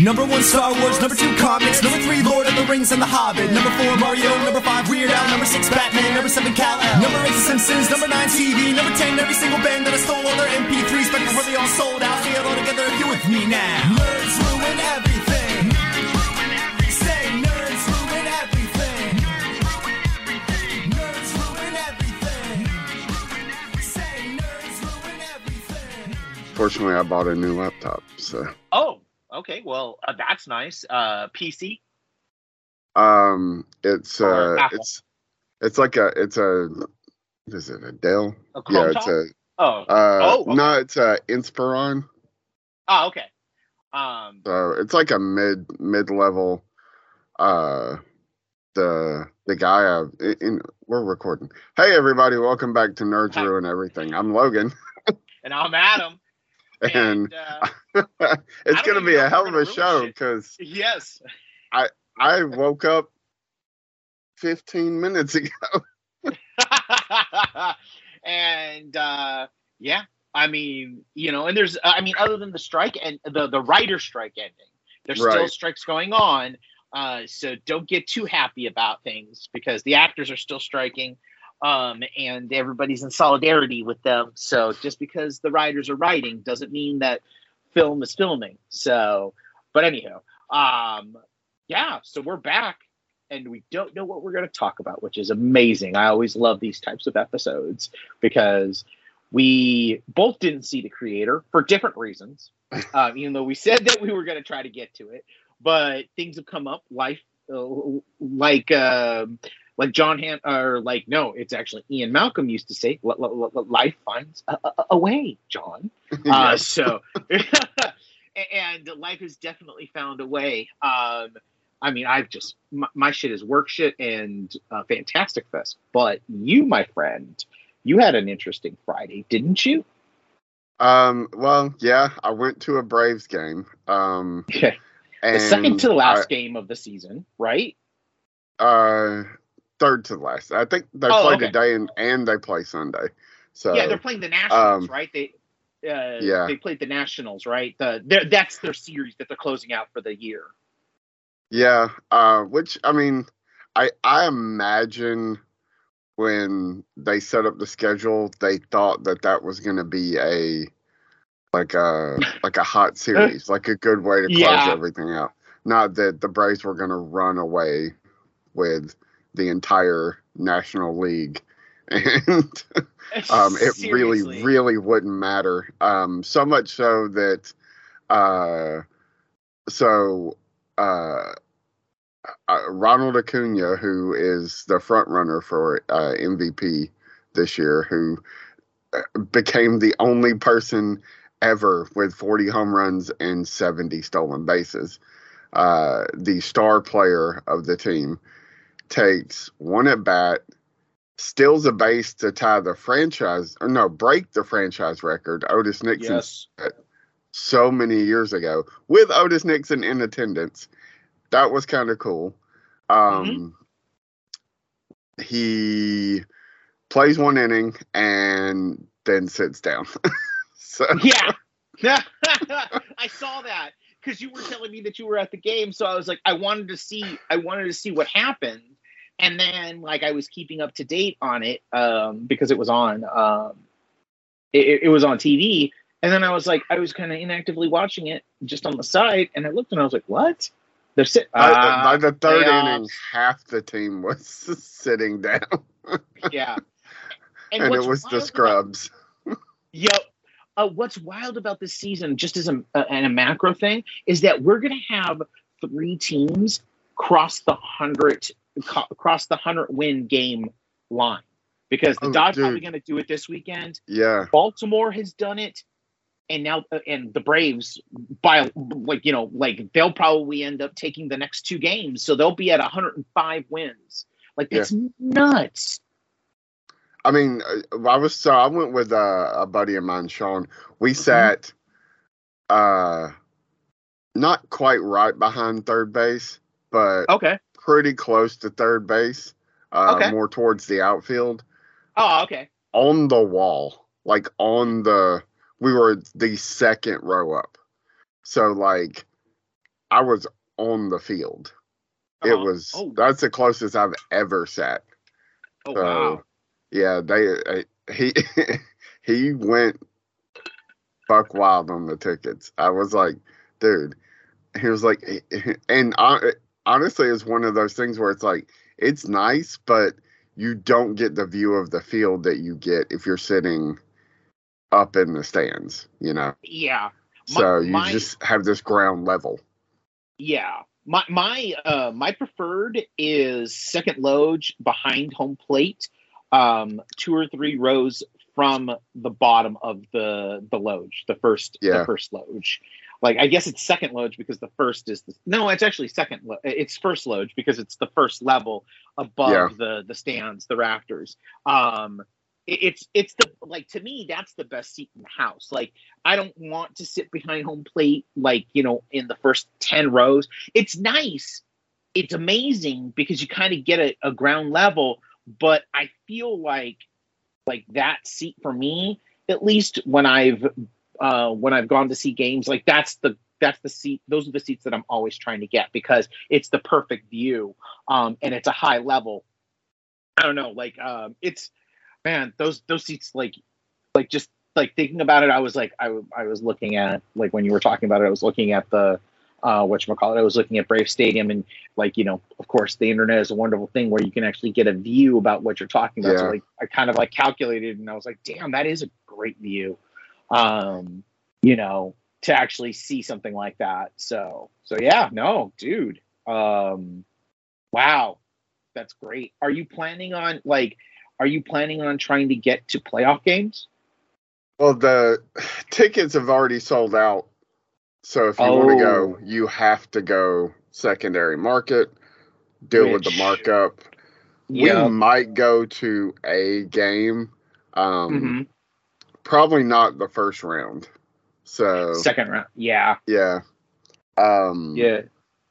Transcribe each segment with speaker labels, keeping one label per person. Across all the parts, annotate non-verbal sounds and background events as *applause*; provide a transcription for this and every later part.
Speaker 1: Number one, Star Wars. Number two, comics. Number three, Lord of the Rings and The Hobbit. Number four, Mario. Number five, Weird Al. Number six, Batman. Number seven, Kal-El. Number eight, The Simpsons. Number nine, TV. Number ten, every single band that I stole all their MP3s back before they all sold out. Say all together if you with me now. Nerds ruin everything. Nerds ruin everything. Say nerds ruin everything. nerds ruin everything. Nerds ruin everything. Say nerds ruin everything.
Speaker 2: Fortunately, I bought a new laptop, so
Speaker 3: Oh, okay. Well, uh, that's nice. Uh, PC.
Speaker 2: um, it's uh, it's it's like a it's a what is it a Dell?
Speaker 3: A
Speaker 2: yeah, it's
Speaker 3: top?
Speaker 2: a
Speaker 3: Oh.
Speaker 2: uh,
Speaker 3: Oh, okay.
Speaker 2: no, it's a Inspiron.
Speaker 3: Oh, okay. Um.
Speaker 2: So it's like a mid mid level. Uh, the the guy uh, in, in we're recording. Hey everybody, welcome back to Nerds. Ruin Everything. I'm Logan, *laughs*
Speaker 3: And I'm Adam.
Speaker 2: And
Speaker 3: And uh, *laughs*
Speaker 2: it's gonna be a hell of a show because
Speaker 3: yes.
Speaker 2: I I woke up 15 minutes *laughs* ago. *laughs*
Speaker 3: and uh, yeah, I mean, you know, and there's, I mean, other than the strike and the the writer strike ending, there's still strikes going on. Uh, so don't get too happy about things because the actors are still striking, um, and everybody's in solidarity with them. So just because the writers are writing doesn't mean that film is filming. So, but anyhow, um, yeah. So we're back and we don't know what we're going to talk about, which is amazing. I always love these types of episodes because we both didn't see the creator for different reasons, *laughs* um, even though we said that we were going to try to get to it. But things have come up, life, uh, like um like John Han, or like no, it's actually Ian Malcolm used to say, "Li- li- li- "Life finds a, a, a way." John, *laughs* uh, so, *laughs* and life has definitely found a way. Um, I mean, I've just my, my shit is work shit and uh, Fantastic Fest. But you, my friend, you had an interesting Friday, didn't you?
Speaker 2: Um, well, yeah, I went to a Braves game. Um, *laughs*
Speaker 3: the
Speaker 2: and
Speaker 3: second to the last game of the season, right?
Speaker 2: Uh, third to the last. I think they
Speaker 3: Oh,
Speaker 2: play
Speaker 3: okay.
Speaker 2: today and, and they play Sunday. So
Speaker 3: yeah, they're playing the Nationals,
Speaker 2: um,
Speaker 3: right? They. Uh,
Speaker 2: yeah.
Speaker 3: they played the Nationals, right? The that's their series that they're closing out for the year.
Speaker 2: yeah, uh, which I mean, I I imagine when they set up the schedule, they thought that that was going to be a like a *laughs* like a hot series, like a good way to close
Speaker 3: Yeah.
Speaker 2: everything out. Not that the Braves were going to run away with the entire National League, *laughs* and um, it really, really wouldn't matter. Um, so much so that, uh, so uh, uh, Ronald Acuna, who is the front runner for uh, MVP this year, who uh, became the only person ever with 40 home runs and 70 stolen bases, uh, the star player of the team, takes one at bat steals a base to tie the franchise or no break the franchise record otis nixon
Speaker 3: Yes.
Speaker 2: so many years ago with otis nixon in attendance. That was kind of cool. Um he plays one inning and then sits down. *laughs* So
Speaker 3: Yeah. *laughs* I saw that because you were telling me that you were at the game, so I was like, I wanted to see, I wanted to see what happened, and then like I was keeping up to date on it um, because it was on, um, it, it was on TV, and then I was like, I was kind of inactively watching it just on the side, and I looked and I was like, what? They're sit.
Speaker 2: by,
Speaker 3: Ah,
Speaker 2: by the third
Speaker 3: playoffs.
Speaker 2: inning half the team *laughs* was sitting down
Speaker 3: yeah. *laughs*
Speaker 2: and,
Speaker 3: what's
Speaker 2: it was the
Speaker 3: wild about-
Speaker 2: scrubs
Speaker 3: Yep. Uh, what's wild about this season, just as a, and a macro thing, is that we're going to have three teams cross the hundred co- cross the hundred win game line because the
Speaker 2: Oh,
Speaker 3: Dodgers
Speaker 2: dude.
Speaker 3: probably going to do it this weekend.
Speaker 2: yeah
Speaker 3: Baltimore has done it, and now uh, and the Braves by like you know like they'll probably end up taking the next two games, so they'll be at 105 wins. Like
Speaker 2: Yeah.
Speaker 3: that's nuts.
Speaker 2: I mean, uh, I was so I went with uh, a buddy of mine, Sean. We sat, uh, not quite right behind third base, but
Speaker 3: Okay.
Speaker 2: Pretty close to third base, uh,
Speaker 3: Okay.
Speaker 2: more towards the outfield,
Speaker 3: Oh, okay.
Speaker 2: on the wall, like on the. We were the second row up, so like, I I was on the field. It
Speaker 3: Uh-huh.
Speaker 2: was
Speaker 3: Oh.
Speaker 2: that's the closest I've ever sat.
Speaker 3: Oh
Speaker 2: So,
Speaker 3: wow.
Speaker 2: Yeah, they uh, he *laughs* he went buck wild on the tickets. I was like, dude, he was like, and hon- honestly, it's one of those things where it's like it's nice, but you don't get the view of the field that you get if you're sitting up in the stands. You know,
Speaker 3: Yeah. My-
Speaker 2: so you
Speaker 3: my-
Speaker 2: just have this ground level.
Speaker 3: Yeah. My my uh my preferred is second loge behind home plate, um, two or three rows from the bottom of the the loge, the first
Speaker 2: Yeah.
Speaker 3: the first loge. Like I guess it's second loge because the first is the no, it's actually second. Lo- it's first loge because it's the first level above
Speaker 2: Yeah.
Speaker 3: the the stands, the rafters. Um, it- it's it's the like to me that's the best seat in the house. Like I don't want to sit behind home plate like you know in the first ten rows. It's nice, it's amazing because you kind of get a, a ground level, but I feel like like that seat for me at least when I've uh, when I've gone to see games like that's the that's the seat those are the seats that I'm always trying to get because it's the perfect view um, and it's a high level. I don't know like um, it's man those those seats like like just like thinking about it I was like I was looking at like when you were talking about it I was looking at the uh what call it I was looking at Brave Stadium and like you know of course the internet is a wonderful thing where you can actually get a view about what you're talking about. So like I kind of like calculated and I was like damn that is a great view um you know to actually see something like that so so yeah no dude um wow that's great are you planning on like are you planning on trying to get to playoff games
Speaker 2: Well, the tickets have already sold out. So if you want to go,
Speaker 3: Oh.
Speaker 2: you have to go secondary market, deal with the markup. We might go to a game. Um,
Speaker 3: Mhm.
Speaker 2: Probably not the first round. So
Speaker 3: second round yeah
Speaker 2: yeah. Um,
Speaker 3: yeah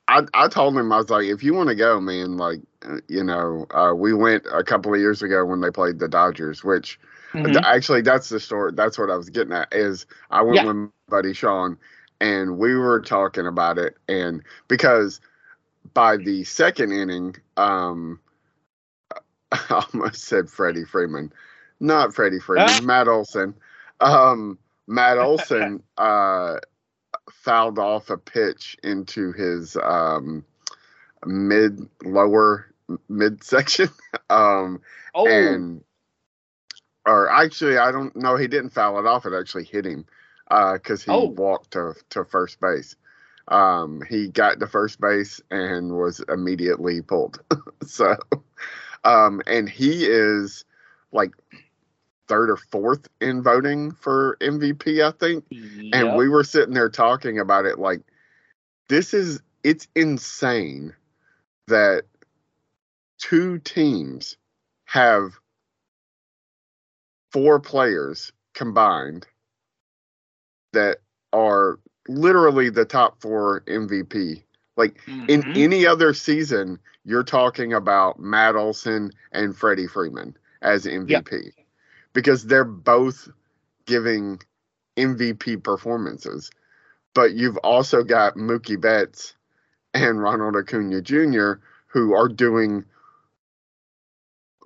Speaker 2: I, I told him I was like, if you want to go, man, like uh, you know, uh, we went a couple of years ago when they played the Dodgers, which
Speaker 3: Mhm.
Speaker 2: Th- Actually, that's the story. That's what I was getting at. Is I went
Speaker 3: Yeah.
Speaker 2: with my buddy Sean, and we were talking about it, and because by the second inning, um, *laughs* I almost said Freddie Freeman, not Freddie Freeman. Matt Olson. Um, Matt *laughs* Olson uh, fouled off a pitch into his um, mid lower mid section. *laughs* um,
Speaker 3: oh
Speaker 2: and or actually I don't know he didn't foul it off it actually hit him because he
Speaker 3: Oh.
Speaker 2: walked to to first base um he got to first base and was immediately pulled *laughs* so um and he is like third or fourth in voting for MVP I think and we were sitting there talking about it like this is it's insane that two teams have four players combined that are literally the top four MVP. Like in
Speaker 3: Mhm.
Speaker 2: any other season, you're talking about Matt Olson and Freddie Freeman as MVP because they're both giving MVP performances. But you've also got Mookie Betts and Ronald Acuna Jr. who are doing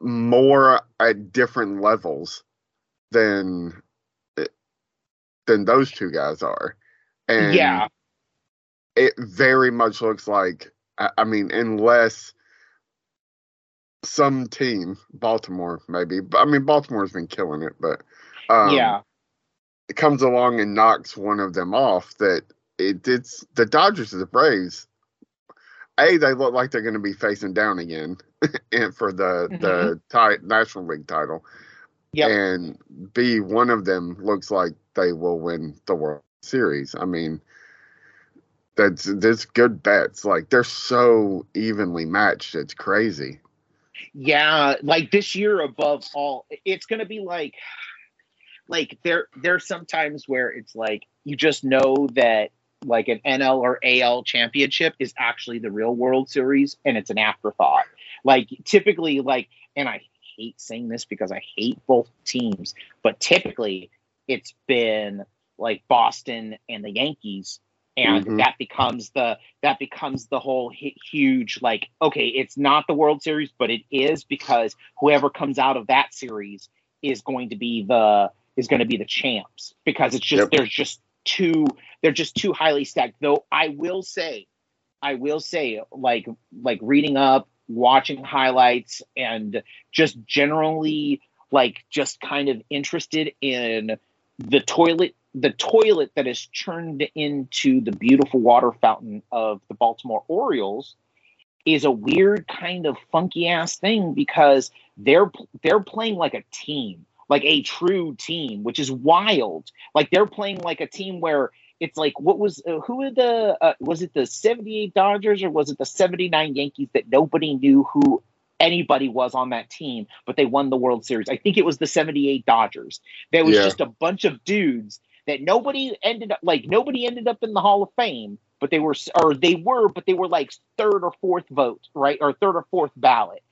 Speaker 2: more at different levels than than those two guys are. And
Speaker 3: yeah
Speaker 2: it very much looks like I I mean, unless some team, Baltimore maybe, but I mean Baltimore's been killing it, but um,
Speaker 3: yeah
Speaker 2: it comes along and knocks one of them off. That it, it's the Dodgers and the Braves. A, they look like they're going to be facing down again, *laughs* and for the the ti- National League title.
Speaker 3: Yep.
Speaker 2: And B, one of them looks like they will win the World Series. I mean, that's that's good bets. Like they're so evenly matched. It's crazy.
Speaker 3: Yeah like this year above all it's gonna be like like there there's sometimes where it's like you just know that like an NL or AL championship is actually the real World Series and it's an afterthought. Like typically like and I hate saying this because I hate both teams, but typically it's been like Boston and the Yankees and
Speaker 2: Mhm.
Speaker 3: that becomes the that becomes the whole hu- huge like okay it's not the world series but it is because whoever comes out of that series is going to be the is going to be the champs because it's just
Speaker 2: Yep.
Speaker 3: there's just too they're just too highly stacked though i will say i will say like like reading up watching highlights and just generally like just kind of interested in the toilet the toilet that is turned into the beautiful water fountain of the Baltimore Orioles is a weird kind of funky ass thing because they're they're playing like a team, like a true team, which is wild. Like they're playing like a team where it's like what was uh, who were the uh, was it the 78 Dodgers or was it the 79 Yankees that nobody knew who anybody was on that team but they won the World Series. I think it was the 78 Dodgers. There was
Speaker 2: Yeah.
Speaker 3: just a bunch of dudes that nobody ended up like nobody ended up in the Hall of Fame, but they were or they were, but they were like third or fourth vote, right? Or third or fourth ballot.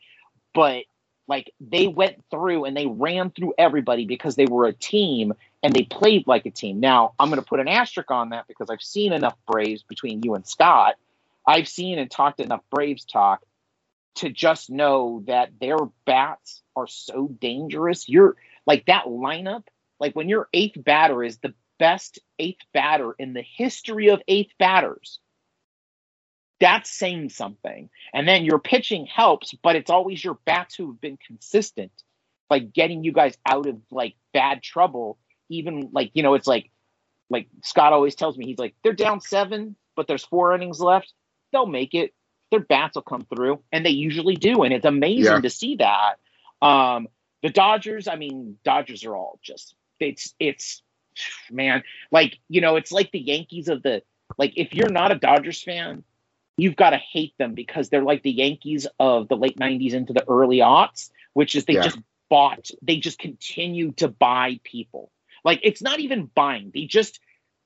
Speaker 3: But like they went through and they ran through everybody because they were a team and they played like a team. Now, I'm going to put an asterisk on that because I've seen enough Braves between you and Scott. I've seen and talked enough Braves talk to just know that their bats are so dangerous. You're like that lineup, like when your eighth batter is the best eighth batter in the history of eighth batters. That's saying something. And then your pitching helps, but it's always your bats who've been consistent, like getting you guys out of like bad trouble. Even like, you know, it's like like Scott always tells me, he's like, they're down seven, but there's four innings left. They'll make it. Their bats will come through, and they usually do. And it's amazing
Speaker 2: Yeah.
Speaker 3: to see that. Um, the Dodgers, I mean, Dodgers are all just it's it's *sighs* man, like you know, it's like the Yankees of the like if you're not a Dodgers fan, you've got to hate them because they're like the Yankees of the late 90s into the early aughts, which is they
Speaker 2: Yeah.
Speaker 3: just bought, they just continue to buy people. Like it's not even buying. They just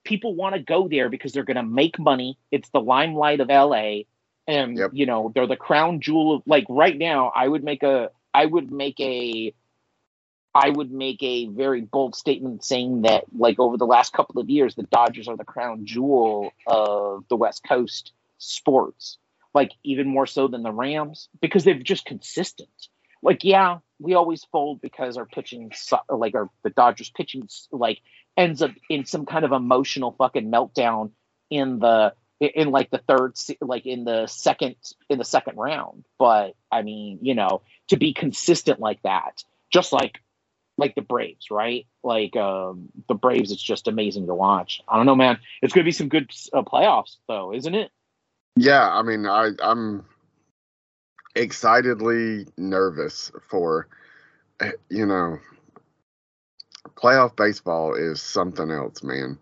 Speaker 3: people want to go there because they're going to make money. It's the limelight of LA and
Speaker 2: Yep.
Speaker 3: you know, they're the crown jewel of like right now I would make a I would make a I would make a very bold statement saying that, like, over the last couple of years, the Dodgers are the crown jewel of the West Coast sports, like, even more so than the Rams, because they're just consistent. Like, yeah, we always fold because our pitching, like, our the Dodgers pitching, like, ends up in some kind of emotional fucking meltdown in the in, like the third like in the second in the second round but i mean you know to be consistent like that just like like the Braves, right? Like um, the Braves, it's just amazing to watch. I don't know, man. It's going to be some good uh, playoffs, though, isn't it?
Speaker 2: Yeah, I mean, I I'm excitedly nervous for eh, you know playoff baseball is something else, man.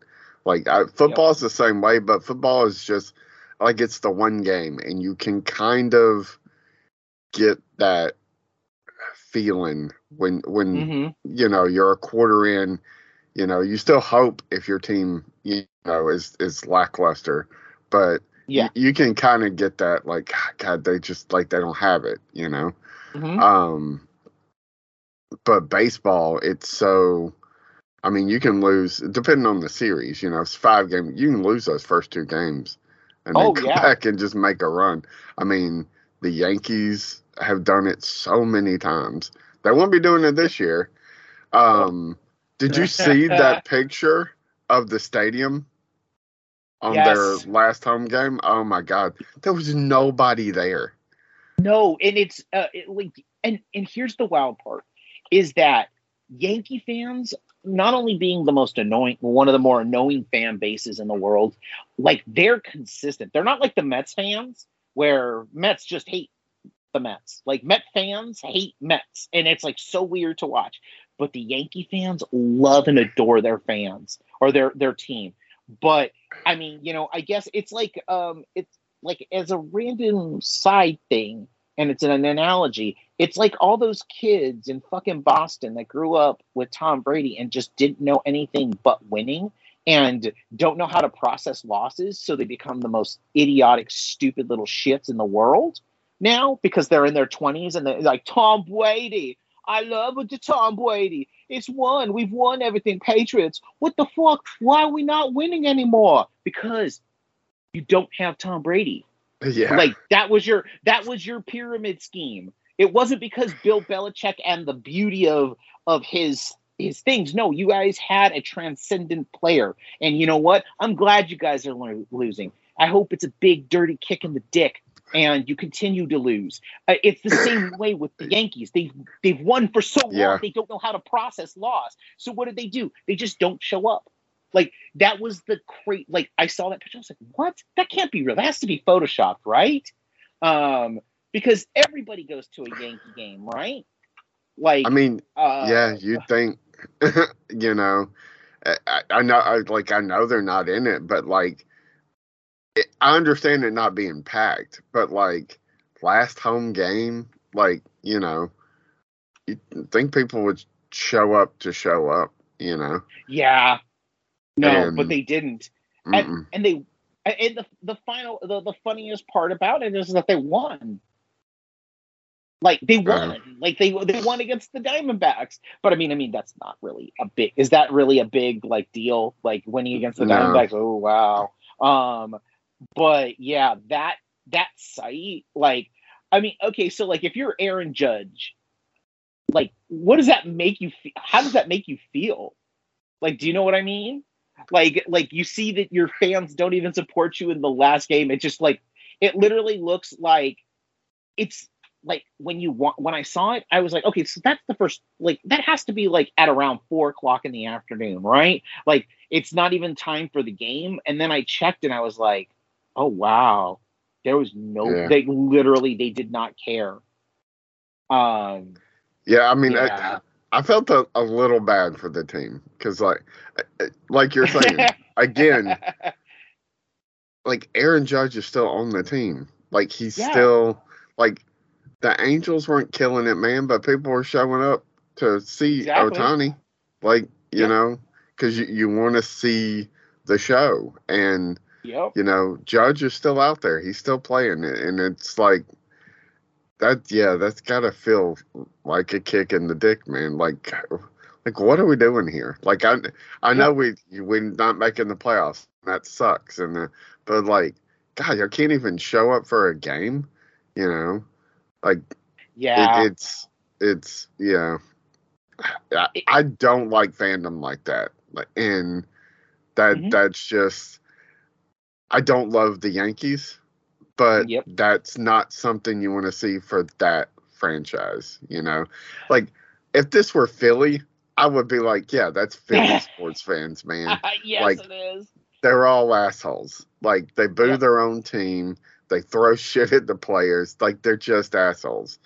Speaker 2: Like football is the same way, but football is just like it's the one game, and you can kind of get that feeling when when
Speaker 3: Mm-hmm.
Speaker 2: you know you're a quarter in you know you still hope if your team you know is is lackluster but
Speaker 3: Yeah.
Speaker 2: you, you can kind of get that like god they just like they don't have it you know
Speaker 3: hmm
Speaker 2: um but baseball it's so i mean you can lose depending on the series you know it's five game. you can lose those first two games and then
Speaker 3: Oh,
Speaker 2: come
Speaker 3: yeah.
Speaker 2: back and just make a run i mean the yankees have done it so many times. They won't be doing it this year. Um did you *laughs* see that picture of the stadium on
Speaker 3: Yes.
Speaker 2: their last home game? Oh my god. There was nobody there.
Speaker 3: No, and it's uh, it, like, and and here's the wild part is that Yankee fans, not only being the most annoying, one of the more annoying fan bases in the world, like they're consistent. They're not like the Mets fans, where Mets just hate the Mets. Like Met fans hate Mets, and it's like so weird to watch. But the Yankee fans love and adore their fans or their their team. But I mean, you know, I guess it's like um, it's like as a random side thing, and it's an analogy. It's like all those kids in fucking Boston that grew up with Tom Brady and just didn't know anything but winning and don't know how to process losses, so they become the most idiotic, stupid little shits in the world now because they're in their 20s and they're like Tom Brady. I love the Tom Brady. It's won. We've won everything. Patriots. What the fuck? Why are we not winning anymore? Because you don't have Tom Brady.
Speaker 2: Yeah.
Speaker 3: Like that was your that was your pyramid scheme. It wasn't because Bill Belichick and the beauty of of his his things. No, you guys had a transcendent player, and you know what? I'm glad you guys are lo- losing. I hope it's a big dirty kick in the dick, and you continue to lose. Uh, it's the same *coughs* way with the Yankees. They've they've won for so long
Speaker 2: Yeah.
Speaker 3: they don't know how to process loss. So what did they do? They just don't show up. Like that was the great. Like I saw that picture. I was like, what? That can't be real. That has to be photoshopped, right? Um, because everybody goes to a Yankee game, right? Like,
Speaker 2: I mean,
Speaker 3: uh,
Speaker 2: yeah, you'd *laughs* think, *laughs* you know, I- I, I know, I, like, I know they're not in it, but like, it, I understand it not being packed, but like, last home game, like, you know, you think people would show up to show up, you know?
Speaker 3: yeah, no,
Speaker 2: And-
Speaker 3: but they didn't.
Speaker 2: Mm-mm.
Speaker 3: and they and the the final the, the funniest part about it is that they won like they won like they they won against the diamondbacks but i mean i mean that's not really a big is that really a big like deal like winning against the
Speaker 2: No.
Speaker 3: diamondbacks oh wow um but yeah that that site like i mean okay so like if you're aaron judge like what does that make you how does that make you feel? Like do you know what i mean? Like like you see that your fans don't even support you in the last game. It just like it literally looks like it's like when you want when i saw it i was like okay so that's the first like that has to be like at around four o'clock in the afternoon right? Like it's not even time for the game. And then i checked and i was like oh wow there was no
Speaker 2: Yeah.
Speaker 3: they literally they did not care um
Speaker 2: Yeah, I mean,
Speaker 3: yeah.
Speaker 2: I, I felt a, a little bad for the team because, like, uh, like you're saying, *laughs* again, like Aaron Judge is still on the team. Like he's
Speaker 3: Yeah.
Speaker 2: still like the Angels weren't killing it, man, but people were showing up to see
Speaker 3: Exactly.
Speaker 2: Ohtani. Like you
Speaker 3: Yeah.
Speaker 2: know, because you, you want to see the show, and
Speaker 3: yep
Speaker 2: you know Judge is still out there. He's still playing it, and it's like that. Yeah, that's gotta feel like a kick in the dick, man. Like. Like what are we doing here? Like I, I know we we're not making the playoffs. That sucks, and uh, but like, God, I can't even show up for a game. You know, like
Speaker 3: yeah
Speaker 2: it, it's it's yeah. I, I don't like fandom like that, like and that
Speaker 3: Mhm.
Speaker 2: that's just. I don't love the Yankees, but
Speaker 3: Yep.
Speaker 2: that's not something you want to see for that franchise. You know, like if this were Philly, I would be like, yeah, that's Philly *laughs* sports fans, man *laughs*
Speaker 3: yes
Speaker 2: like-
Speaker 3: it is
Speaker 2: they're all assholes. Like they boo
Speaker 3: Yeah.
Speaker 2: their own team, they throw *laughs* shit at the players. Like they're just assholes.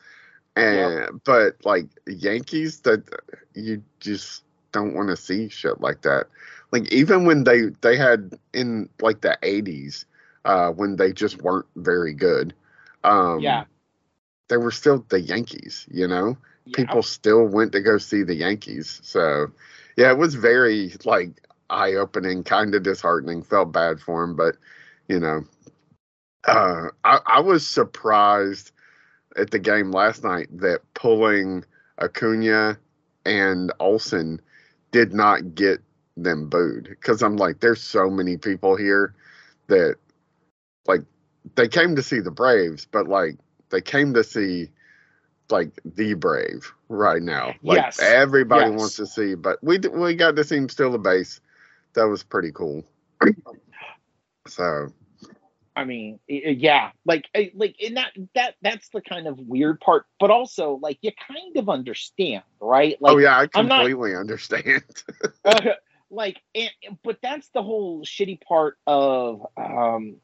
Speaker 2: And but like Yankees, that you just don't want to see shit like that. Like even when they they had in like the eighties, uh, when they just weren't very good. Um,
Speaker 3: Yeah.
Speaker 2: they were still the Yankees. You know,
Speaker 3: Yeah.
Speaker 2: people still went to go see the Yankees. So, yeah, it was very like eye opening, kind of disheartening. Felt bad for him, but you know, uh, I, I was surprised at the game last night that pulling Acuna and Olson did not get them booed because I'm like, there's so many people here that like they came to see the Braves, but like they came to see like the Brave right now. Like
Speaker 3: Yes.
Speaker 2: everybody
Speaker 3: Yes.
Speaker 2: wants to see, but we we got to see him steal the base. That was pretty cool. *coughs* so
Speaker 3: I mean, yeah, like, like, in that, that, that's the kind of weird part. But also, like, you kind of understand, right? Like,
Speaker 2: oh yeah, I
Speaker 3: I'm not-
Speaker 2: completely understand. *laughs*
Speaker 3: uh, like, and, but that's the whole shitty part of, um,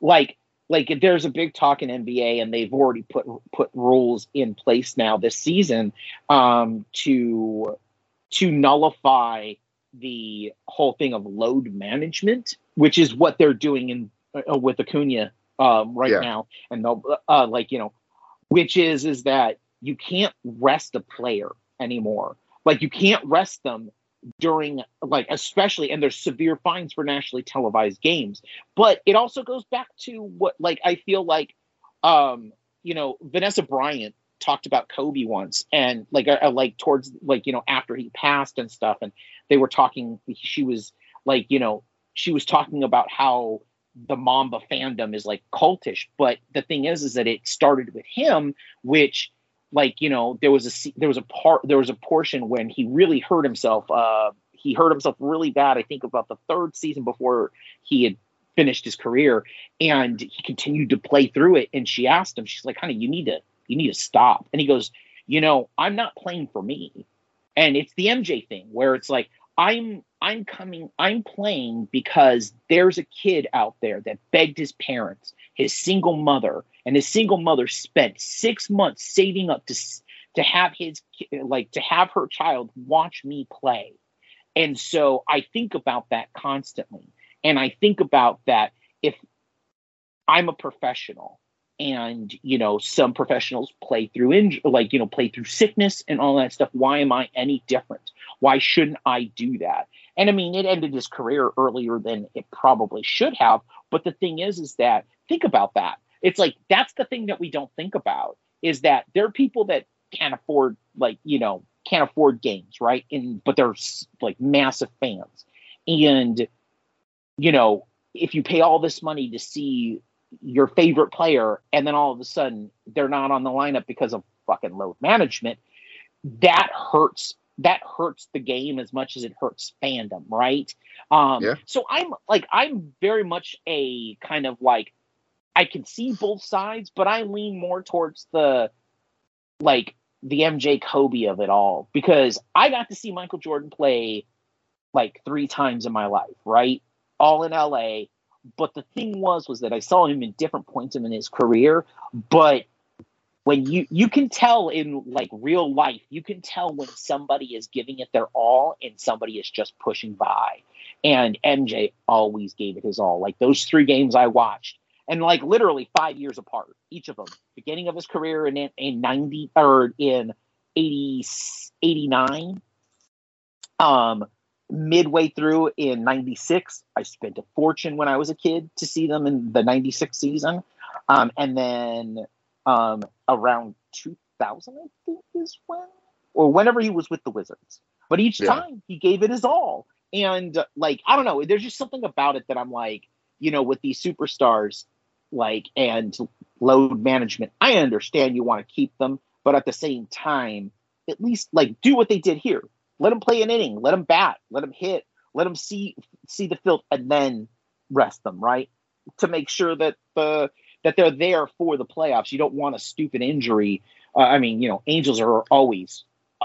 Speaker 3: like, like there's a big talk in NBA, and they've already put put rules in place now this season, um, to to nullify the whole thing of load management, which is what they're doing in uh, with Acuna um, right
Speaker 2: Yeah.
Speaker 3: now, and they'll uh, like you know, which is is that you can't rest a player anymore. Like you can't rest them during like especially and there's severe fines for nationally televised games. But it also goes back to what like I feel like um you know Vanessa Bryant talked about Kobe once and like uh, like towards like you know after he passed and stuff and they were talking she was like you know she was talking about how the Mamba fandom is like cultish. But the thing is, is that it started with him, which like you know there was a there was a part there was a portion when he really hurt himself. Uh, he hurt himself really bad. I think about the third season before he had finished his career, and he continued to play through it. And she asked him, she's like, "Honey, you need to you need to stop." And he goes, "You know, I'm not playing for me." And it's the MJ thing where it's like I'm I'm coming I'm playing because there's a kid out there that begged his parents, his single mother, and his single mother spent 6 months saving up to to have his like to have her child watch me play. And so I think about that constantly. And I think about that if I'm a professional and you know some professionals play through inj- like you know play through sickness and all that stuff why am i any different why shouldn't i do that and i mean it ended his career earlier than it probably should have. But the thing is is that think about that. It's like that's the thing that we don't think about is that there are people that can't afford like you know can't afford games right? And but they're like massive fans. And you know if you pay all this money to see your favorite player and then all of a sudden they're not on the lineup because of fucking load management that hurts that hurts the game as much as it hurts fandom right um
Speaker 2: yeah.
Speaker 3: so i'm like i'm very much a kind of like i can see both sides but i lean more towards the like the mj kobe of it all because i got to see michael jordan play like three times in my life right all in la but the thing was, was that I saw him in different points in his career. But when you you can tell in like real life, you can tell when somebody is giving it their all and somebody is just pushing by. And MJ always gave it his all. Like those three games I watched, and like literally five years apart, each of them. Beginning of his career in in ninety or in 80, 89. Um, midway through in 96 i spent a fortune when i was a kid to see them in the 96 season um, and then um, around 2000 i think is when or whenever he was with the wizards but each yeah. time he gave it his all and like i don't know there's just something about it that i'm like you know with these superstars like and load management i understand you want to keep them but at the same time at least like do what they did here let them play an inning. Let them bat. Let them hit. Let them see see the field, and then rest them. Right to make sure that the that they're there for the playoffs. You don't want a stupid injury. Uh, I mean, you know, Angels are always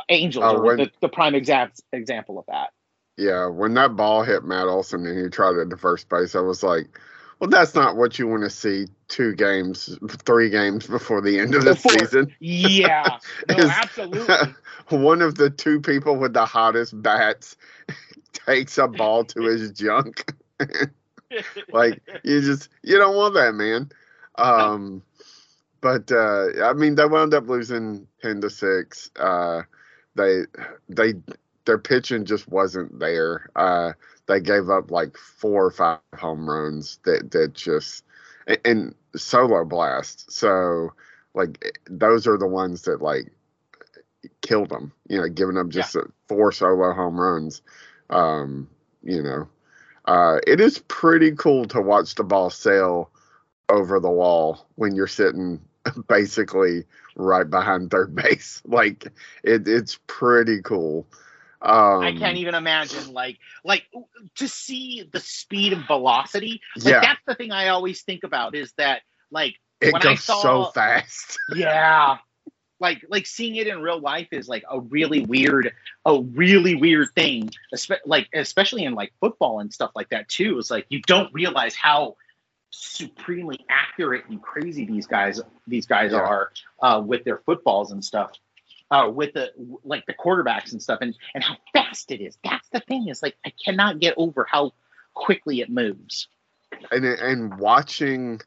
Speaker 3: Angels uh, are the, the, prime exact example of that.
Speaker 2: Yeah, when that ball hit Matt Olson and he tried it to first base, I was like, well, that's not what you want to see two games, three games before the end of the before, season.
Speaker 3: Yeah, *laughs* no, absolutely. *laughs*
Speaker 2: One of the two people with the hottest bats *laughs* takes a ball to his junk. like you just you don't want that, man. Um, but uh, I mean, they wound up losing ten to six. Uh, they they their pitching just wasn't there. Uh, they gave up like four or five home runs that that just and, and solo blast. So like those are the ones that like killed them. You know, giving them just yeah. four solo home runs. Um, you know, uh, it is pretty cool to watch the ball sail over the wall when you're sitting *laughs* basically right behind third *laughs* base. Like it, it's pretty cool.
Speaker 3: Um, I can't even imagine like like to see the speed and velocity. Like yeah. that's the thing I always think about is that like
Speaker 2: it when goes I saw, so fast. *laughs*
Speaker 3: yeah. Like like seeing it in real life is like a really weird a really weird thing. like especially in like football and stuff like that too. It's like you don't realize how supremely accurate and crazy these guys these guys yeah. are uh, with their footballs and stuff uh, with the like the quarterbacks and stuff, and and how fast it is. That's the thing is like I cannot get over how quickly it moves.
Speaker 2: And and watching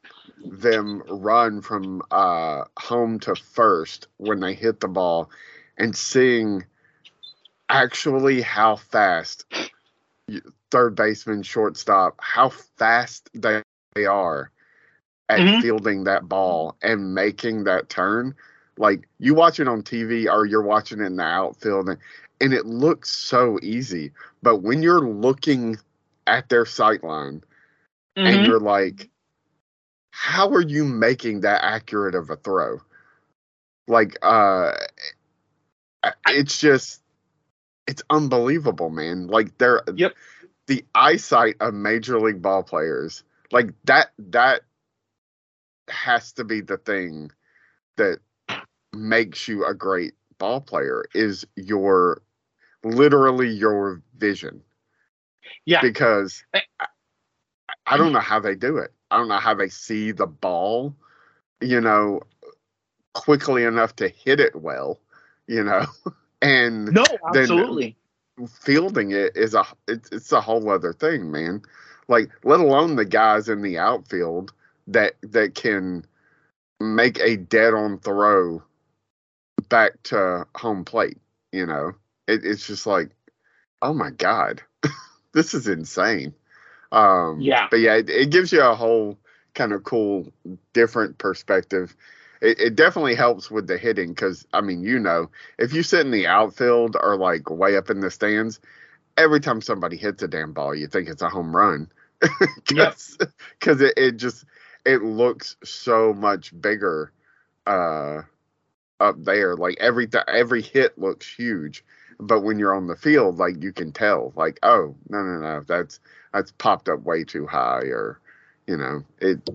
Speaker 2: them run from uh, home to first when they hit the ball, and seeing actually how fast third baseman, shortstop, how fast they, they are at mm-hmm. fielding that ball and making that turn like you watch it on TV or you're watching it in the outfield and, and it looks so easy. But when you're looking at their sight line and
Speaker 3: Mhm.
Speaker 2: you're like, how are you making that accurate of a throw? Like, uh, it's just, it's unbelievable, man. Like, they're,
Speaker 3: Yep.
Speaker 2: the eyesight of major league ball players, like that, that has to be the thing that makes you a great ball player is your literally your vision
Speaker 3: Yeah.
Speaker 2: because
Speaker 3: I-
Speaker 2: I, don't know how they do it. I don't know how they see the ball, you know, quickly enough to hit it well, you know, *laughs* and
Speaker 3: No, absolutely.
Speaker 2: fielding it is a it's, it's a whole other thing, man. Like let alone the guys in the outfield that that can make a dead on throw back to home plate, you know. It, it's just like, oh my god, *laughs* this is insane. Um,
Speaker 3: Yeah.
Speaker 2: but yeah, it, it gives you a whole kind of cool, different perspective. It, it definitely helps with the hitting because I mean, you know, if you sit in the outfield or like way up in the stands, every time somebody hits a damn ball, you think it's a home run. *laughs* Because it, it just it looks so much bigger uh up there. Like every th- every hit looks huge. But when you're on the field like you can tell like oh no no no that's that's popped up way too high or you know it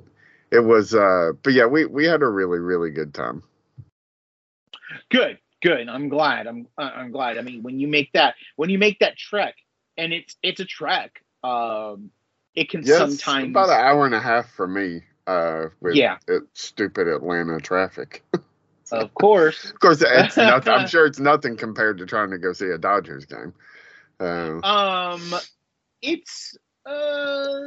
Speaker 2: it was uh but yeah we we had a really really good time.
Speaker 3: Good, good. I'm glad. I'm uh, I'm glad. I mean, when you make that when you make that trek, and it's it's a trek. Um, it can
Speaker 2: yes
Speaker 3: sometimes
Speaker 2: about an hour and a half for me uh with
Speaker 3: Yeah.
Speaker 2: it, stupid atlanta traffic *laughs*
Speaker 3: Of course.
Speaker 2: Of course, it's *laughs* nothing. I'm sure it's nothing compared to trying to go see a Dodgers game. Uh,
Speaker 3: Um, it's. Uh,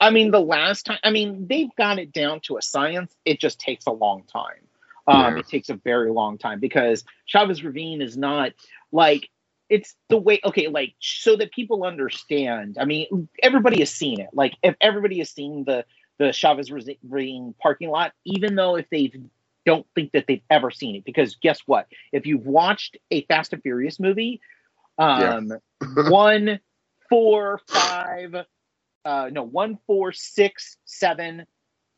Speaker 3: I mean, the last time. I mean, they've got it down to a science. It just takes a long time. Um,
Speaker 2: Yeah.
Speaker 3: it takes a very long time because Chavez Ravine is not like it's the way. Okay, like so that people understand. I mean, everybody has seen it. Like if everybody has seen the the Chavez Ravine parking lot, even though if they don't think that they've ever seen it, because guess what? If you've watched a Fast and Furious movie, um, *laughs* one, four, five, uh, no, one, four, six, seven,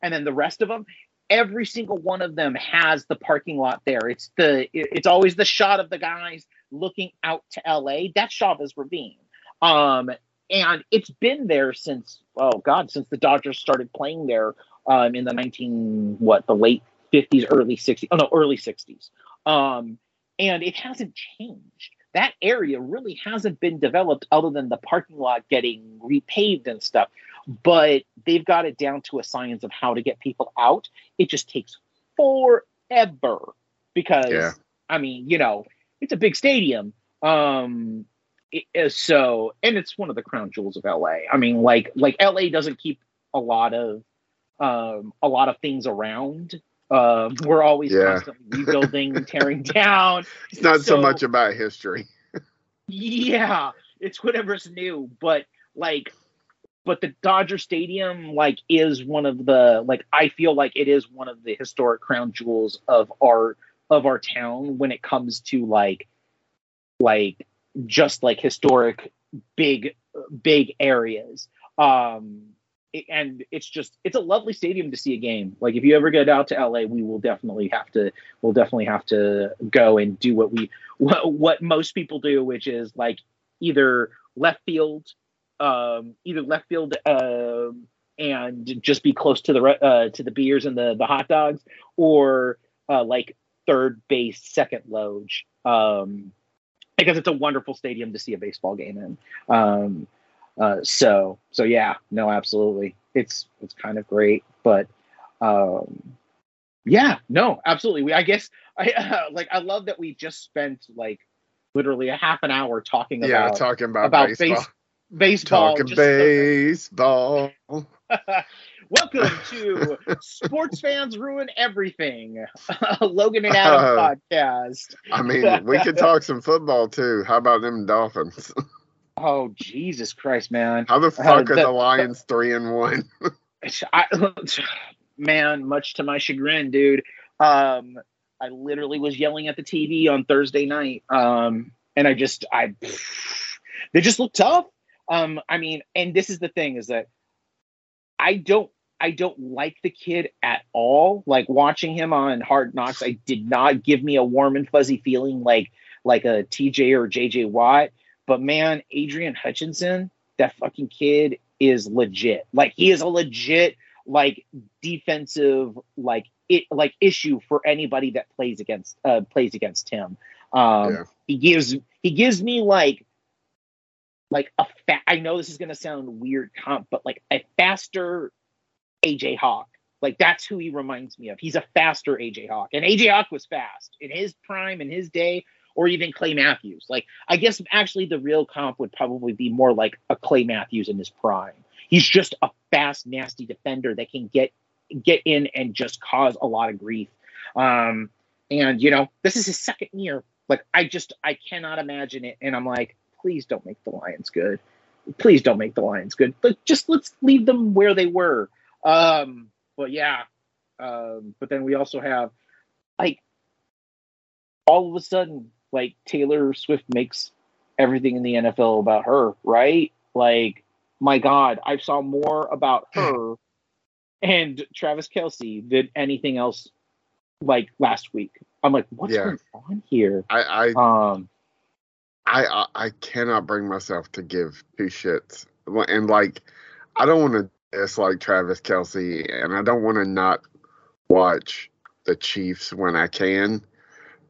Speaker 3: and then the rest of them. Every single one of them has the parking lot there. It's the it's always the shot of the guys looking out to LA. That's Chavez Ravine. Um, and it's been there since oh god, since the Dodgers started playing there um in the 19 what, the late 50s, early 60s. Oh no, early 60s. Um and it hasn't changed. That area really hasn't been developed other than the parking lot getting repaved and stuff. But they've got it down to a science of how to get people out. It just takes forever because
Speaker 2: Yeah.
Speaker 3: I mean, you know, it's a big stadium. Um it is so and it's one of the crown jewels of LA. I mean, like like LA doesn't keep a lot of um a lot of things around. Um we're always
Speaker 2: Yeah.
Speaker 3: constantly rebuilding, *laughs* tearing down.
Speaker 2: it's not so,
Speaker 3: so-
Speaker 2: much about history.
Speaker 3: Yeah, it's whatever's new, but like but the Dodger Stadium like is one of the like I feel like it is one of the historic crown jewels of our of our town when it comes to like like just like historic big big areas. Um and it's just it's a lovely stadium to see a game. Like if you ever get out to LA, we will definitely have to we'll definitely have to go and do what we what, what most people do, which is like either left field, um, either left field, um, and just be close to the uh, to the beers and the the hot dogs, or uh, like third base, second loge, um, because it's a wonderful stadium to see a baseball game in. Um, uh, so so yeah, no, absolutely, it's it's kind of great, but um, yeah, no, absolutely. We I guess I uh, *laughs* like I love that we just spent like literally a half an hour talking
Speaker 2: yeah,
Speaker 3: about
Speaker 2: talking about,
Speaker 3: about
Speaker 2: baseball.
Speaker 3: base- baseball.
Speaker 2: talking baseball. *laughs*
Speaker 3: Welcome to Sports Fans Ruin Everything, Logan and Adam
Speaker 2: Uh,
Speaker 3: podcast.
Speaker 2: I mean, we could talk some football too. How about them Dolphins?
Speaker 3: Oh Jesus Christ, man!
Speaker 2: How the fuck are
Speaker 3: the-
Speaker 2: the Lions three and one?
Speaker 3: I, man, much to my chagrin, dude. Um, I literally was yelling at the TV on Thursday night, um, and I just, I, they just look tough. Um, I mean, and this is the thing is that I don't I don't like the kid at all. Like watching him on Hard Knocks, I did not give me a warm and fuzzy feeling like like a TJ or JJ Watt. But man, Aidan Hutchinson, that fucking kid is legit. Like he is a legit like defensive like it like issue for anybody that plays against uh plays against him. Um
Speaker 2: Yeah.
Speaker 3: he gives he gives me like like a fa- I know this is gonna sound weird comp, but like a faster AJ Hawk. Like that's who he reminds me of. He's a faster AJ Hawk. And AJ Hawk was fast in his prime, in his day, or even Clay Matthews. Like I guess actually the real comp would probably be more like a Clay Matthews in his prime. He's just a fast, nasty defender that can get get in and just cause a lot of grief. Um, and you know, this is his second year. Like I just I cannot imagine it. And I'm like, please don't make the Lions good. Please don't make the Lions good. But just let's leave them where they were. Um, but yeah. Um, but then we also have like all of a sudden, like Taylor Swift makes everything in the NFL about her, right? Like, my God, I saw more about *sighs* her and Travis Kelce than anything else like last week. I'm like, what's
Speaker 2: Yeah.
Speaker 3: going on here?
Speaker 2: I, I
Speaker 3: Um,
Speaker 2: I, I I cannot bring myself to give two shits, and like I don't want to dislike Travis Kelce, and I don't want to not watch the Chiefs when I can,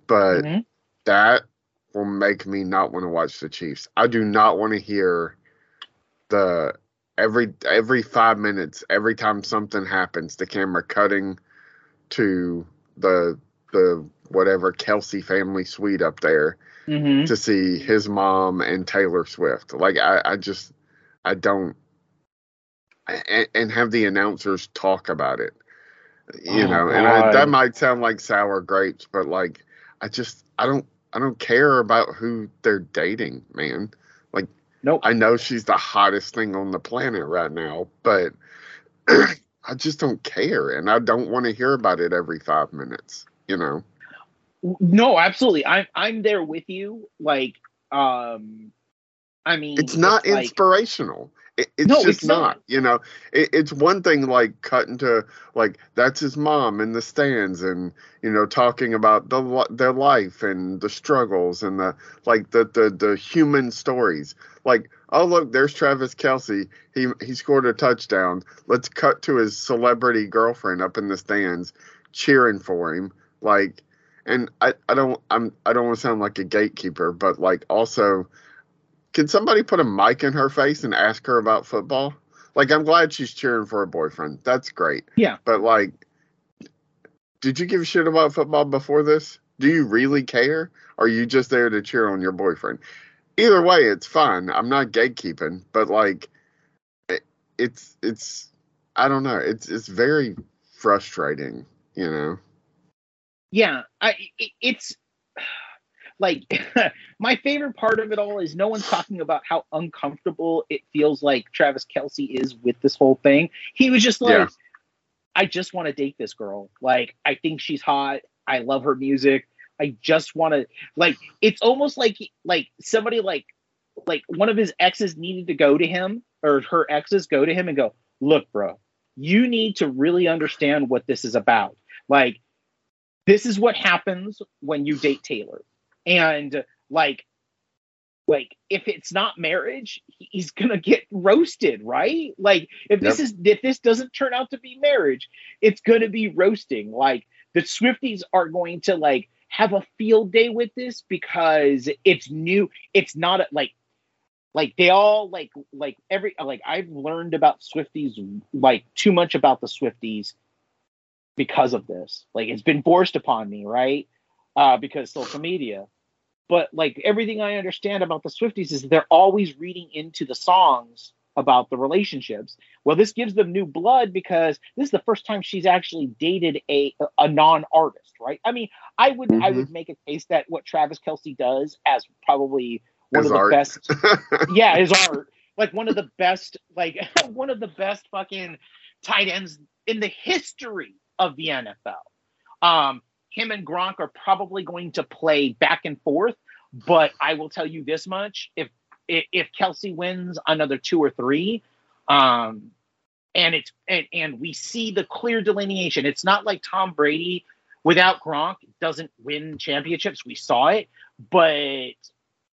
Speaker 2: but
Speaker 3: mhm.
Speaker 2: that will make me not want to watch the Chiefs. I do not want to hear the every every five minutes, every time something happens, the camera cutting to the the whatever Kelce family suite up there
Speaker 3: Mhm.
Speaker 2: to see his mom and Taylor Swift. Like I, I just I don't and, and have the announcers talk about it. You
Speaker 3: Oh,
Speaker 2: know, and I, that might sound like sour grapes, but like I just I don't I don't care about who they're dating, man. Like
Speaker 3: Nope.
Speaker 2: I know she's the hottest thing on the planet right now, but *clears throat* I just don't care and I don't want to hear about it every 5 minutes, you know.
Speaker 3: No, absolutely. I'm I'm there with you. Like, um, I mean,
Speaker 2: it's not
Speaker 3: like,
Speaker 2: inspirational. It, it's
Speaker 3: No,
Speaker 2: just
Speaker 3: it's
Speaker 2: not.
Speaker 3: not.
Speaker 2: You know, it, it's one thing like cutting to like that's his mom in the stands and you know talking about the their life and the struggles and the like the the the human stories. Like, oh look, there's Travis Kelce. He he scored a touchdown. Let's cut to his celebrity girlfriend up in the stands cheering for him. Like, and I I don't I'm I don't want to sound like a gatekeeper, but like also can somebody put a mic in her face and ask her about football? Like, I'm glad she's cheering for her boyfriend. That's great.
Speaker 3: Yeah.
Speaker 2: But, like, did you give a shit about football before this? Do you really care? Or are you just there to cheer on your boyfriend? Either way, it's fine. I'm not gatekeeping, but, like, it, it's, it's, I don't know. It's, it's very frustrating, you know?
Speaker 3: Yeah, I it, it's *sighs* like *laughs* my favorite part of it all is no one's talking about how uncomfortable it feels like Travis Kelce is with this whole thing. He was just like,
Speaker 2: Yeah.
Speaker 3: I just want to date this girl. Like, I think she's hot. I love her music. I just want to like. It's almost like like somebody like like one of his exes needed to go to him or her exes go to him and go, look, bro, you need to really understand what this is about. Like, this is what happens when you date Taylor. And like, like if it's not marriage, he's gonna get roasted, right? Like if this is if this doesn't turn out to be marriage, it's gonna be roasting. Like the Swifties are going to like have a field day with this because it's new. It's not a, like like they all like like every like I've learned about Swifties like too much about the Swifties because of this. Like it's been forced upon me, right? Uh, because social media. But like everything I understand about the Swifties is they're always reading into the songs about the relationships. Well, this gives them new blood because this is the first time she's actually dated a a non-artist, right? I mean, I would I
Speaker 2: Mhm.
Speaker 3: would make a case that what Travis Kelce does as probably one
Speaker 2: His
Speaker 3: of the
Speaker 2: art.
Speaker 3: best *laughs* yeah, his art. Like one of the best, like *laughs* one of the best fucking tight ends in the history of the NFL. Um, him and Gronk are probably going to play back and forth, but I will tell you this much: if if, Kelce wins another two or three, um, and it's and, and we see the clear delineation. It's not like Tom Brady without Gronk doesn't win championships. We saw it, but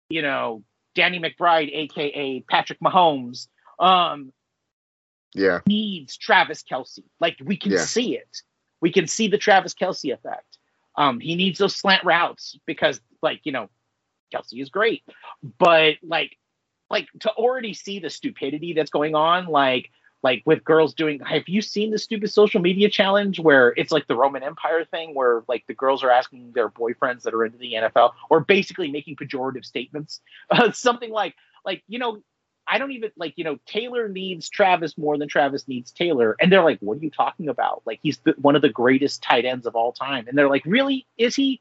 Speaker 3: you know, Danny McBride, aka Patrick Mahomes, um,
Speaker 2: yeah,
Speaker 3: needs Travis Kelce. Like we can
Speaker 2: Yeah.
Speaker 3: see it. We can see the Travis Kelce effect. Um, he needs those slant routes because, like, you know, Kelce is great, but like, like to already see the stupidity that's going on, like, like with girls doing. Have you seen the stupid social media challenge where it's like the Roman Empire thing, where like the girls are asking their boyfriends that are into the NFL, or basically making pejorative statements, uh, *laughs* something like, like you know, I don't even like, you know, Taylor needs Travis more than Travis needs Taylor. And they're like, what are you talking about? Like, he's the, one of the greatest tight ends of all time. And they're like, really? Is he?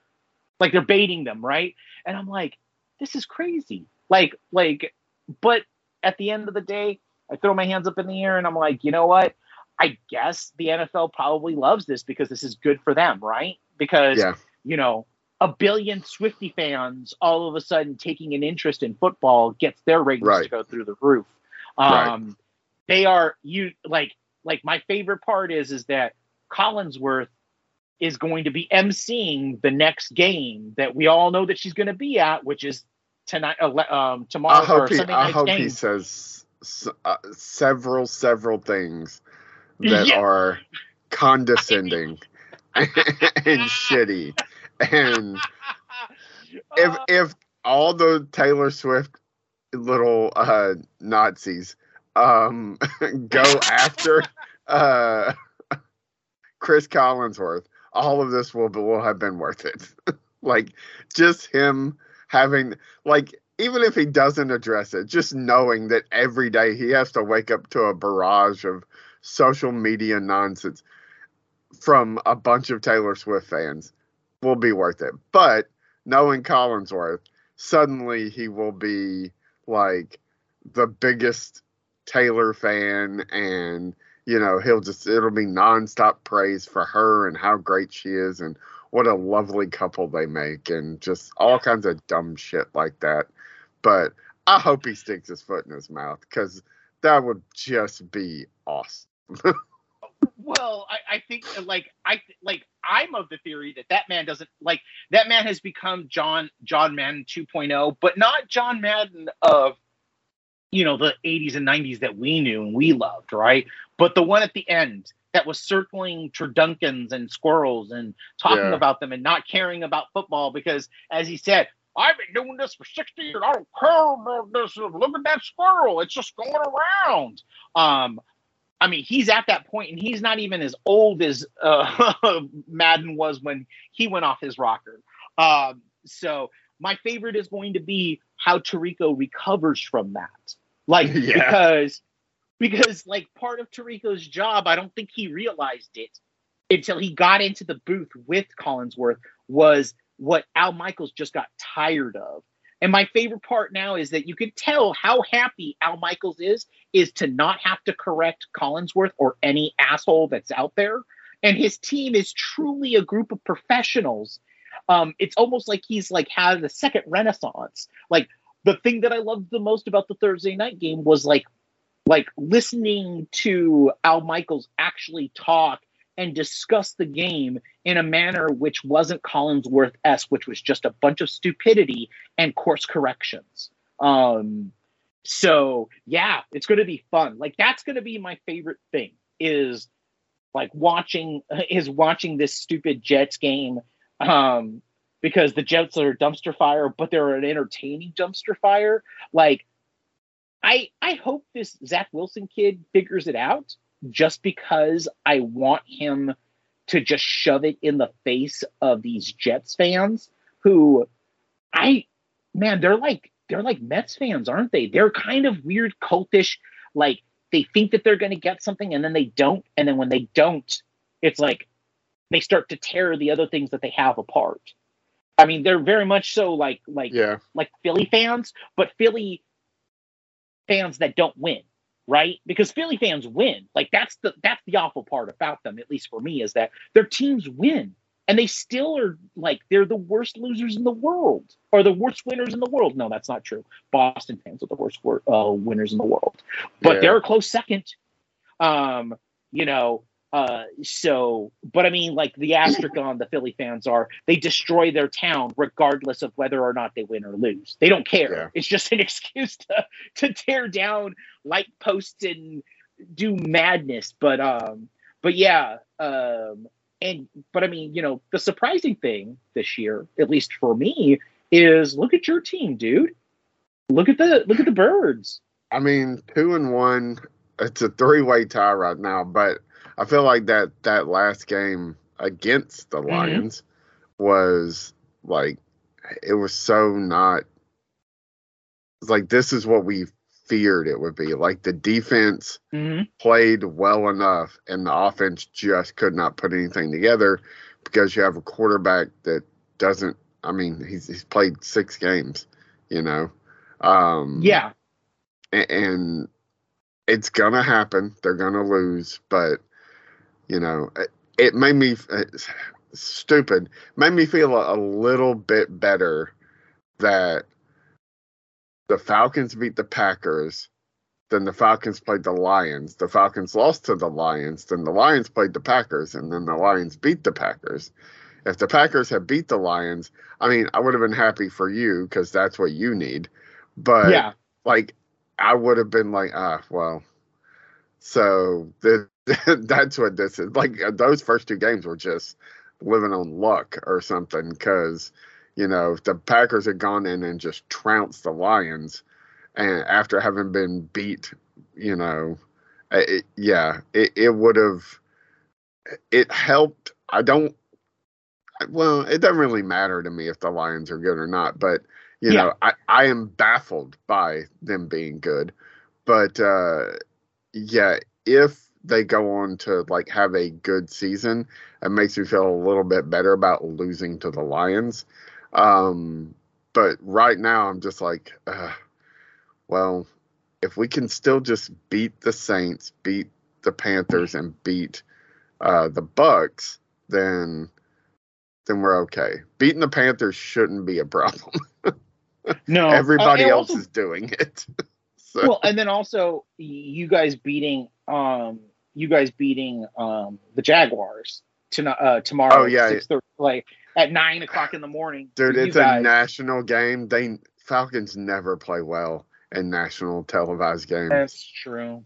Speaker 3: Like, they're baiting them, right? And I'm like, this is crazy. Like, like, but at the end of the day, I throw my hands up in the air and I'm like, you know what? I guess the NFL probably loves this because this is good for them, right? Because,
Speaker 2: Yeah.
Speaker 3: you know, a billion Swifty fans all of a sudden taking an interest in football gets their ratings
Speaker 2: Right.
Speaker 3: to go through the roof.
Speaker 2: Right.
Speaker 3: Um, They are you like like my favorite part is is that Collinsworth is going to be emceeing the next game that we all know that she's going to be at, which is tonight, uh, um, tomorrow
Speaker 2: I
Speaker 3: or
Speaker 2: hope he,
Speaker 3: Sunday
Speaker 2: I hope
Speaker 3: game.
Speaker 2: he says uh, several several things that *laughs*
Speaker 3: Yeah.
Speaker 2: are condescending *laughs* and shitty. And *laughs* if
Speaker 3: Uh,
Speaker 2: if all the Taylor Swift little uh, Nazis um, *laughs* go after *laughs* uh, Chris Collinsworth, all of this will will have been worth it. like just him having like even if he doesn't address it, just knowing that every day he has to wake up to a barrage of social media nonsense from a bunch of Taylor Swift fans will be worth it. But knowing Collinsworth, suddenly he will be like the biggest Taylor fan and you know, he'll just it'll be nonstop praise for her and how great she is and what a lovely couple they make and just all kinds of dumb shit like that. But I hope he sticks his foot in his mouth because that would just be awesome. *laughs*
Speaker 3: Well, I, I think uh, like I like I'm of the theory that that man doesn't like that man has become John John Madden 2.0, but not John Madden of you know the 80s and 90s that we knew and we loved, right? But the one at the end that was circling turduckens and squirrels and talking
Speaker 2: Yeah.
Speaker 3: about them and not caring about football because, as he said. I've been doing this for 60 years. I don't care about this. Look at that squirrel. It's just going around. Um, I mean, he's at that point, and he's not even as old as uh, *laughs* Madden was when he went off his rocker. Um, so my favorite is going to be how Tirico recovers from that, like *laughs*
Speaker 2: Yeah.
Speaker 3: because because like part of Tirico's job, I don't think he realized it until he got into the booth with Collinsworth was what Al Michaels just got tired of. And my favorite part now is that you can tell how happy Al Michaels is is to not have to correct Collinsworth or any asshole that's out there. And his team is truly a group of professionals. Um, it's almost like he's like had a second renaissance. Like the thing that I loved the most about the Thursday night game was like like listening to Al Michaels actually talk and discuss the game in a manner which wasn't Collinsworth which was just a bunch of stupidity and course corrections. Um, so yeah, it's going to be fun. Like that's going to be my favorite thing is like watching *laughs* is watching this stupid Jets game um, because the Jets are dumpster fire, but they're an entertaining dumpster fire. Like I I hope this Zach Wilson kid figures it out just because I want him to just shove it in the face of these Jets fans who I man, they're like they're like Mets fans, aren't they? They're kind of weird cultish, like they think that they're gonna get something and then they don't, and then when they don't, it's like they start to tear the other things that they have apart. I mean, they're very much so like like
Speaker 2: Yeah.
Speaker 3: like Philly fans, but Philly fans that don't win, right? Because Philly fans win. Like that's the that's the awful part about them, at least for me, is that their teams win. And they still are like they're the worst losers in the world, or the worst winners in the world. No, that's not true. Boston fans are the worst uh, winners in the world, but
Speaker 2: Yeah.
Speaker 3: they're a close second. Um, you know, uh, so, but I mean, like the *clears throat* asterisk on the Philly fans are they destroy their town regardless of whether or not they win or lose. They don't care.
Speaker 2: Yeah.
Speaker 3: It's just an *laughs* excuse to to tear down light posts and do madness. But um, but yeah, um, and but I mean, you know, the surprising thing this year, at least for me, is look at your team, dude. Look at the look at the birds.
Speaker 2: I mean, two and one. It's a three-way tie right now, but I feel like that that last game against the
Speaker 3: Mhm.
Speaker 2: Lions was like it was so not. It's like this is what we feared it would be. Like the defense
Speaker 3: Mm-hmm.
Speaker 2: played well enough, and the offense just could not put anything together because you have a quarterback that doesn't. I mean, he's he's played six games, you know. Um,
Speaker 3: Yeah,
Speaker 2: a- and it's gonna happen. They're gonna lose, but you know, it, it made me it's stupid. Made me feel a, a little bit better that the Falcons beat the Packers. Then the Falcons played the Lions. The Falcons lost to the Lions. Then the Lions played the Packers, and then the Lions beat the Packers. If the Packers had beat the Lions, I mean, I would have been happy for you because that's what you need. But
Speaker 3: yeah,
Speaker 2: like I would have been like, ah, well. So the, *laughs* that's what this is. Like uh, those first two games were just living on luck or something because you know if the Packers had gone in and just trounced the Lions, and after having been beat, you know, it, yeah, it, it would have. It helped. I don't. Well, it doesn't really matter to me if the Lions are good or not, but you
Speaker 3: Yeah.
Speaker 2: know, I, I am baffled by them being good. But uh yeah, if they go on to like have a good season, it makes me feel a little bit better about losing to the Lions. Um but right now I'm just like uh, well, if we can still just beat the Saints, beat the Panthers and beat uh the Bucs, then then we're okay. Beating the Panthers shouldn't be a problem. *laughs*
Speaker 3: no.
Speaker 2: Everybody
Speaker 3: uh,
Speaker 2: else
Speaker 3: also-
Speaker 2: is doing it. *laughs* so,
Speaker 3: well, and then also you guys beating um you guys beating um the Jaguars to uh tomorrow.
Speaker 2: Oh, yeah.
Speaker 3: thirty, like at nine o'clock in the morning.
Speaker 2: dude, it's
Speaker 3: guys-
Speaker 2: a national game. They Falcons never play well in national televised games,
Speaker 3: That's true.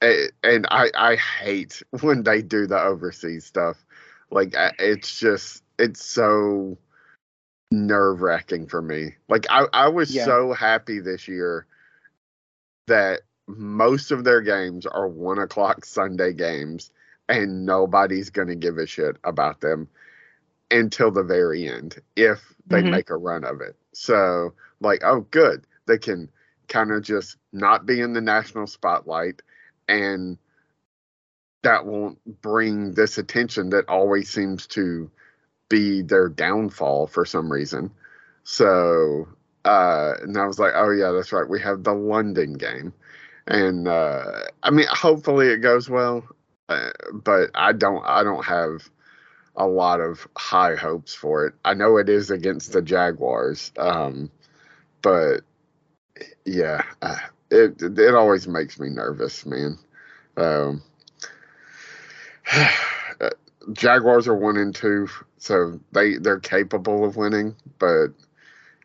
Speaker 2: And I I hate *laughs* when they do the overseas stuff. Like it's just it's so nerve wracking for me. Like I I was
Speaker 3: Yeah.
Speaker 2: so happy this year that most of their games are one o'clock Sunday games, and nobody's gonna give a shit about them until the very end if they
Speaker 3: Mhm.
Speaker 2: make a run of it. So like, oh good, they can kind of just not be in the national spotlight and that won't bring this attention that always seems to be their downfall for some reason. So, uh, and I was like, oh yeah, that's right. We have the London game, and uh, I mean, hopefully it goes well, uh, but I don't, I don't have a lot of high hopes for it. I know it is against the Jaguars, um, but yeah, uh, it it always makes me nervous, man. Um, *sighs* Jaguars are one and two, so they they're capable of winning, but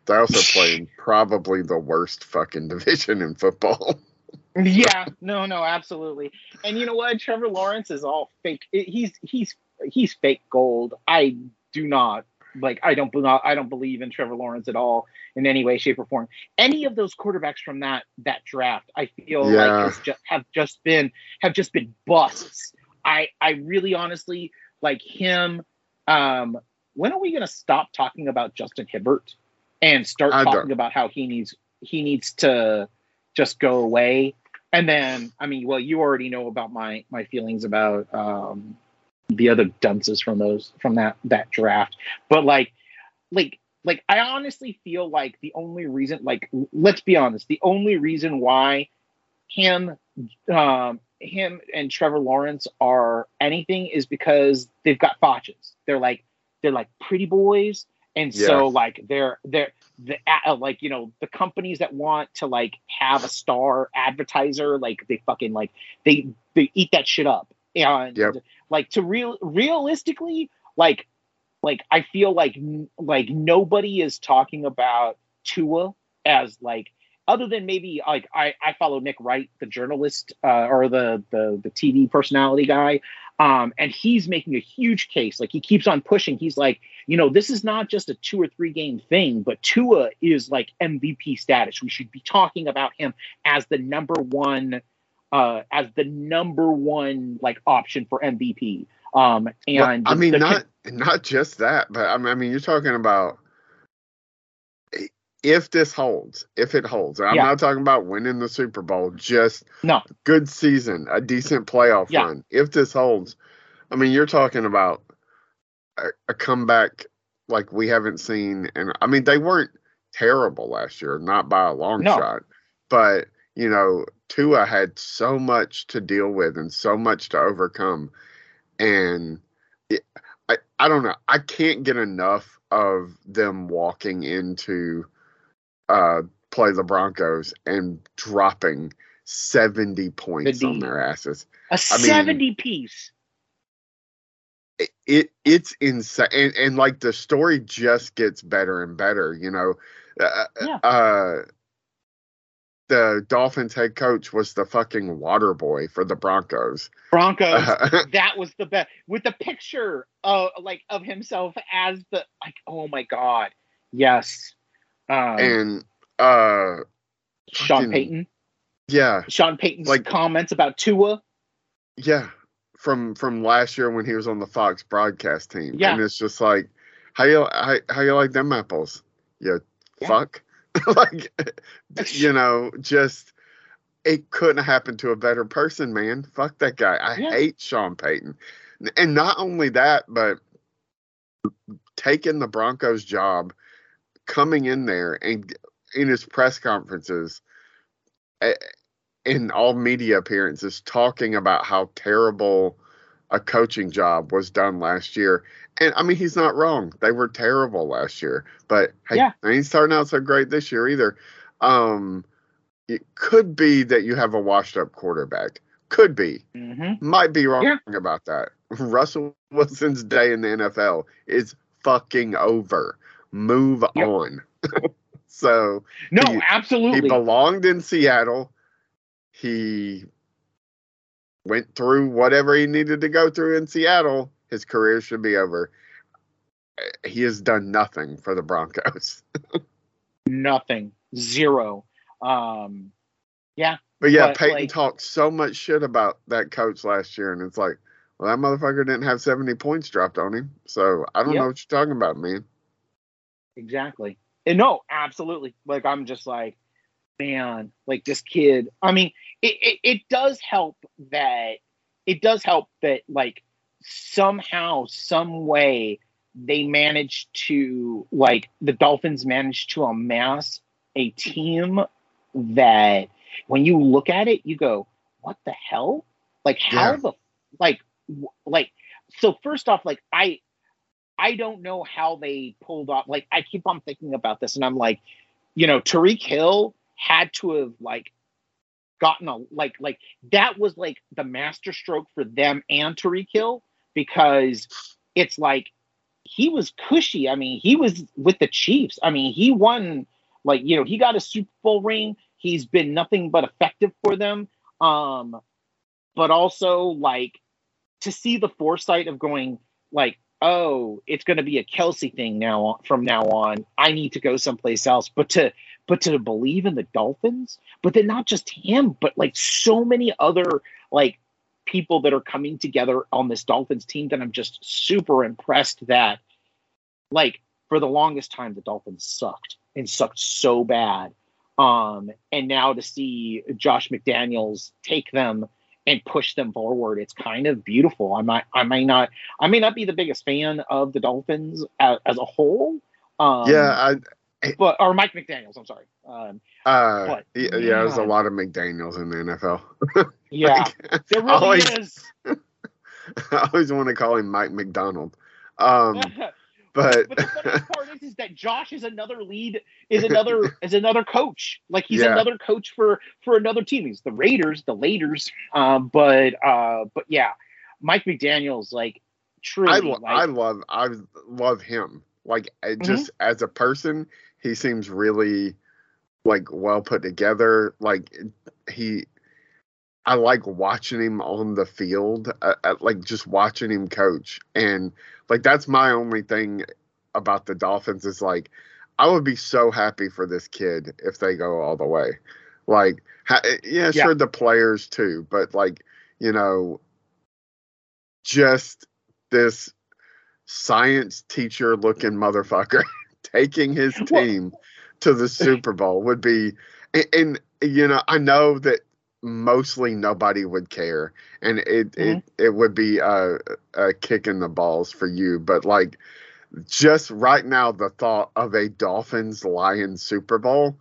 Speaker 2: they also playing *laughs* probably the worst fucking *laughs* division in football.
Speaker 3: Yeah, no, no, absolutely. And you know what? Trevor Lawrence is all fake. He's he's he's fake gold. I do not like. I don't believe. I don't believe in Trevor Lawrence at all in any way, shape, or form. Any of those quarterbacks from that that draft, I feel
Speaker 2: Yeah.
Speaker 3: like just, have just been have just been busts. I I really honestly like him. Um, when are we going to stop talking about Justin Herbert and start
Speaker 2: I don't-
Speaker 3: talking about how he needs he needs to just go away? And then, I mean, well, you already know about my my feelings about um, the other dunces from those from that that draft. But like, like, like, I honestly feel like the only reason, like, let's be honest, the only reason why him, um, him and Trevor Lawrence are anything is because they've got botches. They're like they're like pretty boys, and so like they're they're the uh, like you know the companies that want to like have a star advertiser like they fucking like they they eat that shit up. And
Speaker 2: Yep.
Speaker 3: like to real realistically like like I feel like like nobody is talking about Tua as like other than maybe like I I follow Nick Wright the journalist uh, or the the the TV personality guy um and he's making a huge case. Like he keeps on pushing. He's like you know this is not just a two or three game thing but Tua is like MVP status. We should be talking about him as the number one uh as the number one like option for MVP um and
Speaker 2: Well, I mean,
Speaker 3: the-
Speaker 2: not not just that, but I mean, I mean, you're talking about if this holds, if it holds. I'm
Speaker 3: Yeah.
Speaker 2: not talking about winning the Super Bowl, just
Speaker 3: No.
Speaker 2: good season, a decent playoff
Speaker 3: Yeah.
Speaker 2: run. If this holds, I mean, you're talking about a, a comeback like we haven't seen, and I mean, they weren't terrible last year, not by a long
Speaker 3: No.
Speaker 2: shot, but you know, Tua had so much to deal with and so much to overcome, and it, I I don't know, I can't get enough of them walking into uh play the Broncos and dropping 70 points on their asses.
Speaker 3: a
Speaker 2: I mean-
Speaker 3: 70 piece
Speaker 2: It, it it's insane and, and like the story just gets better and better, you know. Uh,
Speaker 3: Yeah.
Speaker 2: uh the Dolphins head coach was the fucking water boy for the Broncos.
Speaker 3: Broncos *laughs* that was the best with the picture of like of himself as the like oh my god yes um
Speaker 2: and uh
Speaker 3: Sean
Speaker 2: fucking-
Speaker 3: Payton
Speaker 2: yeah,
Speaker 3: Sean Payton's
Speaker 2: Like-
Speaker 3: comments about Tua
Speaker 2: Yeah, from from last year when he was on the Fox broadcast team.
Speaker 3: Yeah.
Speaker 2: and it's just like how you how, how you like them apples? You
Speaker 3: Yeah.
Speaker 2: fuck, *laughs* like *laughs* you know, just it couldn't happen to a better person, man. Fuck that guy. I
Speaker 3: Yeah.
Speaker 2: hate Sean Payton, and not only that, but taking the Broncos job, coming in there and in his press conferences. eh, in all media appearances talking about how terrible a coaching job was done last year. And I mean, he's not wrong. They were terrible last year, but hey,
Speaker 3: Yeah.
Speaker 2: they ain't starting out so great this year either. Um, it could be that you have a washed up quarterback. Could be.
Speaker 3: hmm
Speaker 2: Might be wrong
Speaker 3: Yeah.
Speaker 2: about that. *laughs* Russell Wilson's day in the NFL is fucking over. Move
Speaker 3: Yep.
Speaker 2: on. *laughs* so
Speaker 3: no
Speaker 2: He- he belonged in Seattle. He went through whatever he needed to go through in Seattle. His career should be over. Uh, He has done nothing for the Broncos. *laughs*
Speaker 3: nothing zero um
Speaker 2: But yeah,
Speaker 3: But,
Speaker 2: Payton
Speaker 3: like-
Speaker 2: talked so much shit about that coach last year, and it's like, well, that motherfucker didn't have 70 points dropped on him. So I don't
Speaker 3: Yep.
Speaker 2: know what you're talking about, man.
Speaker 3: Exactly. And no absolutely. Like i'm just like man like this kid i mean it, it, it does help that it does help that like somehow some way they managed to like the dolphins managed to amass a team that when you look at it you go what the hell? Like how
Speaker 2: Yeah.
Speaker 3: the like like so first off like i I don't know how they pulled off. Like, I keep on thinking about this, and I'm like, you know, Tyreek Hill had to have like gotten a like like that was like the master stroke for them and Tyreek Hill because it's like he was cushy. I mean, he was with the Chiefs. I mean, he won like you know he got a Super Bowl ring. He's been nothing but effective for them. Um, but also like to see the foresight of going like oh, it's going to be a Kelce thing now from now on. I need to go someplace else. But to but to believe in the Dolphins, but then not just him, but like so many other like people that are coming together on this Dolphins team that I'm just super impressed that like for the longest time the Dolphins sucked and sucked so bad. Um and now to see Josh McDaniels take them and push them forward. It's kind of beautiful. I might, I may not, I may not be the biggest fan of the Dolphins as, as a whole. Um,
Speaker 2: yeah, I,
Speaker 3: but or Mike McDaniel's. I'm sorry. Um,
Speaker 2: uh,
Speaker 3: But,
Speaker 2: yeah, yeah, there's a lot of McDaniels in the NFL. *laughs*
Speaker 3: yeah, there really
Speaker 2: always-
Speaker 3: is. *laughs*
Speaker 2: I always want to call him Mike McDonald. Um, *laughs* but,
Speaker 3: but the funniest *laughs* part is, is that Josh is another lead, is another *laughs* is another coach. Like he's
Speaker 2: Yeah.
Speaker 3: another coach for for another team. He's the Raiders, the Laters. Um, but uh, but yeah, Mike McDaniel's like truly
Speaker 2: I, lo-
Speaker 3: like,
Speaker 2: I love I love him. Like I just as a person, he seems really like well put together. Like he, I like watching him on the field. Uh, uh, like just watching him coach, and like that's my only thing about the Dolphins is like I would be so happy for this kid if they go all the way. Like ha- yeah,
Speaker 3: Yeah.
Speaker 2: sure the players too, but like you know, just this science teacher looking motherfucker *laughs* taking his
Speaker 3: Well-
Speaker 2: team to the Super Bowl would be and, and you know I know that mostly nobody would care and it
Speaker 3: Mhm.
Speaker 2: it, it would be a, a kick in the balls for you but like just right now the thought of a Dolphins Lions Super Bowl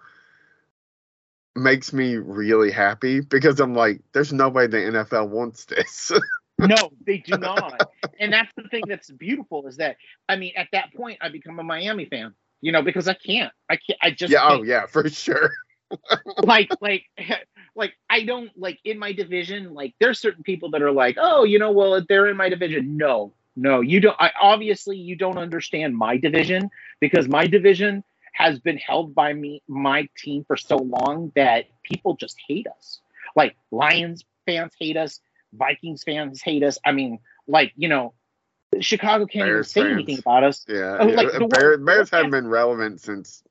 Speaker 2: makes me really happy because I'm like there's no way the NFL wants this
Speaker 3: no, *laughs* they do not. and that's the thing that's beautiful is that I mean, at that point, I become a Miami fan. You know, because I can't. I can't. I just
Speaker 2: yeah oh yeah for sure *laughs*
Speaker 3: like like *laughs* like I don't like in my division. Like there's certain people that are like, oh, you know, well they're in my division. No, no, you don't. I, obviously, you don't understand my division because my division has been held by me, my team for so long that people just hate us. Like Lions fans hate us, Vikings fans hate us. I mean, like you know, Chicago can't
Speaker 2: Bears
Speaker 3: even say
Speaker 2: fans.
Speaker 3: anything about us.
Speaker 2: Yeah,
Speaker 3: Oh, like
Speaker 2: yeah,
Speaker 3: the
Speaker 2: Bears, Bears haven't been relevant since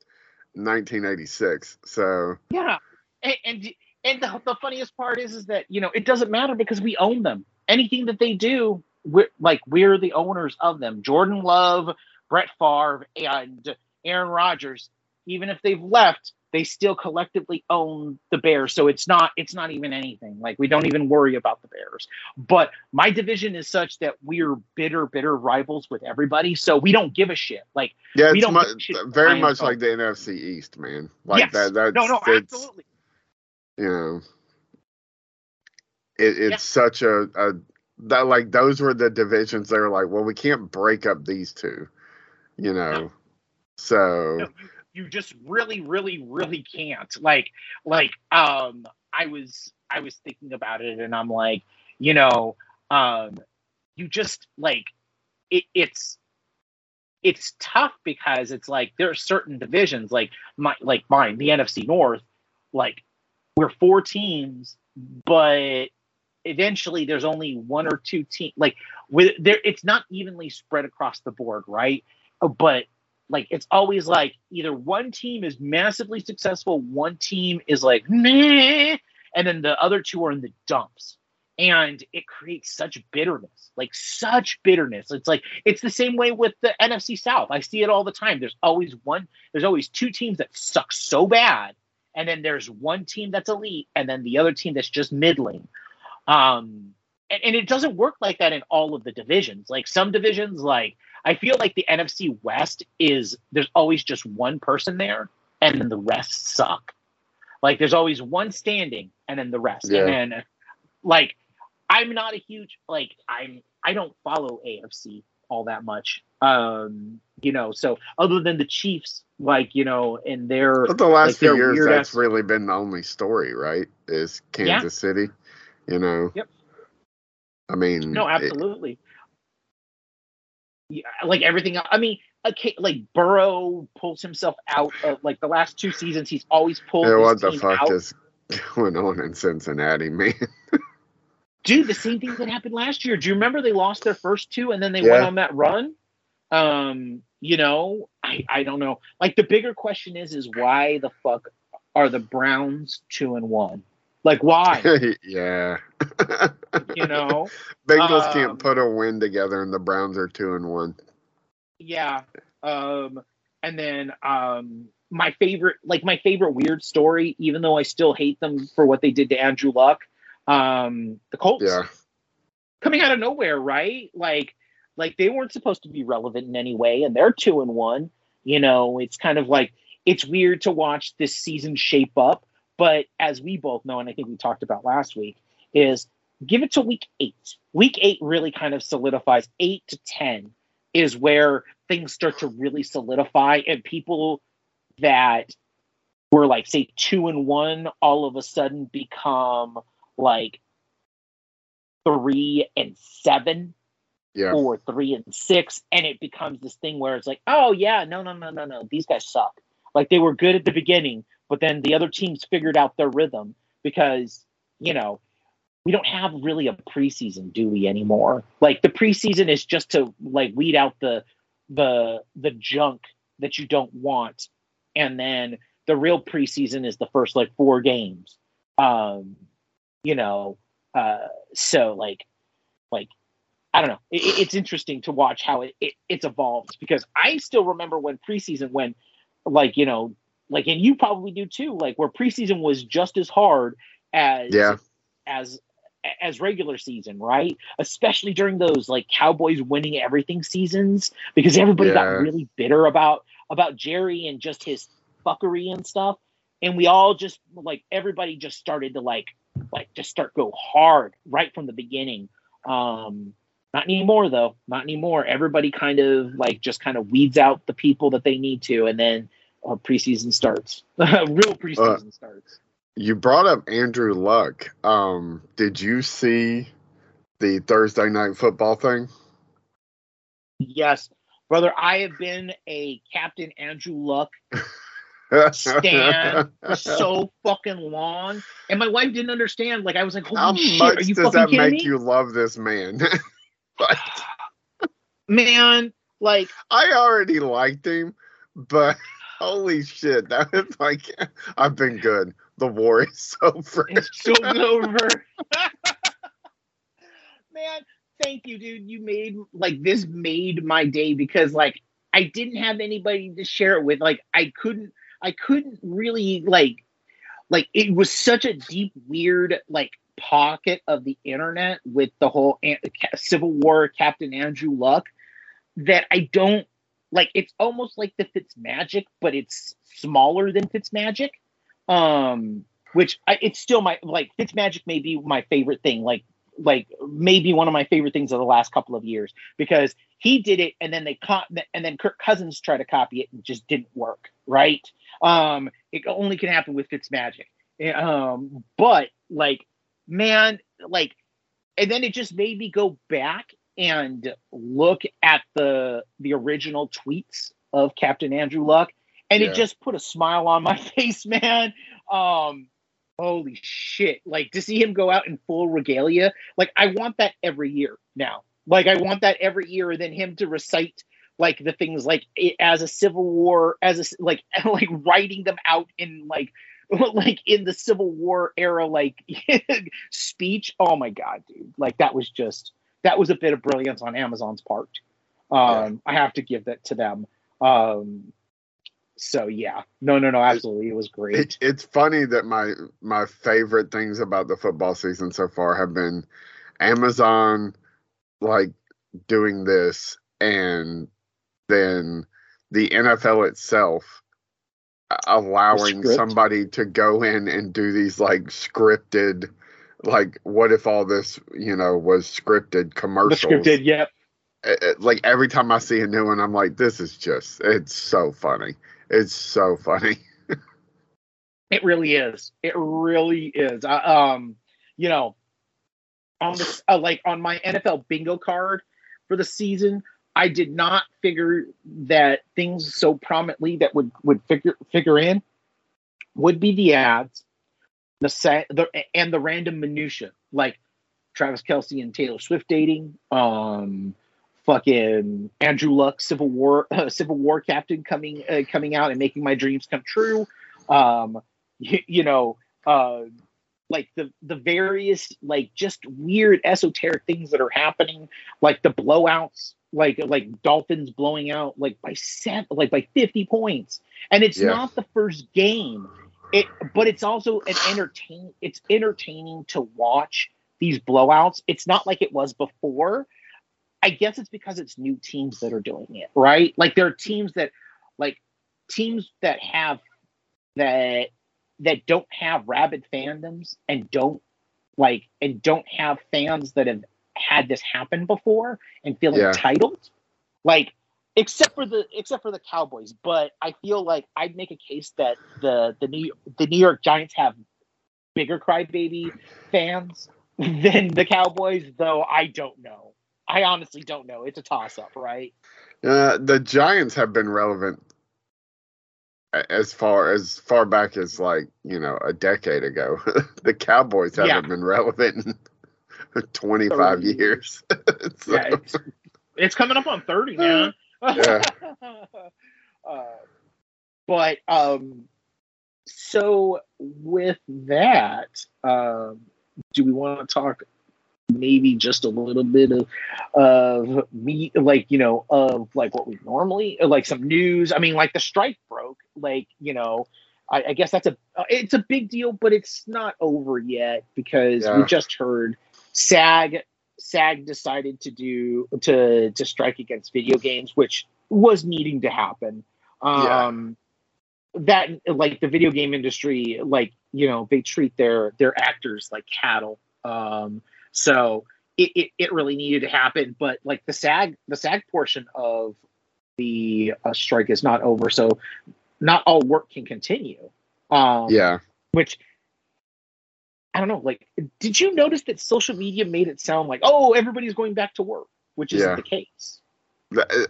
Speaker 2: 1986. So
Speaker 3: Yeah, and and, and the, the funniest part is is that you know it doesn't matter because we own them. Anything that they do, we're like we're the owners of them. Jordan Love, Brett Favre, and Aaron Rodgers. Even if they've left, they still collectively own the Bears. So it's not it's not even anything. Like we don't even worry about the Bears. But my division is such that we're bitter, bitter rivals with everybody. So we don't give a shit. Like
Speaker 2: yeah,
Speaker 3: We
Speaker 2: it's
Speaker 3: don't
Speaker 2: mu-
Speaker 3: give a shit
Speaker 2: very much like the NFC East, man. Like
Speaker 3: yes,
Speaker 2: that. That's
Speaker 3: no, no, absolutely.
Speaker 2: You know, it, it's such a, a that like those were the divisions. They were like, well, we can't break up these two. You know,
Speaker 3: No.
Speaker 2: so
Speaker 3: no, you, you just really really really can't like like um i was i was thinking about it and i'm like you know um you just like it, it's it's tough because it's like there are certain divisions like my like mine the nfc north like we're four teams but eventually there's only one or two teams like with there it's not evenly spread across the board right Uh, but like it's always like either one team is massively successful, one team is like meh, and then the other two are in the dumps. And it creates such bitterness, like such bitterness. It's like it's the same way with the NFC South. I see it all the time. There's always one, there's always two teams that suck so bad, and then there's one team that's elite, and then the other team that's just middling. Um, and, and it doesn't work like that in all of the divisions. Like some divisions, like I feel like the NFC West is there's always just one person there, and then the rest suck. Like there's always one standing, and then the rest.
Speaker 2: Yeah.
Speaker 3: And then, like, I'm not a huge like I'm I don't follow AFC all that much. Um, you know, so other than the Chiefs, like you know, and their
Speaker 2: but the last
Speaker 3: like,
Speaker 2: few years, that's
Speaker 3: ass-
Speaker 2: really been the only story, right? Is Kansas City. You know.
Speaker 3: Yep.
Speaker 2: I mean,
Speaker 3: No,
Speaker 2: it-
Speaker 3: absolutely. Yeah, like everything. I mean, okay, like Burrow pulls himself out of like the last two seasons. He's always pulled
Speaker 2: yeah, what the fuck
Speaker 3: out.
Speaker 2: is going on in Cincinnati, man? *laughs*
Speaker 3: Dude, the same thing that happened last year. Do you remember they lost their first two and then they
Speaker 2: Yeah.
Speaker 3: went on that run? Um, you know, I I don't know. Like the bigger question is is why the fuck are the Browns two and one? Like why? *laughs*
Speaker 2: yeah.
Speaker 3: you know? *laughs*
Speaker 2: Bengals
Speaker 3: Um,
Speaker 2: can't put a win together, and the Browns are two and one.
Speaker 3: Yeah. Um, and then um, my favorite, like my favorite weird story, even though I still hate them for what they did to Andrew Luck, um, the Colts
Speaker 2: Yeah,
Speaker 3: coming out of nowhere, right? Like, like they weren't supposed to be relevant in any way, and they're two and one. You know, it's kind of like it's weird to watch this season shape up. But as we both know, and I think we talked about last week, is give it to week eight. Week eight really kind of solidifies eight to ten is where things start to really solidify and people that were like say two and one all of a sudden become like three and seven
Speaker 2: Yeah.
Speaker 3: or three and six and it becomes this thing where it's like oh yeah no no no no no these guys suck. Like they were good at the beginning but then the other teams figured out their rhythm because you know we don't have really a preseason do we anymore? Like the preseason is just to like weed out the the the junk that you don't want and then the real preseason is the first like four games. Um you know uh so like like I don't know. It, it- it's interesting to watch how it, it it's evolved because I still remember when preseason when like you know like and you probably do too like where preseason was just as hard as
Speaker 2: Yeah.
Speaker 3: as as regular season right especially during those like cowboys winning everything seasons because everybody got really bitter about about jerry and just his fuckery and stuff and we all just like everybody just started to like like just start go hard right from the beginning um not anymore though. Not anymore. Everybody kind of like just kind of weeds out the people that they need to and then uh, preseason starts. *laughs* Real preseason starts.
Speaker 2: You brought up Andrew Luck. Um, did you see the Thursday night football thing?
Speaker 3: yes. Brother i have been a captain andrew luck stan for *laughs* so fucking long and my wife didn't understand. Like i was like holy
Speaker 2: How
Speaker 3: shit
Speaker 2: much
Speaker 3: are you
Speaker 2: does
Speaker 3: fucking
Speaker 2: that
Speaker 3: kidding
Speaker 2: make
Speaker 3: me?
Speaker 2: you love this man? *laughs* *laughs* Like,
Speaker 3: man like
Speaker 2: I already liked him, but *laughs* holy shit, that was like *laughs* I've been good. The war is over.
Speaker 3: Over. Man, thank you, dude. You made like this made my day because like I didn't have anybody to share it with. Like I couldn't I couldn't really like like it was such a deep weird like pocket of the internet with the whole Civil War Captain Andrew Luck that I don't like it's almost like the Fitz Magic, but it's smaller than Fitz Magic. Um which I, it's still my like Fitz Magic may be my favorite thing, like like maybe one of my favorite things of the last couple of years because he did it and then they caught and then Kirk Cousins tried to copy it and just didn't work, right? Um, it only can happen with Fitz Magic. Um, but like, man, like, and then it just made me go back and look at the the original tweets of Captain Andrew Luck, and
Speaker 2: Yeah.
Speaker 3: it just put a smile on my *laughs* face, man. Um, holy shit! Like to see him go out in full regalia, like I want that every year now. Like I want that every year, and then him to recite like the things like it, as a Civil War, as a like *laughs* like writing them out in like *laughs* like in the Civil War era like *laughs* speech. Oh my god, dude! Like that was just that was a bit of brilliance on Amazon's part. Um, I have to give that to them. Um, so yeah, no, no, no, absolutely, it was great.
Speaker 2: It, it's funny that my my favorite things about the football season so far have been Amazon like doing this and then the NFL itself allowing somebody to go in and do these like scripted like what if all this you know was scripted
Speaker 3: The
Speaker 2: commercials
Speaker 3: scripted, yep.
Speaker 2: Like every time i see a new one i'm like this is just it's so funny it's so funny *laughs*
Speaker 3: It really is. It really is. I, um, you know, on the uh, like on my NFL bingo card for the season, I did not figure that things so prominently that would would figure figure in would be the ads, the set, the and the random minutia like Travis Kelce and Taylor Swift dating, um, fucking Andrew Luck, Civil War, uh, *laughs* Civil War captain coming uh, coming out and making my dreams come true. Um, you, you know, uh, like the the various like just weird esoteric things that are happening, like the blowouts, like like Dolphins blowing out like by seven, like by fifty points, and it's
Speaker 2: Yeah.
Speaker 3: not the first game. It, but it's also an entertain. It's entertaining to watch these blowouts. It's not like it was before. I guess it's because it's new teams that are doing it, right? Like there are teams that, like teams that have that that don't have rabid fandoms and don't like and don't have fans that have had this happen before and feel
Speaker 2: Yeah.
Speaker 3: entitled. Like except for the except for the Cowboys, but I feel like I'd make a case that the the New the New York Giants have bigger crybaby fans than the Cowboys, though I don't know. I honestly don't know. It's a toss up, right?
Speaker 2: Uh, the Giants have been relevant as far as far back as like you know a decade ago. *laughs* the Cowboys haven't
Speaker 3: Yeah.
Speaker 2: been relevant in *laughs* 25
Speaker 3: Thirty
Speaker 2: years. *laughs* So,
Speaker 3: Yeah, it's, it's coming up on 30 now.
Speaker 2: Yeah.
Speaker 3: uh, but um so with that, um do we want to talk maybe just a little bit of of me like you know of like what we normally like some news. I mean like the strike broke like you know i, I guess that's a it's a big deal but it's not over yet because we just heard sag sag decided to do to to strike against video games which was needing to happen.
Speaker 2: Yeah.
Speaker 3: um that like the video game industry like you know they treat their their actors like cattle. Um so it, it, it really needed to happen but like the sag the sag portion of the uh, strike is not over so not all work can continue um
Speaker 2: yeah,
Speaker 3: which i don't know like did you notice that social media made it sound like oh everybody's going back to work which isn't
Speaker 2: Yeah.
Speaker 3: the case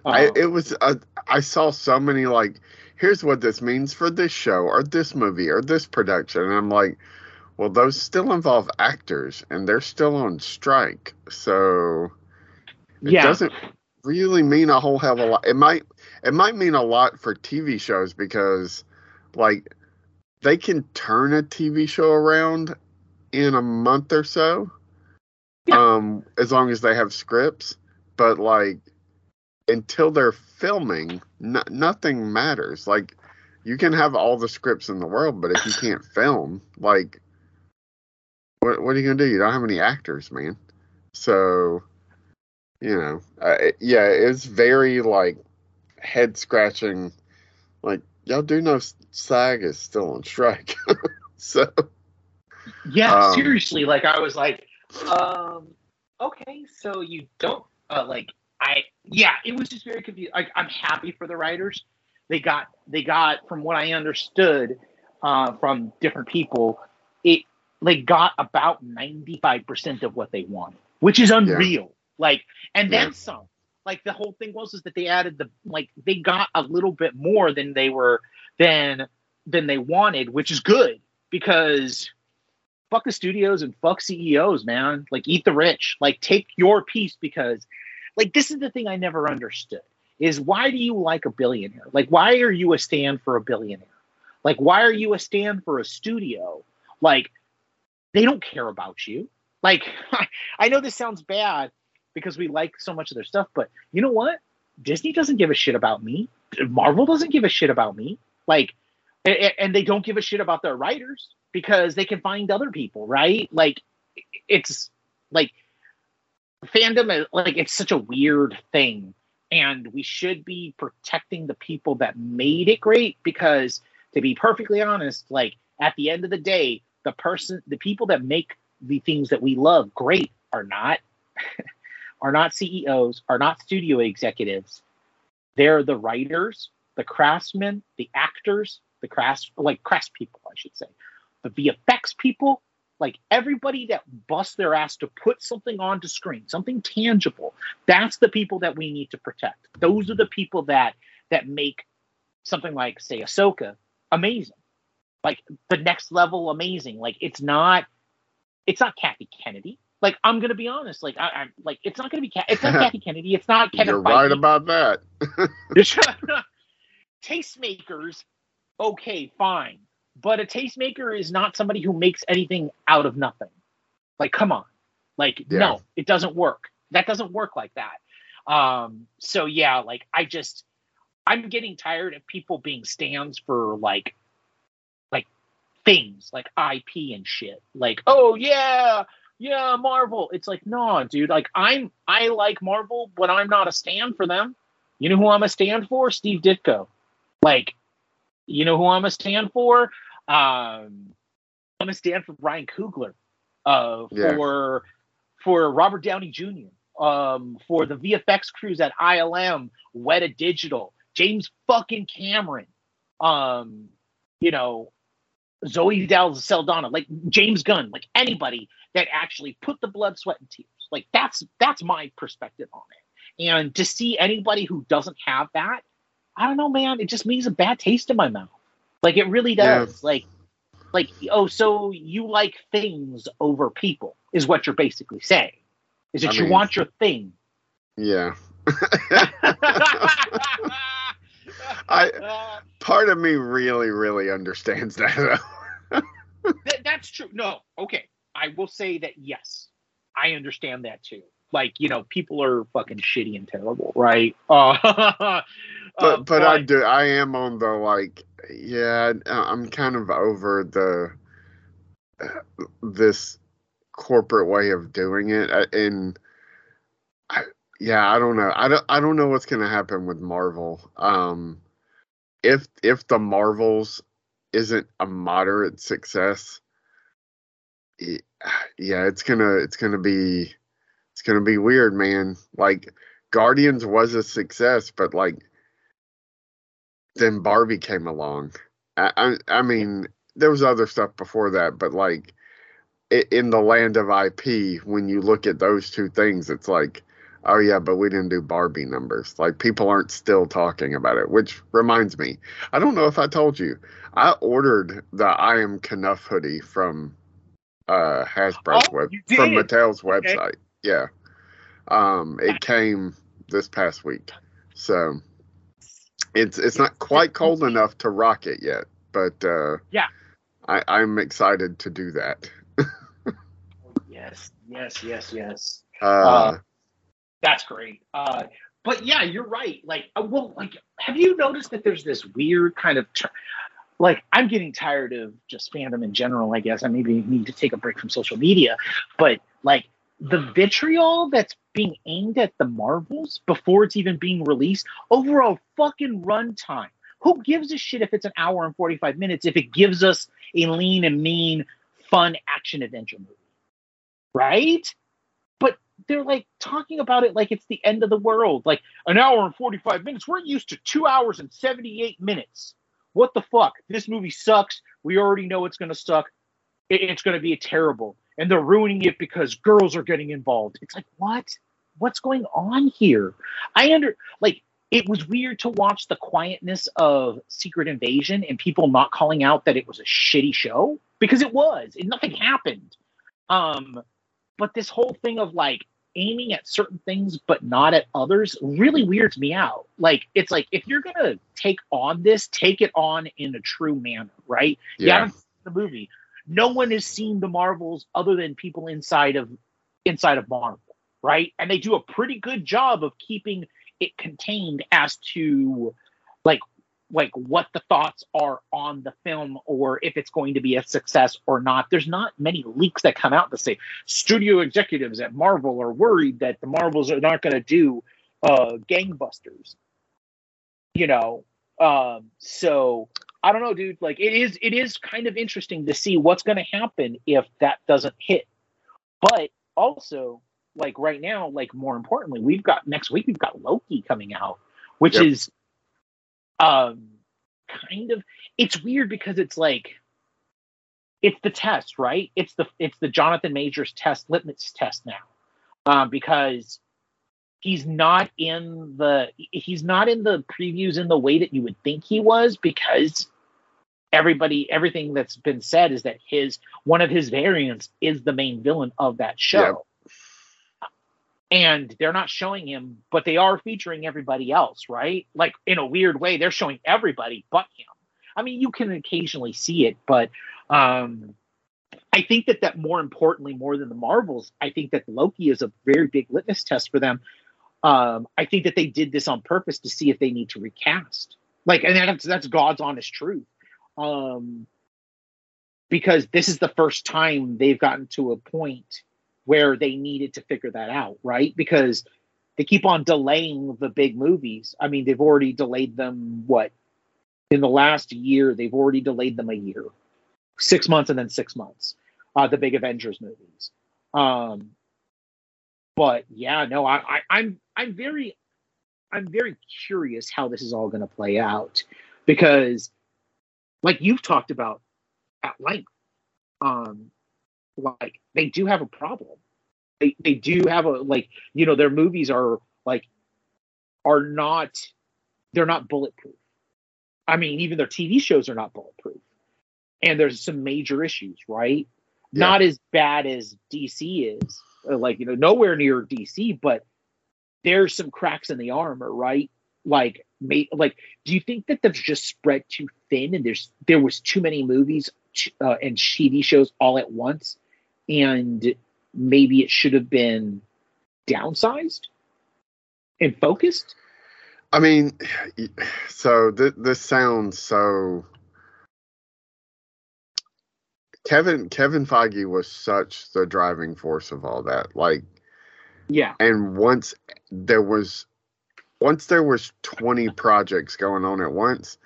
Speaker 2: I,
Speaker 3: Um,
Speaker 2: it was. Uh, I saw so many like, here's what this means for this show or this movie or this production, and I'm like, well, those still involve actors and they're still on strike, so it
Speaker 3: yeah
Speaker 2: doesn't really mean a whole hell of a lot. It might. It might mean a lot for TV shows because, like, they can turn a TV show around in a month or so,
Speaker 3: Yeah.
Speaker 2: um, as long as they have scripts. But like, until they're filming, no, nothing matters. Like, you can have all the scripts in the world, but if you can't film, like, what what are you gonna do? You don't have any actors, man. So, you know, uh, yeah, it's very like head scratching. Like, y'all do know SAG is still on strike, *laughs* so
Speaker 3: Yeah,
Speaker 2: Um,
Speaker 3: seriously. Like I was like, um, okay, so you don't uh, like I yeah, it was just very confusing. Like I'm happy for the writers. They got they got from what I understood uh, from different people, they got about 95% of what they wanted, which is unreal. Like and then
Speaker 2: Yeah.
Speaker 3: some. Like the whole thing was is that they added the like they got a little bit more than they were than than they wanted, which is good because fuck the studios and fuck CEOs, man. Like eat the rich. Like take your piece because like this is the thing I never understood is why do you like a billionaire? Like why are you a stand for a billionaire? Like why are you a stand for a studio? Like they don't care about you. Like *laughs* I know this sounds bad because we like so much of their stuff, but you know what? Disney doesn't give a shit about me. Marvel doesn't give a shit about me. Like and they don't give a shit about their writers because they can find other people, right? Like it's like fandom like it's such a weird thing and we should be protecting the people that made it great because to be perfectly honest, like at the end of the day, the person the people that make the things that we love great are not *laughs* are not CEOs, are not studio executives. They're the writers, the craftsmen, the actors, the crafts like craft people, I should say, the VFX people, like everybody that busts their ass to put something onto screen, something tangible. That's the people that we need to protect. Those are the people that that make something like say Ahsoka amazing, like the next level amazing. Like it's not, it's not Kathy Kennedy. Like I'm gonna be honest, like I, I'm like it's not gonna be Ca- it's not *laughs* Kathy Kennedy. It's not Kevin
Speaker 2: you're right about that. *laughs* *laughs*
Speaker 3: tastemakers, okay, fine. But a tastemaker is not somebody who makes anything out of nothing. Like, come on. Like,
Speaker 2: Yeah.
Speaker 3: no, it doesn't work. That doesn't work like that. Um, so yeah, like I just I'm getting tired of people being stands for like things like IP and shit. Like, oh yeah, yeah, Marvel. It's like, no, dude, like I'm I like Marvel, but I'm not a stand for them. You know who I'm a stand for? Steve Ditko. Like, you know who I'm a stand for? Um, I'm a stand for Ryan Coogler. Uh,
Speaker 2: Yeah.
Speaker 3: for for Robert Downey Jr. um, for the VFX crews at ILM, Weta Digital, James fucking Cameron, um, you know, Zoe Dal Saldana, like James Gunn, like anybody that actually put the blood, sweat, and tears. Like that's that's my perspective on it. And to see anybody who doesn't have that, I don't know, man. It just means a bad taste in my mouth. Like it really does. Yeah. Like, like oh, so you like things over people is what you're basically saying. Is that I you mean, want your thing?
Speaker 2: Yeah. *laughs* *laughs* *laughs* I part of me really, really understands that. *laughs*
Speaker 3: that that's true. No, okay. I will say that yes, I understand that too. Like you know, people are fucking shitty and terrible, right? *laughs* Uh,
Speaker 2: but, uh, but I do. I am on the like. Yeah, I'm kind of over the this corporate way of doing it, uh, and I, yeah, I don't know. I don't. I don't know what's gonna happen with Marvel. Um, if if the Marvels isn't a moderate success, yeah, it's gonna it's gonna be it's gonna be weird, man. Like Guardians was a success, but like then Barbie came along. I I, I mean, there was other stuff before that, but like in the land of IP, when you look at those two things, it's like oh yeah, but we didn't do Barbie numbers. Like people aren't still talking about it, which reminds me, I don't know if I told you, I ordered the I am Kenough hoodie from uh Hasbro's oh, web from Mattel's website. Okay. Yeah. Um it came this past week. So it's it's not quite cold enough to rock it yet, but uh
Speaker 3: yeah.
Speaker 2: I, I'm excited to do that. *laughs*
Speaker 3: yes, yes, yes, yes.
Speaker 2: Uh, uh
Speaker 3: that's great. Uh, but yeah, you're right. Like, uh, well, like, have you noticed that there's this weird kind of, tr- like, I'm getting tired of just fandom in general. I guess I maybe need to take a break from social media, but like the vitriol that's being aimed at the Marvels before it's even being released over a fucking runtime. Who gives a shit if it's an hour and 45 minutes if it gives us a lean and mean, fun action adventure movie? Right? They're like talking about it like it's the end of the world. Like an hour and 45 minutes. We're used to two hours and 78 minutes. What the fuck? This movie sucks. We already know it's going to suck. It's going to be terrible. And they're ruining it because girls are getting involved. It's like, what? What's going on here? I under like it was weird to watch the quietness of Secret Invasion and people not calling out that it was a shitty show because it was. And nothing happened. Um, but this whole thing of like aiming at certain things but not at others really weirds me out. Like it's like if you're gonna take on this, take it on in a true manner, right? Yeah. You haven't seen the movie. No one has seen the Marvels other than people inside of inside of Marvel, right? And they do a pretty good job of keeping it contained as to like like what the thoughts are on the film or if it's going to be a success or not. There's not many leaks that come out to say studio executives at Marvel are worried that the Marvels are not going to do uh, gangbusters. You know, um, so I don't know, dude. Like it is, it is kind of interesting to see what's going to happen if that doesn't hit. But also, like right now, like more importantly, we've got next week we've got Loki coming out, which yep. is um kind of it's weird because it's like it's the test right? It's the it's the jonathan majors test litmus test now um because he's not in the he's not in the previews in the way that you would think he was because everybody everything that's been said is that his one of his variants is the main villain of that show and they're not showing him, but they are featuring everybody else, right? Like in a weird way, they're showing everybody but him. I mean, you can occasionally see it, but um, I think that that more importantly, more than the Marvels, I think that Loki is a very big litmus test for them. Um, I think that they did this on purpose to see if they need to recast. Like, and that's that's God's honest truth. Um, because this is the first time they've gotten to a point where they needed to figure that out, right? Because they keep on delaying the big movies. I mean, they've already delayed them, what? In the last year, they've already delayed them a year, six months and then six months, uh, the big Avengers movies. Um, but yeah, no, I, I I'm I'm very I'm very curious how this is all going to play out because, like you've talked about at length, um, like they do have a problem. They they do have a like you know their movies are like are not they're not bulletproof. I mean, even their TV shows are not bulletproof, and there's some major issues, right?
Speaker 2: Yeah.
Speaker 3: Not as bad as DC is, uh, like you know, nowhere near DC, but there's some cracks in the armor, right? Like, may, like, do you think that they've just spread too thin, and there's there was too many movies uh, and TV shows all at once, and maybe it should have been downsized and focused?
Speaker 2: I mean, so th- this sounds so. Kevin Kevin Feige was such the driving force of all that. Like,
Speaker 3: Yeah,
Speaker 2: and once there was, once there was twenty projects going on at once,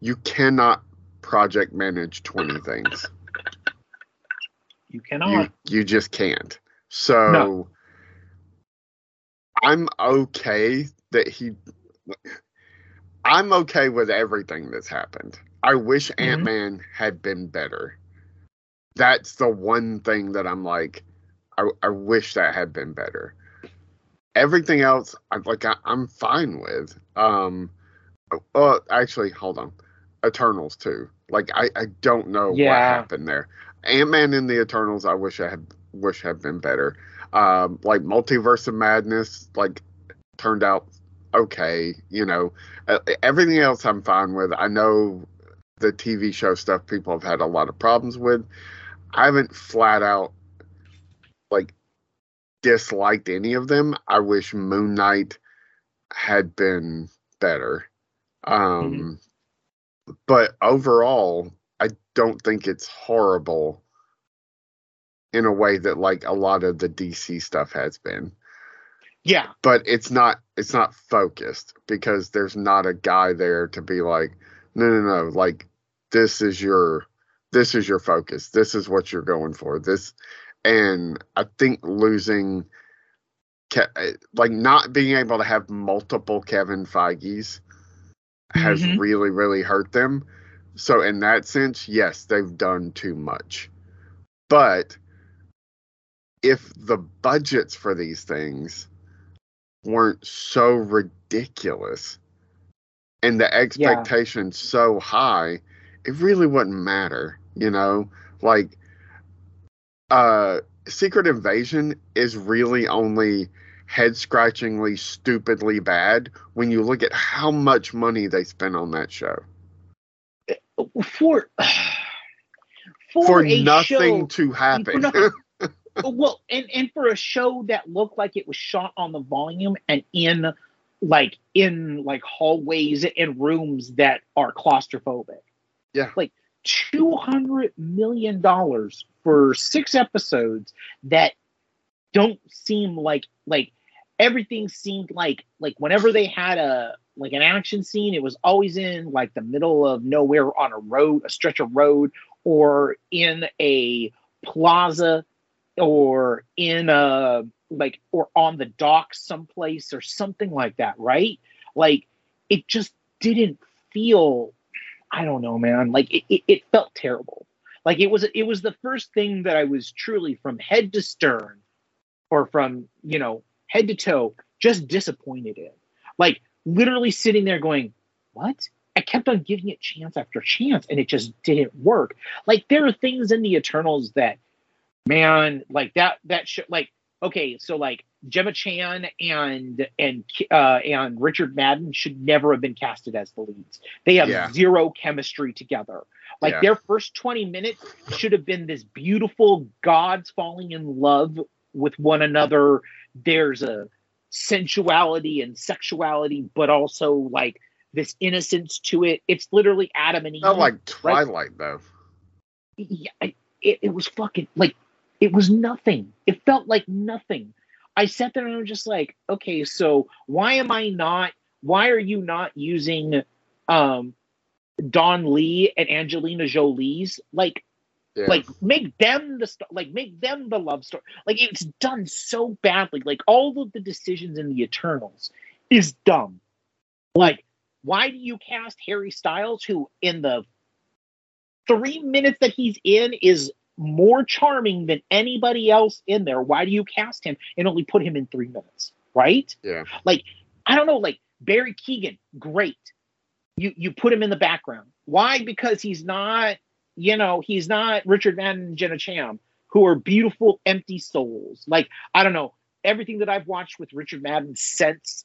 Speaker 2: you cannot project manage twenty things.
Speaker 3: You
Speaker 2: You
Speaker 3: cannot.
Speaker 2: you just can't. So,
Speaker 3: No.
Speaker 2: I'm okay that he. I'm okay with everything that's happened. I wish
Speaker 3: Mhm.
Speaker 2: Ant Man had been better. That's the one thing that I'm like, I, I wish that had been better. Everything else, I'm like, I, I'm fine with. Um, well, actually, hold on, Eternals too. Like, I, I don't know what happened there. Ant Man in the Eternals, I wish I had wish had been better. Um, like Multiverse of Madness, like turned out okay. You know, uh, everything else I'm fine with. I know the TV show stuff people have had a lot of problems with. I haven't flat out like disliked any of them. I wish Moon Knight had been better. Um but overall, I don't think it's horrible in a way that like a lot of the DC stuff has been.
Speaker 3: Yeah,
Speaker 2: but it's not it's not focused because there's not a guy there to be like no no no like this is your this is your focus. This is what you're going for. This and i think losing like not being able to have multiple kevin feige's has
Speaker 3: Mhm.
Speaker 2: really really hurt them so in that sense yes they've done too much but if the budgets for these things weren't so ridiculous and the expectations so high, it really wouldn't matter, you know? Like uh Secret Invasion is really only head scratchingly stupidly bad when you look at how much money they spent on that show.
Speaker 3: For for,
Speaker 2: For, nothing
Speaker 3: show,
Speaker 2: to happen.
Speaker 3: nothing. *laughs* well, and and for a show that looked like it was shot on the volume and in like in like hallways and rooms that are claustrophobic.
Speaker 2: Yeah.
Speaker 3: Like two hundred million dollars for six episodes that don't seem like like everything seemed like like whenever they had a like an action scene, it was always in like the middle of nowhere on a road, a stretch of road, or in a plaza, or in a like or on the dock someplace or something like that, right? Like it just didn't feel I don't know, man. Like it, it, it felt terrible. Like it was it was the first thing that I was truly from head to stern or from, you know, head to toe just disappointed in. Like literally sitting there going, "What?" I kept on giving it chance after chance and it just didn't work. Like there are things in the Eternals that man, like that that should like okay, so like Gemma Chan and and uh, and Richard Madden should never have been casted as the leads. They have
Speaker 2: Yeah.
Speaker 3: zero chemistry together. Like
Speaker 2: Yeah.
Speaker 3: their first 20 minutes should have been this beautiful gods falling in love with one another. There's a sensuality and sexuality, but also like this innocence to it. It's literally Adam and Eve.
Speaker 2: Not like Twilight though.
Speaker 3: yeah, it, it was fucking like it was nothing. It felt like nothing. I sat there and I was just like, okay, so why am I not? Why are you not using um Don Lee and Angelina Jolie's like
Speaker 2: Yeah.
Speaker 3: Like make them the st- like make them the love story. Like it's done so badly. Like all of the decisions in the Eternals is dumb. Like why do you cast Harry Styles, who in the three minutes that he's in is more charming than anybody else in there? Why do you cast him and only put him in three minutes? Right?
Speaker 2: Yeah.
Speaker 3: Like I don't know. Like Barry Keoghan, great. You you put him in the background. Why? Because he's not you know, he's not Richard Madden and Gemma Chan, who are beautiful, empty souls. Like, I don't know, everything that I've watched with Richard Madden since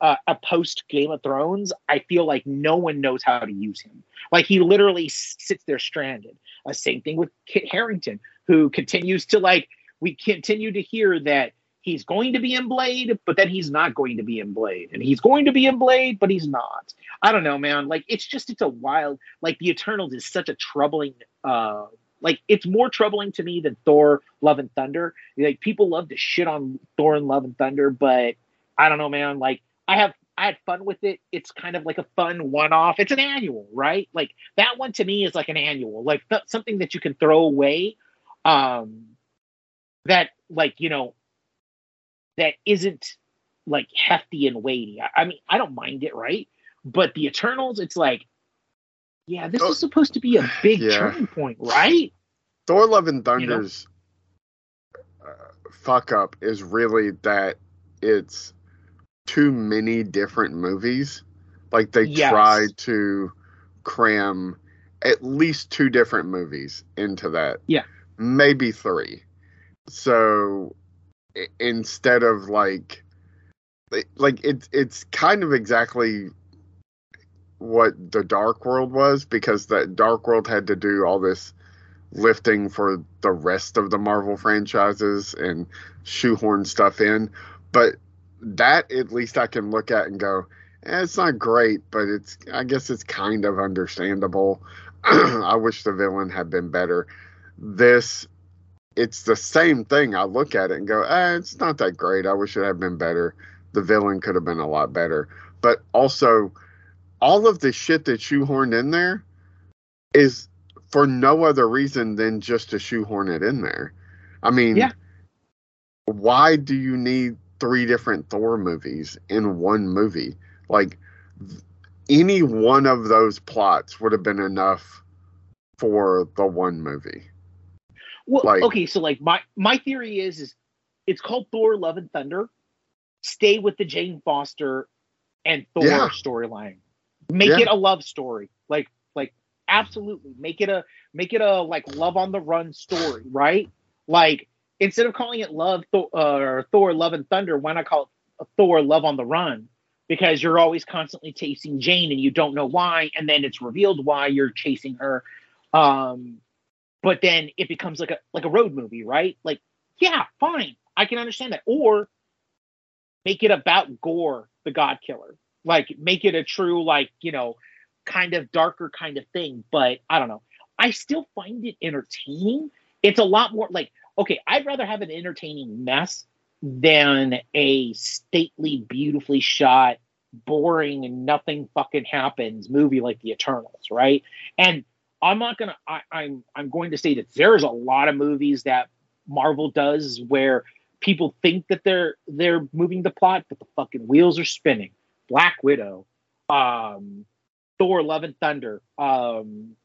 Speaker 3: uh, a post Game of Thrones, I feel like no one knows how to use him. Like, he literally sits there stranded. Uh, same thing with Kit Harington, who continues to, like, we continue to hear that he's going to be in Blade, but then he's not going to be in Blade. And he's going to be in Blade, but he's not. I don't know, man. Like it's just it's a wild like the Eternals is such a troubling uh like it's more troubling to me than Thor Love and Thunder. Like people love to shit on Thor and Love and Thunder, but I don't know, man. Like I have I had fun with it. It's kind of like a fun one-off. It's an annual, right? Like that one to me is like an annual, like th- something that you can throw away. Um, that like you know that isn't like hefty and weighty. I, I mean, I don't mind it, right? But the Eternals, it's like, yeah, this
Speaker 2: Oh,
Speaker 3: is supposed to be a big
Speaker 2: yeah.
Speaker 3: turning point, right?
Speaker 2: Thor: Love and
Speaker 3: You know?
Speaker 2: Thunder's uh, fuck up is really that it's too many different movies. Like they
Speaker 3: Yes.
Speaker 2: tried to cram at least two different movies into that.
Speaker 3: Yeah.
Speaker 2: Maybe three. So instead of like like it's it's kind of exactly what the Dark World was because the Dark World had to do all this lifting for the rest of the Marvel franchises and shoehorn stuff in. But that at least I can look at and go, eh, it's not great, but it's I guess it's kind of understandable. *clears throat* I wish the villain had been better. This it's the same thing. I look at it and go, eh, it's not that great. I wish it had been better. The villain could have been a lot better. But also all of the shit that shoehorned in there is for no other reason than just to shoehorn it in there. I mean,
Speaker 3: Yeah.
Speaker 2: why do you need three different Thor movies in one movie? Like, any one of those plots would have been enough for the one movie.
Speaker 3: Well,
Speaker 2: Like-
Speaker 3: okay, so like my my theory is is it's called Thor: Love and Thunder. Stay with the Jane Foster and Thor
Speaker 2: Yeah.
Speaker 3: storyline. Make
Speaker 2: Yeah.
Speaker 3: it a love story. Like like absolutely make it a make it a like love on the run story, right? Like instead of calling it Love Thor, uh, or Thor: Love and Thunder, why not call it Thor: Love on the Run? Because you're always constantly chasing Jane and you don't know why, and then it's revealed why you're chasing her. Um, but then it becomes like a like a road movie, right? Like, yeah, fine, I can understand that. Or make it about Gorr, the God Killer. Like, make it a true, like, you know, kind of darker kind of thing. But I don't know. I still find it entertaining. It's a lot more like, okay, I'd rather have an entertaining mess than a stately, beautifully shot, boring, and nothing fucking happens movie like The Eternals, right? And I'm not gonna. I, I'm I'm going to say that there's a lot of movies that Marvel does where people think that they're they're moving the plot, but the fucking wheels are spinning. Black Widow, um, Thor: Love and Thunder, um,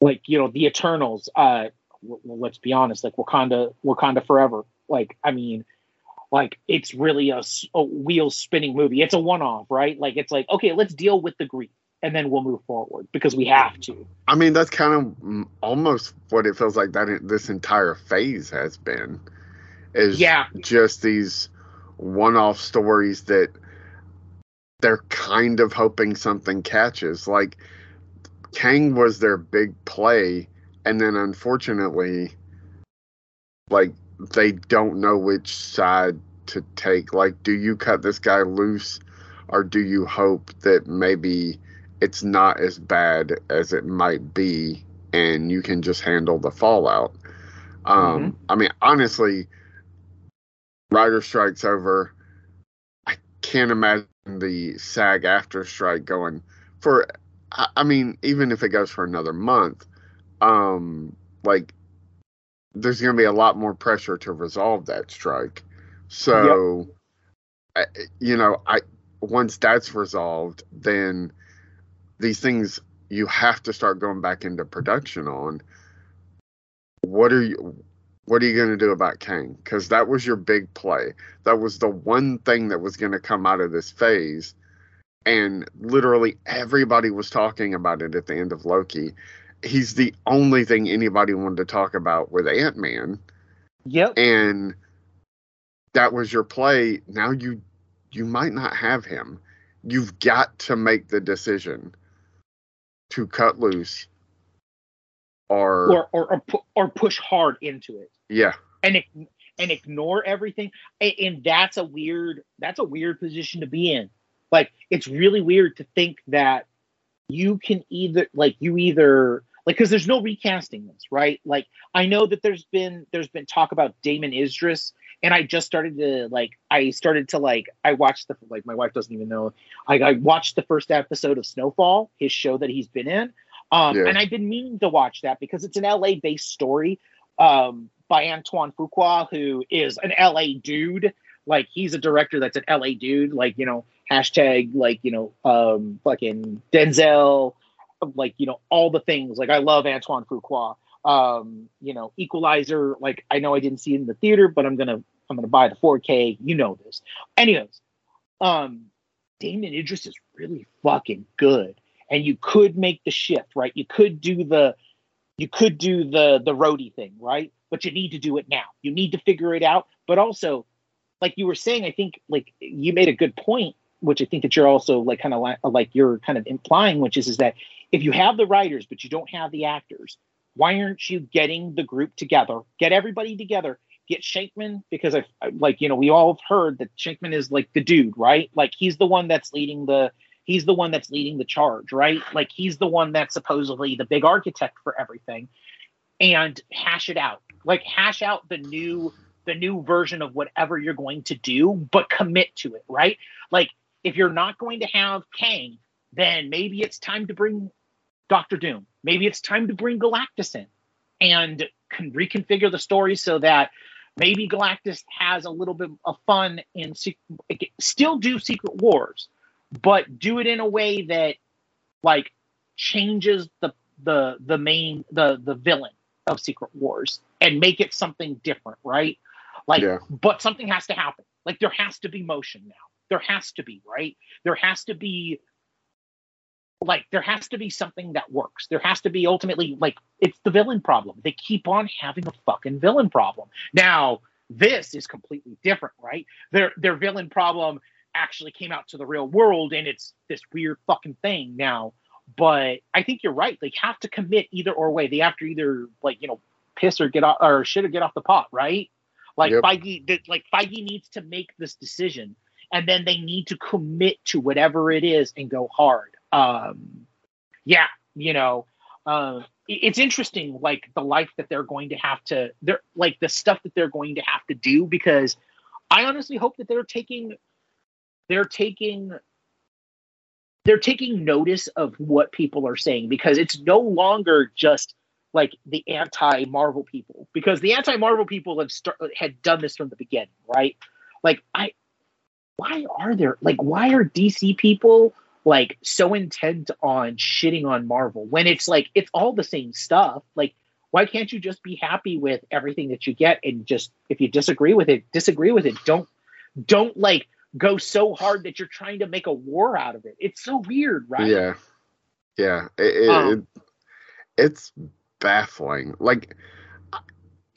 Speaker 3: like you know the Eternals. Uh, w- well, let's be honest, like Wakanda, Wakanda Forever. Like I mean, like it's really a wheel spinning movie. It's a one off, right? Like it's like okay, let's deal with the grief and then we'll move forward because we have to.
Speaker 2: I mean, that's kind of almost what it feels like that this entire phase has been. Is
Speaker 3: Yeah.
Speaker 2: just these one-off stories that they're kind of hoping something catches. Like Kang was their big play, and then unfortunately, like they don't know which side to take. Like, do you cut this guy loose, or do you hope that maybe it's not as bad as it might be, and you can just handle the fallout? Um, I mean, honestly, Rider strikes over. I can't imagine the SAG after strike going for. I mean, even if it goes for another month, um, like there's going to be a lot more pressure to resolve that strike. So, I, you know, I once that's resolved, then these things you have to start going back into production on. What are you? What are you going to do about Kang? Because that was your big play. That was the one thing that was going to come out of this phase, and literally everybody was talking about it at the end of Loki. He's the only thing anybody wanted to talk about with Ant Man,
Speaker 3: Yep.
Speaker 2: and that was your play. Now you you might not have him. You've got to make the decision to cut loose, or,
Speaker 3: Or or or, pu- or push hard into it.
Speaker 2: yeah,
Speaker 3: and ig- and ignore everything. And, and that's a weird that's a weird position to be in. Like it's really weird to think that you can either like you either like because there's no recasting this right? Like i know that there's been there's been talk about damson idris and i just started to like i started to like i watched the like my wife doesn't even know i, I watched the first episode of snowfall his show that he's been in um
Speaker 2: Yeah.
Speaker 3: and i've been meaning to watch that because it's an la based story um by Antoine Fuqua, who is an LA dude. Like he's a director that's an LA dude. Like you know, hashtag like you know, um, fucking Denzel, like you know, all the things. Like I love Antoine Fuqua. Um, you know, Equalizer. Like I know I didn't see it in the theater, but I'm gonna I'm gonna buy the 4K. You know this. Anyways, um, Damson Idris is really fucking good, and you could make the shift, right? You could do the you could do the the Rhodey thing, right? But you need to do it now. You need to figure it out. But also, like you were saying, I think like you made a good point, which I think that you're also like kind of like, like you're kind of implying, which is is that if you have the writers but you don't have the actors, why aren't you getting the group together? Get everybody together. Get Shankman because I like you know we all have heard that Shankman is like the dude, right? Like he's the one that's leading the he's the one that's leading the charge, right? Like he's the one that's supposedly the big architect for everything. And hash it out. Like hash out the new the new version of whatever you're going to do, but commit to it, right? Like if you're not going to have Kang, then maybe it's time to bring Doctor Doom. Maybe it's time to bring Galactus in and can reconfigure the story so that maybe Galactus has a little bit of fun in sec- still do Secret Wars, but do it in a way that like changes the the the main the the villain of Secret Wars and make it something different, right? Like,
Speaker 2: Yeah.
Speaker 3: but something has to happen. Like there has to be motion now. There has to be, right? There has to be like there has to be something that works. There has to be ultimately like it's the villain problem. They keep on having a fucking villain problem. Now, this is completely different, right? Their their villain problem actually came out to the real world and it's this weird fucking thing now. But I think you're right. They have to commit either or way. They have to either like, you know, piss or get off or shit or get off the pot, right? Like
Speaker 2: Yep.
Speaker 3: Feige like Feige needs to make this decision and then they need to commit to whatever it is and go hard. Um yeah, you know, uh, it's interesting like the life that they're going to have to they're like the stuff that they're going to have to do because I honestly hope that they're taking they're taking they're taking notice of what people are saying because it's no longer just like the anti Marvel people because the anti Marvel people have start, had done this from the beginning, right? Like I why are there like why are DC people like so intent on shitting on Marvel when it's like it's all the same stuff? Like why can't you just be happy with everything that you get and just if you disagree with it, disagree with it. Don't don't like go so hard that you're trying to make a war out of it. It's so weird, right?
Speaker 2: Yeah, yeah. It, it,
Speaker 3: Um,
Speaker 2: it, it's baffling. Like,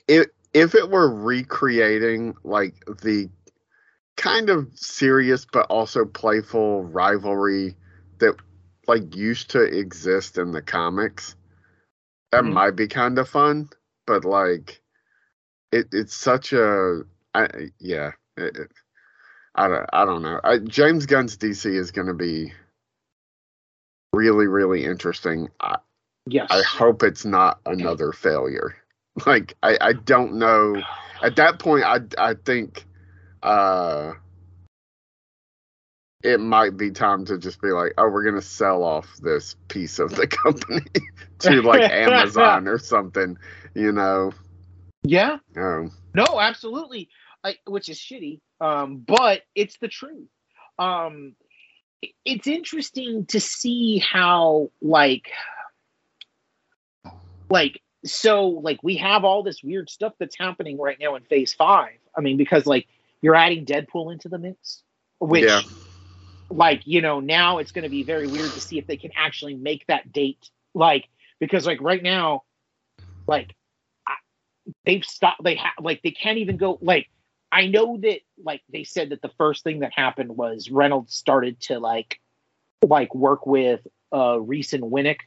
Speaker 2: if if it were recreating like the kind of serious but also playful rivalry that like used to exist in the comics, that
Speaker 3: Mhm.
Speaker 2: might be kind of fun. But like, it it's such a I, yeah. It, it, I don't I don't know. I, James Gunn's DC is going to be really really interesting. I,
Speaker 3: Yes.
Speaker 2: I hope it's not another failure. *laughs* Like I, I don't know. At that point, I I think uh, it might be time to just be like, oh, we're gonna sell off this piece of the *laughs* company to like *laughs* Amazon or something. You know,
Speaker 3: Yeah.
Speaker 2: No.
Speaker 3: No, absolutely. I, which is shitty. Um, but it's the truth. Um, it's interesting to see how like like so like we have all this weird stuff that's happening right now in phase five. I mean, because like you're adding Deadpool into the mix, which
Speaker 2: Yeah.
Speaker 3: like you know now it's going to be very weird to see if they can actually make that date like because like right now like I, they've stopped they have like they can't even go like i know that like they said that the first thing that happened was reynolds started to like like work with uh reese and wernick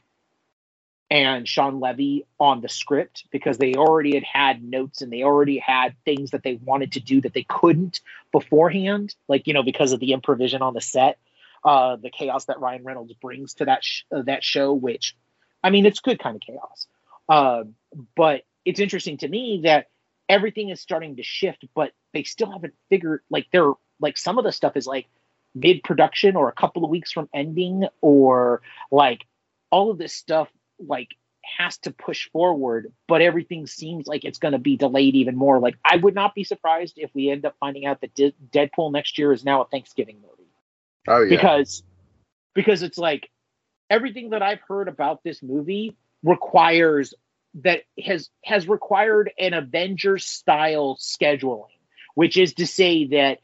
Speaker 3: and shawn levy on the script because they already had had notes and they already had things that they wanted to do that they couldn't beforehand like you know because of the improvision on the set uh the chaos that ryan reynolds brings to that sh- uh, that show which i mean it's good kind of chaos. Uh, but it's interesting to me that everything is starting to shift but they still haven't figured like they're like some of the stuff is like mid production or a couple of weeks from ending or like all of this stuff like has to push forward but everything seems like it's going to be delayed even more like i would not be surprised if we end up finding out that D- deadpool next year is now a thanksgiving movie
Speaker 2: Oh yeah.
Speaker 3: because because it's like everything that I've heard about this movie requires that has has required an Avengers style scheduling, which is to say that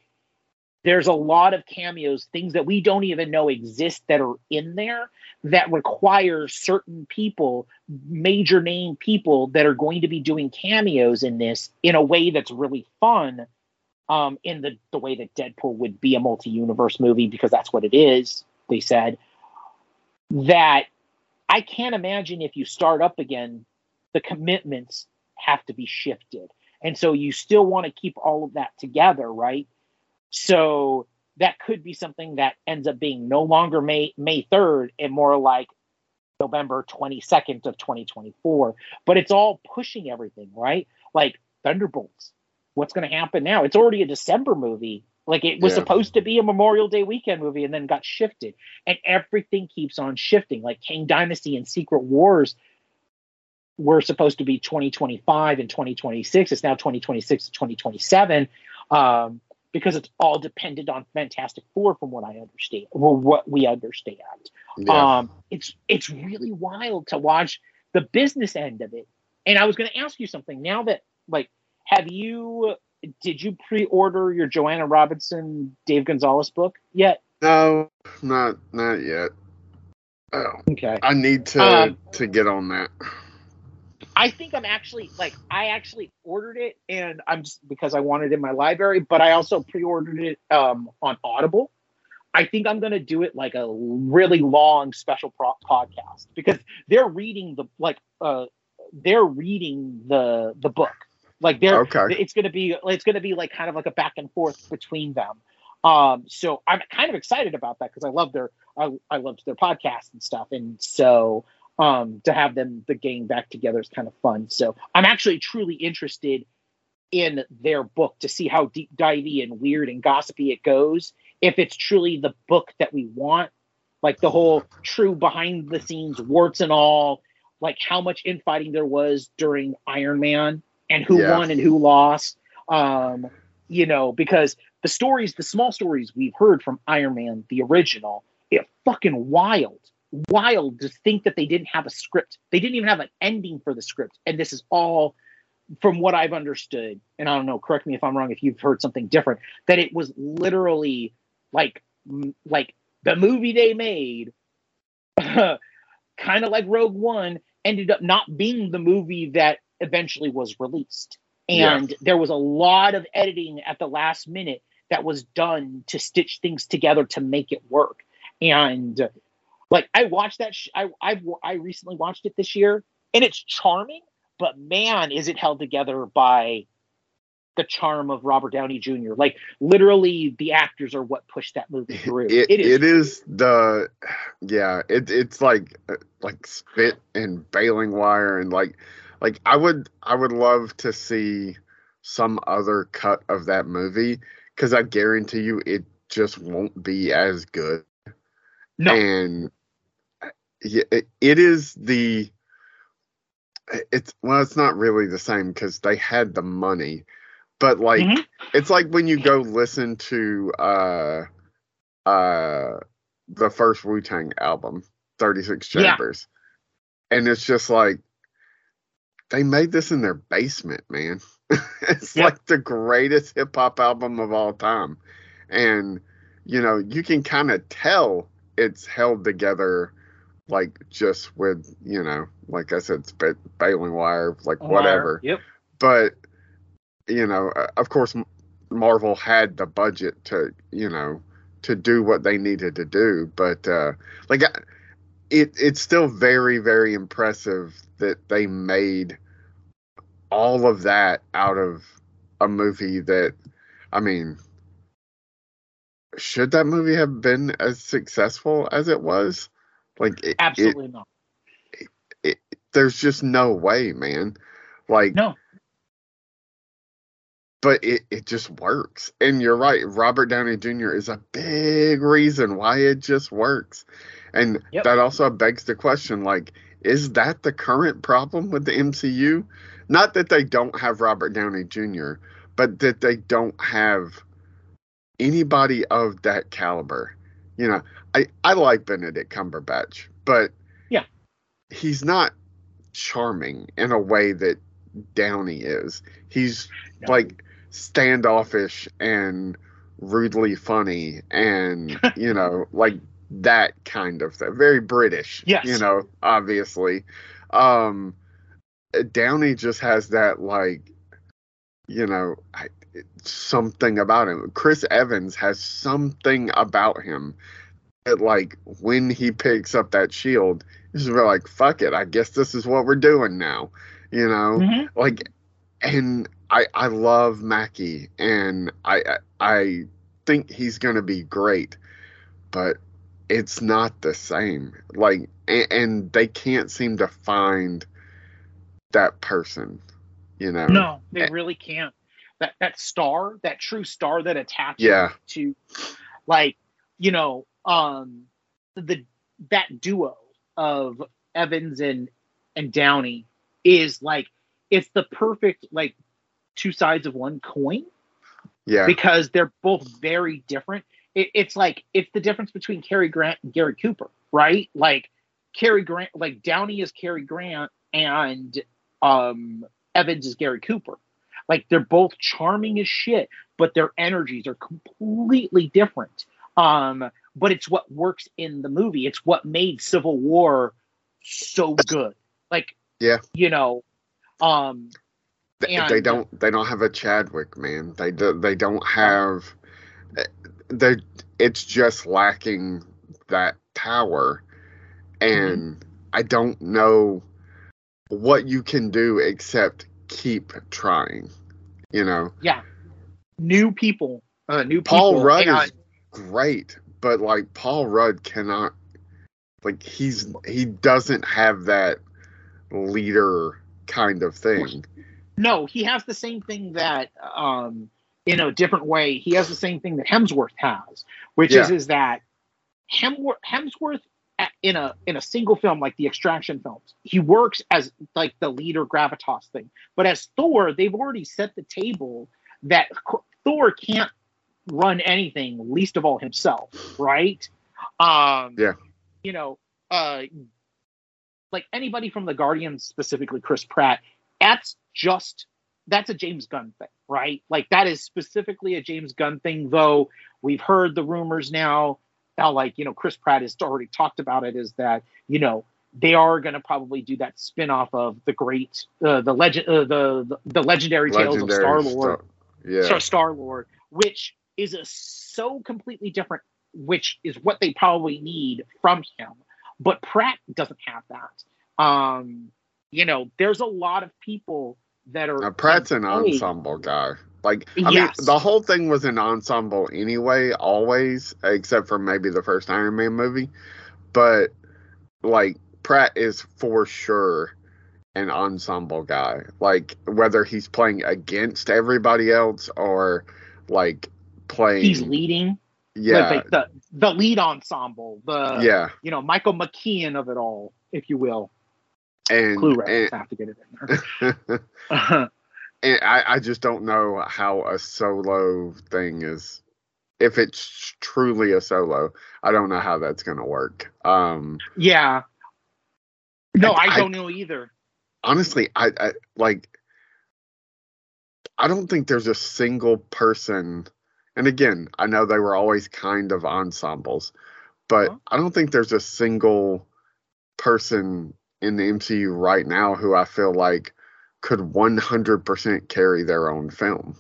Speaker 3: there's a lot of cameos, things that we don't even know exist that are in there that require certain people, major name people that are going to be doing cameos in this in a way that's really fun um, in the, the way that Deadpool would be a multi universe movie because that's what it is, they said. That I can't imagine if you start up again, the commitments have to be shifted. And so you still want to keep all of that together, right? So that could be something that ends up being no longer May May 3rd and more like November 22nd of 2024. But it's all pushing everything, right? Like Thunderbolts. What's going to happen now? It's already a December movie. Like it was
Speaker 2: Yeah.
Speaker 3: supposed to be a Memorial Day weekend movie and then got shifted. And everything keeps on shifting. Like Kang Dynasty and Secret Wars were supposed to be 2025 and 2026. It's now 2026 to 2027. Um, because it's all dependent on Fantastic Four, from what I understand, or what we understand.
Speaker 2: yeah.
Speaker 3: Um, it's it's really wild to watch the business end of it. And I was going to ask you something. Now that like, have you did you pre-order your Joanna Robinson, Dave Gonzales book yet?
Speaker 2: no, not not yet. Oh,
Speaker 3: Okay.
Speaker 2: I need to
Speaker 3: Um,
Speaker 2: to get on that.
Speaker 3: I think I'm actually like I actually ordered it and I'm just because I wanted it in my library, but I also pre-ordered it um, on Audible. I think I'm gonna do it like a really long special pro- podcast because they're reading the like uh they're reading the the book like they're
Speaker 2: Okay.
Speaker 3: it's gonna be it's gonna be like kind of like a back and forth between them. Um, so I'm kind of excited about that because I love their I, I loved their podcast and stuff, and so um, to have them the gang back together is kind of fun. So I'm actually truly interested in their book to see how deep divey and weird and gossipy it goes. If it's truly the book that we want, like the whole true behind the scenes warts and all, like how much infighting there was during Iron Man and who
Speaker 2: Yeah.
Speaker 3: won and who lost. Um, you know, because the stories, the small stories we've heard from Iron Man, the original, it fucking wild wild to think that they didn't have a script. They didn't even have an ending for the script. And this is all from what I've understood. And I don't know, correct me if I'm wrong if you've heard something different, that it was literally like like the movie they made *laughs* kind of like Rogue One ended up not being the movie that eventually was released.
Speaker 2: Yeah.
Speaker 3: And there was a lot of editing at the last minute that was done to stitch things together to make it work. And like I watched that, sh- I I I recently watched it this year, and it's charming. But man, is it held together by the charm of Robert Downey Jr. Like literally, the actors are what pushed that movie *laughs* through.
Speaker 2: It,
Speaker 3: it is
Speaker 2: it is the yeah it it's like like spit and baling wire and like like I would I would love to see some other cut of that movie because I guarantee you it just won't be as good
Speaker 3: no,
Speaker 2: and it, it is the it's well, it's not really the same because they had the money, but like
Speaker 3: Mhm.
Speaker 2: it's like when you go listen to uh uh the first Wu Tang album, Thirty Six
Speaker 3: Yeah.
Speaker 2: Chambers, and it's just like they made this in their basement, man. *laughs* it's
Speaker 3: Yep.
Speaker 2: like the greatest hip hop album of all time, and you know you can kind of tell it's held together like just with you know like i said sp- baling wire like whatever.
Speaker 3: Yep.
Speaker 2: but you know uh, of course marvel had the budget to you know to do what they needed to do. But uh like it it's still very very impressive that they made all of that out of a movie that i mean should that movie have been as successful as it was like it, it,
Speaker 3: Absolutely not.
Speaker 2: there's just no way, man. Like
Speaker 3: No.
Speaker 2: But it, it just works. And you're right, Robert Downey Jr. is a big reason why it just works. And
Speaker 3: Yep.
Speaker 2: that also begs the question like, is that the current problem with the MCU? Not that they don't have Robert Downey Jr., but that they don't have anybody of that caliber. You know, I, I like Benedict Cumberbatch, but
Speaker 3: Yeah.
Speaker 2: he's not charming in a way that Downey is. He's
Speaker 3: No.
Speaker 2: like standoffish and rudely funny and *laughs* you know like that kind of thing very british
Speaker 3: Yes.
Speaker 2: you know obviously um downey just has that like you know I, something about him chris evans has something about him that like when he picks up that shield he's like fuck it i guess this is what we're doing now you know
Speaker 3: Mhm.
Speaker 2: like and I I love Mackie and I I, think he's gonna be great, but it's not the same. Like and, and they can't seem to find that person, you know.
Speaker 3: No, they really can't. That that star, that true star that attaches
Speaker 2: Yeah.
Speaker 3: to like, you know, um the that duo of Evans and and Downey is like it's the perfect like two sides of one coin
Speaker 2: Yeah.
Speaker 3: because they're both very different. It, it's like it's the difference between Cary Grant and Gary Cooper, right? Like Cary Grant, like Downey is Cary Grant and um, Evans is Gary Cooper. Like they're both charming as shit, but their energies are completely different. Um, but it's what works in the movie. It's what made Civil War so good. Like,
Speaker 2: Yeah.
Speaker 3: you know, um,
Speaker 2: They,
Speaker 3: and-
Speaker 2: they don't they don't have a Chadwick man. They do, they don't have they it's just lacking that power and I don't know what you can do except keep trying. You know, Yeah.
Speaker 3: new people, uh, new
Speaker 2: Paul
Speaker 3: people.
Speaker 2: Rudd
Speaker 3: and-
Speaker 2: is great, but like Paul Rudd cannot like he's he doesn't have that leader kind of thing.
Speaker 3: No, he has the same thing that, um, in a different way, he has the same thing that Hemsworth has, which is
Speaker 2: Yeah.
Speaker 3: is that Hemsworth, in a in a single film like the Extraction films, he works as like the leader gravitas thing. But as Thor, they've already set the table that Thor can't run anything, least of all himself, right? Um,
Speaker 2: Yeah.
Speaker 3: You know, uh, like anybody from the Guardians, specifically Chris Pratt, that's just that's a James Gunn thing, right? Like that is specifically a James Gunn thing, though we've heard the rumors now. Now, like, you know, Chris Pratt has already talked about it, is that, you know, they are going to probably do that spin-off of the great uh, the legend uh, the, the the legendary tales of Star Lord
Speaker 2: stuff. Yeah.
Speaker 3: Star Lord, which is a so completely different, which is what they probably need from him. But Pratt doesn't have that. Um, you know, there's a lot of people that are
Speaker 2: Now, Pratt's an
Speaker 3: Hey.
Speaker 2: ensemble guy. Like, I
Speaker 3: Yes.
Speaker 2: mean, the whole thing was an ensemble anyway, always, except for maybe the first Iron Man movie. But, like, Pratt is for sure an ensemble guy. Like, whether he's playing against everybody else or, like, playing.
Speaker 3: he's leading,
Speaker 2: yeah.
Speaker 3: like the the lead ensemble, the
Speaker 2: yeah.
Speaker 3: you know Michael McKean of it all, if you will.
Speaker 2: And
Speaker 3: Clue reference.
Speaker 2: and,
Speaker 3: I have to get it in there. *laughs*
Speaker 2: and I, I just don't know how a solo thing is if it's truly a solo i don't know how that's going to work um
Speaker 3: yeah. No,
Speaker 2: I-
Speaker 3: I
Speaker 2: I-
Speaker 3: don't know either.
Speaker 2: honestly I, I like i don't think there's a single person and again i know they were always kind of ensembles but
Speaker 3: Uh-huh.
Speaker 2: i don't think there's a single person in the mcu right now who i feel like could 100% carry their own film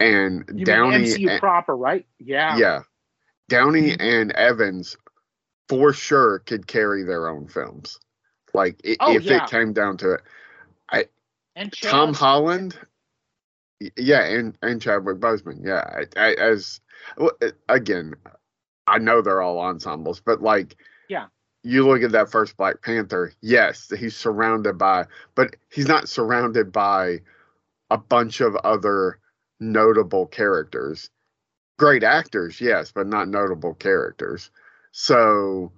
Speaker 2: and
Speaker 3: You
Speaker 2: downey
Speaker 3: MCU
Speaker 2: and-
Speaker 3: proper, right? Yeah.
Speaker 2: yeah downey
Speaker 3: Mhm.
Speaker 2: and evans for sure could carry their own films like i-
Speaker 3: Oh,
Speaker 2: if
Speaker 3: yeah.
Speaker 2: it came down to it
Speaker 3: And
Speaker 2: Tom
Speaker 3: Chaz-
Speaker 2: Holland, yeah, and and Chadwick Boseman, yeah. I, I, as again, I know they're all ensembles, but like,
Speaker 3: Yeah.
Speaker 2: You look at that first Black Panther. Yes, he's surrounded by, but he's not surrounded by a bunch of other notable characters. Great actors, yes, but not notable characters. So,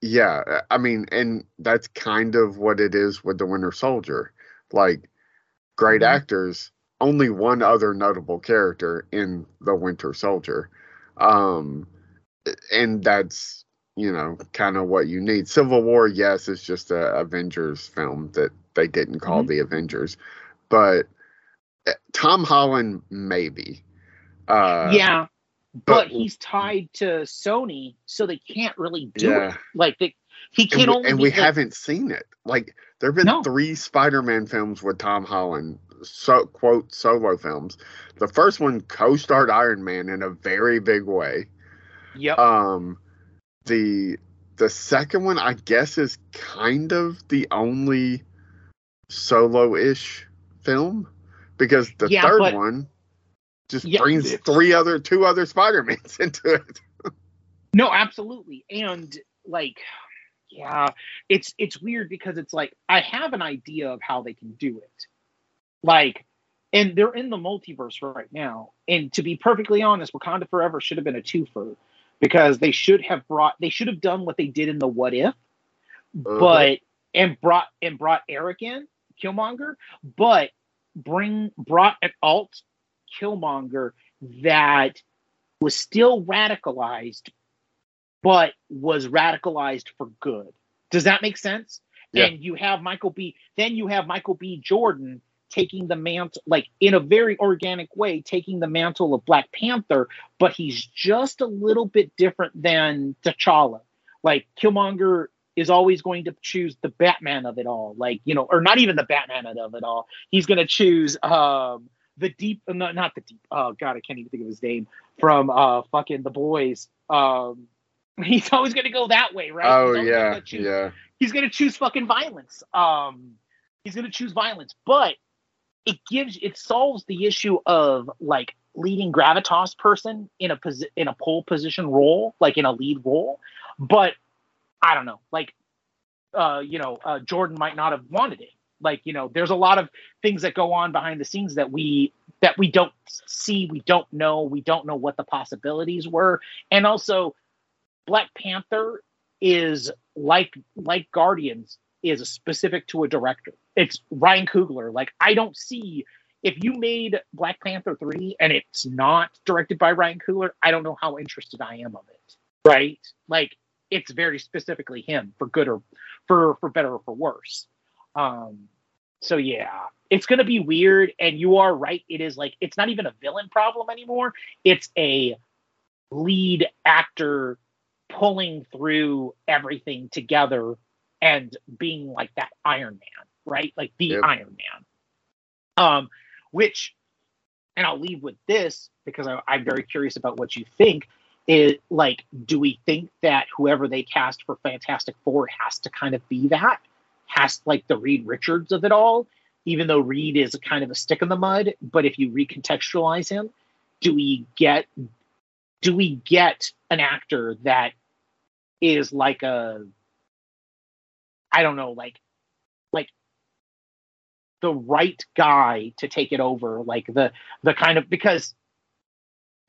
Speaker 2: yeah, I mean, and that's kind of what it is with the Winter Soldier. Like, great
Speaker 3: Mhm.
Speaker 2: actors, only one other notable character in the Winter Soldier. Um, and that's, you know, kind of what you need. Civil War, yes, is just a Avengers film that they didn't call
Speaker 3: Mhm.
Speaker 2: the Avengers, but uh, Tom Holland, maybe. Uh,
Speaker 3: yeah. But,
Speaker 2: but-
Speaker 3: he's tied to Sony, so they can't really do it. Like they, he
Speaker 2: and
Speaker 3: can
Speaker 2: we,
Speaker 3: only
Speaker 2: and we
Speaker 3: like-
Speaker 2: haven't seen it. Like there have been
Speaker 3: No.
Speaker 2: three Spider-Man films with Tom Holland, so quote solo films. The first one co-starred Iron Man in a very big way.
Speaker 3: Yep.
Speaker 2: Um, the the second one, I guess, is kind of the only solo-ish film because the
Speaker 3: Yeah,
Speaker 2: third
Speaker 3: but-
Speaker 2: one just
Speaker 3: Yeah,
Speaker 2: brings three other two other Spider-Mans *laughs* into it.
Speaker 3: No, absolutely. And like yeah, it's it's weird because it's like I have an idea of how they can do it. Like and they're in the multiverse right now. And to be perfectly honest, Wakanda Forever should have been a twofer because they should have brought they should have done what they did in the what if,
Speaker 2: Uh-huh.
Speaker 3: but and brought and brought Erik in, Killmonger, but bring brought an alt Killmonger that was still radicalized, but was radicalized for good. Does that make sense?
Speaker 2: Yeah.
Speaker 3: And you have Michael B. Then you have Michael B. Jordan taking the mantle, like in a very organic way, taking the mantle of Black Panther, but he's just a little bit different than T'Challa. Like Killmonger is always going to choose the Batman of it all, like you know, or not even the Batman of it all. He's going to choose um the deep, no, not the deep. Oh God, I can't even think of his name from uh fucking the boys. Um, *laughs* he's always going to go that way, right?
Speaker 2: Oh yeah,
Speaker 3: gonna choose-
Speaker 2: yeah.
Speaker 3: he's going to choose fucking violence. Um, he's going to choose violence, but it gives it solves the issue of like leading gravitas person in a posi- in a pole position role, like in a lead role. But I don't know, like uh, you know, uh, Jordan might not have wanted it. Like you know, there's a lot of things that go on behind the scenes that we that we don't see, we don't know, we don't know what the possibilities were, and also Black Panther is like like Guardians is specific to a director. It's Ryan Coogler. Like I don't see if you made Black Panther 3 and it's not directed by Ryan Coogler, I don't know how interested I am of it. Right? Like it's very specifically him for good or for for better or for worse. Um so yeah, it's going to be weird and you are right it is like it's not even a villain problem anymore. It's a lead actor pulling through everything together and being like that Iron Man, right? Like the
Speaker 2: Yep.
Speaker 3: Iron Man. Um, which, and I'll leave with this because I, I'm very curious about what you think. Is like, do we think that whoever they cast for Fantastic Four has to kind of be that? Has like the Reed Richards of it all, even though Reed is a kind of a stick in the mud. But if you recontextualize him, do we get do we get an actor that is like a I don't know, like the right guy to take it over, like the the kind of because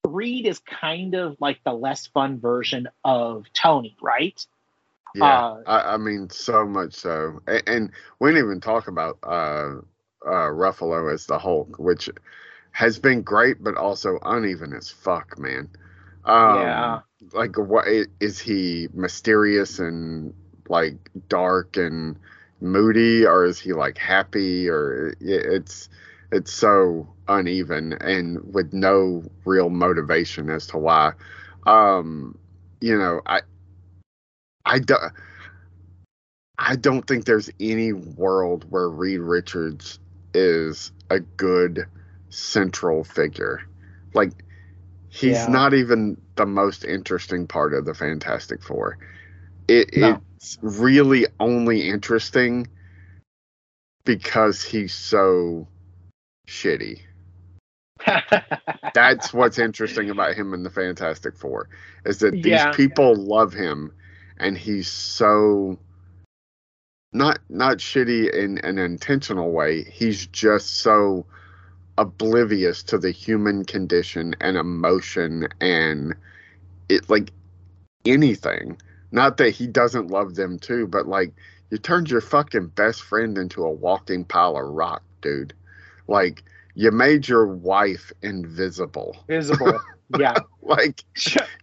Speaker 3: Reed is kind of like the less fun version of Tony, right?
Speaker 2: Yeah,
Speaker 3: Uh,
Speaker 2: I, I mean, so much so, and, and we didn't even talk about uh, uh, Ruffalo as the Hulk, which has been great, but also uneven as fuck, man. Um,
Speaker 3: Yeah.
Speaker 2: Like, what is he mysterious and like dark and moody, or is he like happy? Or it's it's so uneven and with no real motivation as to why. Um, you know, I I don't. I don't think there's any world where Reed Richards is a good central figure. Like he's
Speaker 3: Yeah.
Speaker 2: not even the most interesting part of the Fantastic Four. It,
Speaker 3: No.
Speaker 2: It's really only interesting because he's so shitty. *laughs* That's what's interesting about him in the Fantastic Four is that these
Speaker 3: Yeah.
Speaker 2: people love him, and he's so not not shitty in an intentional way. He's just so oblivious to the human condition and emotion and it like anything. Not that he doesn't love them too, but like you turned your fucking best friend into a walking pile of rock, dude. Like you made your wife invisible.
Speaker 3: Visible. *laughs* Yeah.
Speaker 2: Like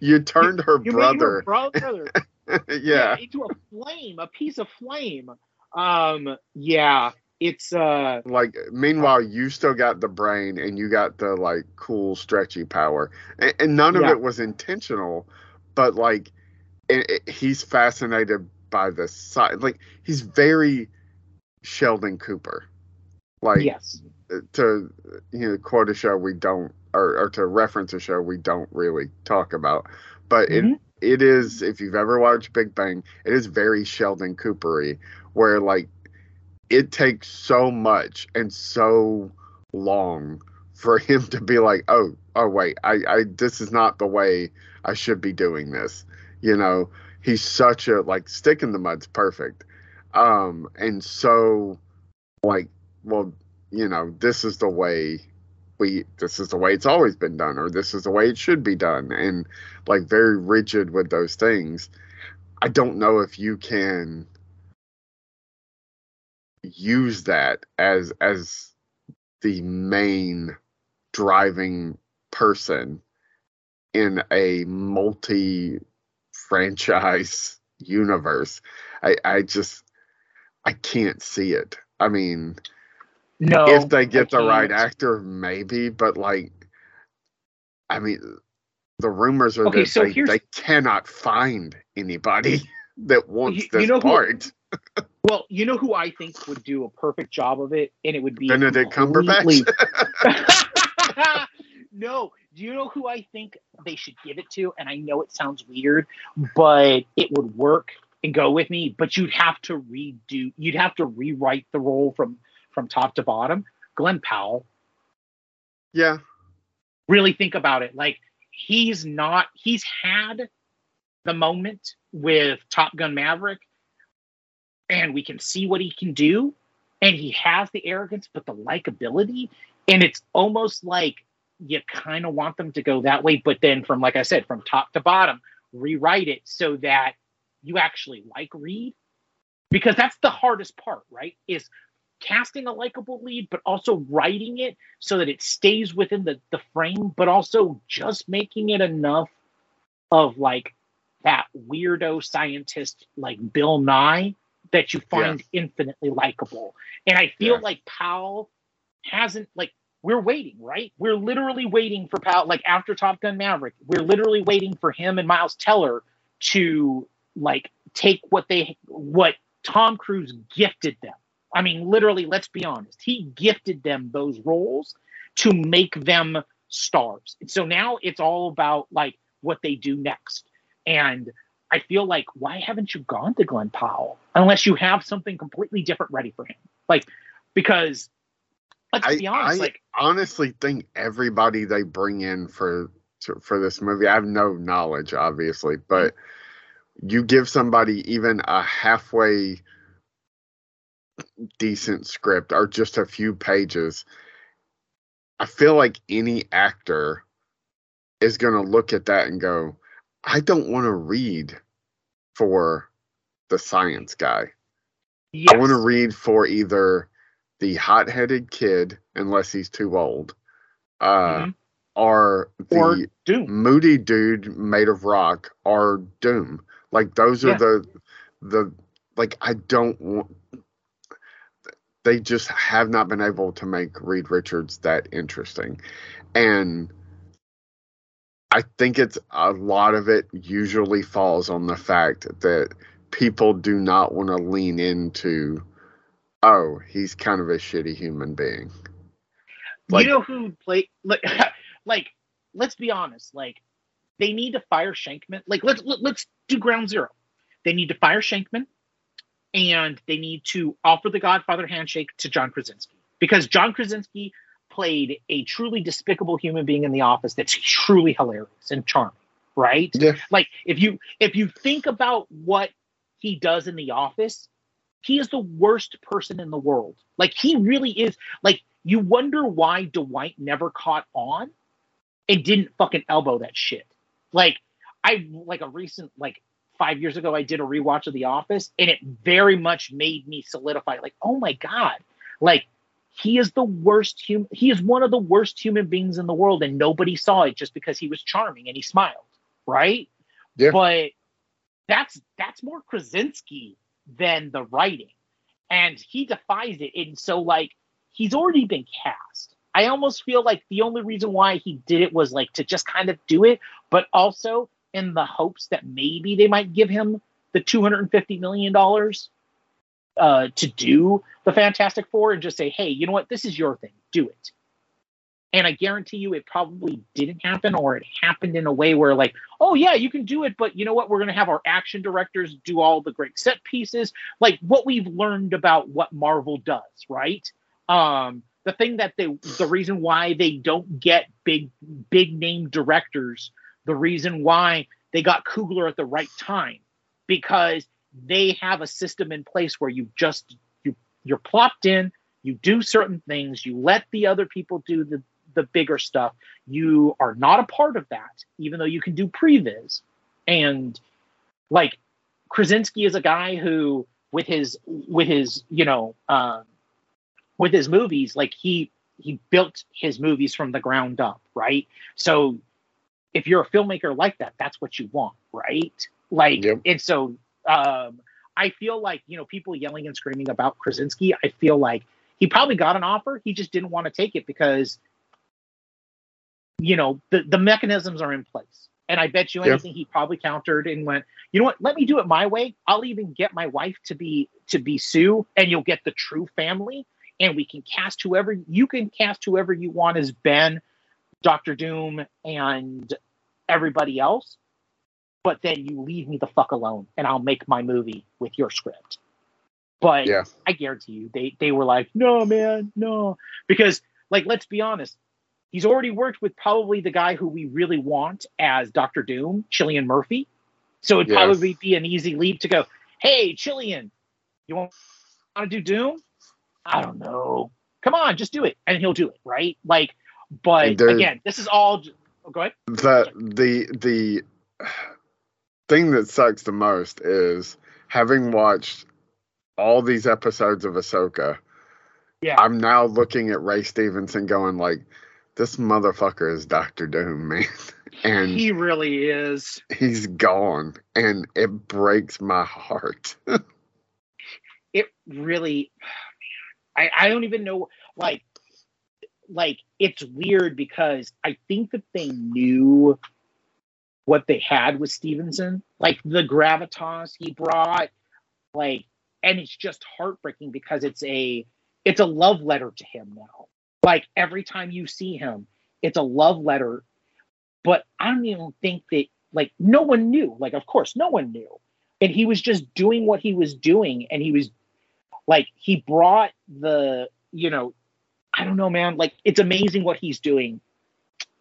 Speaker 2: you turned her
Speaker 3: You made her
Speaker 2: brother.
Speaker 3: brother *laughs*
Speaker 2: yeah.
Speaker 3: into a flame, a piece of flame. Um, yeah, it's uh,
Speaker 2: Like meanwhile you still got the brain and you got the like cool stretchy power. And, and none of
Speaker 3: Yeah.
Speaker 2: it was intentional, but like it, it- he's fascinated by the side like he's very Sheldon Cooper. Like
Speaker 3: yes,
Speaker 2: to you know quote a show we don't or, or to reference a show we don't really talk about but
Speaker 3: Mhm.
Speaker 2: it it is if you've ever watched big bang it is very sheldon coopery where like it takes so much and so long for *laughs* him to be like oh oh wait i i this is not the way i should be doing this you know he's such a like stick in the mud's perfect. Um and so like well you know this is the way we this is the way it's always been done or this is the way it should be done and like very rigid with those things. I don't know if you can use that as as the main driving person in a multi franchise universe i i just i can't see it i mean
Speaker 3: no.
Speaker 2: if they get the right actor, maybe. But like, I mean, the rumors are
Speaker 3: Okay,
Speaker 2: that
Speaker 3: so
Speaker 2: they, they cannot find anybody *laughs* that wants
Speaker 3: You- you
Speaker 2: this
Speaker 3: know who-
Speaker 2: part.
Speaker 3: Well, you know who I think would do a perfect job of it, and it would be
Speaker 2: Benedict
Speaker 3: completely-
Speaker 2: Cumberbatch. *laughs* *laughs*
Speaker 3: no, do you know who I think they should give it to? And I know it sounds weird, but it would work and go with me. But you'd have to redo, you'd have to rewrite the role from from top to bottom. Glen Powell.
Speaker 2: yeah,
Speaker 3: Really think about it. Like he's not. He's had the moment with Top Gun Maverick, and we can see what he can do, and he has the arrogance, but the likability, and it's almost like you kind of want them to go that way, but then from like I said, from top to bottom, rewrite it so that you actually like Reed, because that's the hardest part, right? Is casting a likable lead, but also writing it so that it stays within the the frame, but also just making it enough of like that weirdo scientist like Bill Nye that you find infinitely likable. And I feel
Speaker 2: Yeah.
Speaker 3: like Powell hasn't like we're waiting, right? We're literally waiting for Powell like after Top Gun Maverick, we're literally waiting for him and Miles Teller to like take what they what Tom Cruise gifted them. I mean, literally, let's be honest. He gifted them those roles to make them stars. So now it's all about like what they do next. And I feel like why haven't you gone to Glen Powell unless you have something completely different ready for him? Like because let's
Speaker 2: I,
Speaker 3: be honest,
Speaker 2: I
Speaker 3: like
Speaker 2: honestly think everybody they bring in for to, for this movie, I have no knowledge, obviously, but you give somebody even a halfway decent script or just a few pages, I feel like any actor is going to look at that and go, I don't want to read for the science guy.
Speaker 3: Yes.
Speaker 2: I want to read for either the hot-headed kid, unless he's too old, uh,
Speaker 3: Mhm.
Speaker 2: or the
Speaker 3: or Doom.
Speaker 2: moody dude made of rock, are Doom. Like those are
Speaker 3: Yeah.
Speaker 2: the the like I don't want. They just have not been able to make Reed Richards that interesting, and I think it's a lot of it usually falls on the fact that people do not want to lean into oh he's kind of a shitty human being. Like-
Speaker 3: you know who play like *laughs* like let's be honest like they need to fire Shakman like let's let, let's do ground zero. They need to fire Shakman and they need to offer the godfather handshake to john krasinski because john krasinski played a truly despicable human being in the office that's truly hilarious and charming right?
Speaker 2: Yeah.
Speaker 3: Like if you if you think about what he does in the office he is the worst person in the world. Like he really is like you wonder why dwight never caught on and didn't fucking elbow that shit. Like i like a recent like five years ago i did a rewatch of the office and it very much made me solidify like oh my god. Like he is the worst human he is one of the worst human beings in the world and nobody saw it just because he was charming and he smiled right?
Speaker 2: Yeah.
Speaker 3: but that's that's more krasinski than the writing and he defies it and so like he's already been cast i almost feel like the only reason why he did it was like to just kind of do it but also in the hopes that maybe they might give him the 250 million dollars uh, to do the Fantastic Four and just say, hey, you know what? This is your thing. Do it. And I guarantee you it probably didn't happen or it happened in a way where, like, oh, yeah, you can do it, but you know what? We're going to have our action directors do all the great set pieces. Like what we've learned about what Marvel does, right? Um, the thing that they, the reason why they don't get big, big name directors, the reason why they got Coogler at the right time, because they have a system in place where you just you you're plopped in you do certain things you let the other people do the the bigger stuff you are not a part of that even though you can do previs and like krasinski is a guy who with his with his you know um with his movies like he he built his movies from the ground up right so if you're a filmmaker like that that's what you want right like
Speaker 2: Yep.
Speaker 3: and so um, I feel like you know people yelling and screaming about Krasinski. I feel like he probably got an offer, he just didn't want to take it because you know the the mechanisms are in place. And I bet you anything he probably countered and went, you know what? Let me do it my way. I'll even get my wife to be to be Sue, and you'll get the true family. And we can cast whoever you can cast whoever you want as Ben, Doctor Doom, and everybody else but then you leave me the fuck alone and I'll make my movie with your script. But
Speaker 2: Yeah.
Speaker 3: I guarantee you, they they were like, no, man, no. Because, like, let's be honest, he's already worked with probably the guy who we really want as Doctor Doom, Cillian Murphy. So it'd
Speaker 2: Yes.
Speaker 3: probably be an easy leap to go, hey, Cillian, you want to do Doom? I don't know. Come on, just do it. And he'll do it, right? Like, but again, this is all. Oh, go ahead.
Speaker 2: the the the thing that sucks the most is having watched all these episodes of Ahsoka.
Speaker 3: Yeah.
Speaker 2: I'm now looking at Ray Stevenson going like, this motherfucker is Doctor Doom, man, *laughs* and
Speaker 3: he really is.
Speaker 2: he's gone, and it breaks my heart. *laughs*
Speaker 3: it really *sighs* I, I don't even know like like it's weird because I think that they knew what they had with Stevenson, like the gravitas he brought, like and it's just heartbreaking because it's a it's a love letter to him now. Like every time you see him, it's a love letter. But I don't even think that like no one knew. Like of course no one knew. And he was just doing what he was doing and he was like he brought the you know i don't know man like it's amazing what he's doing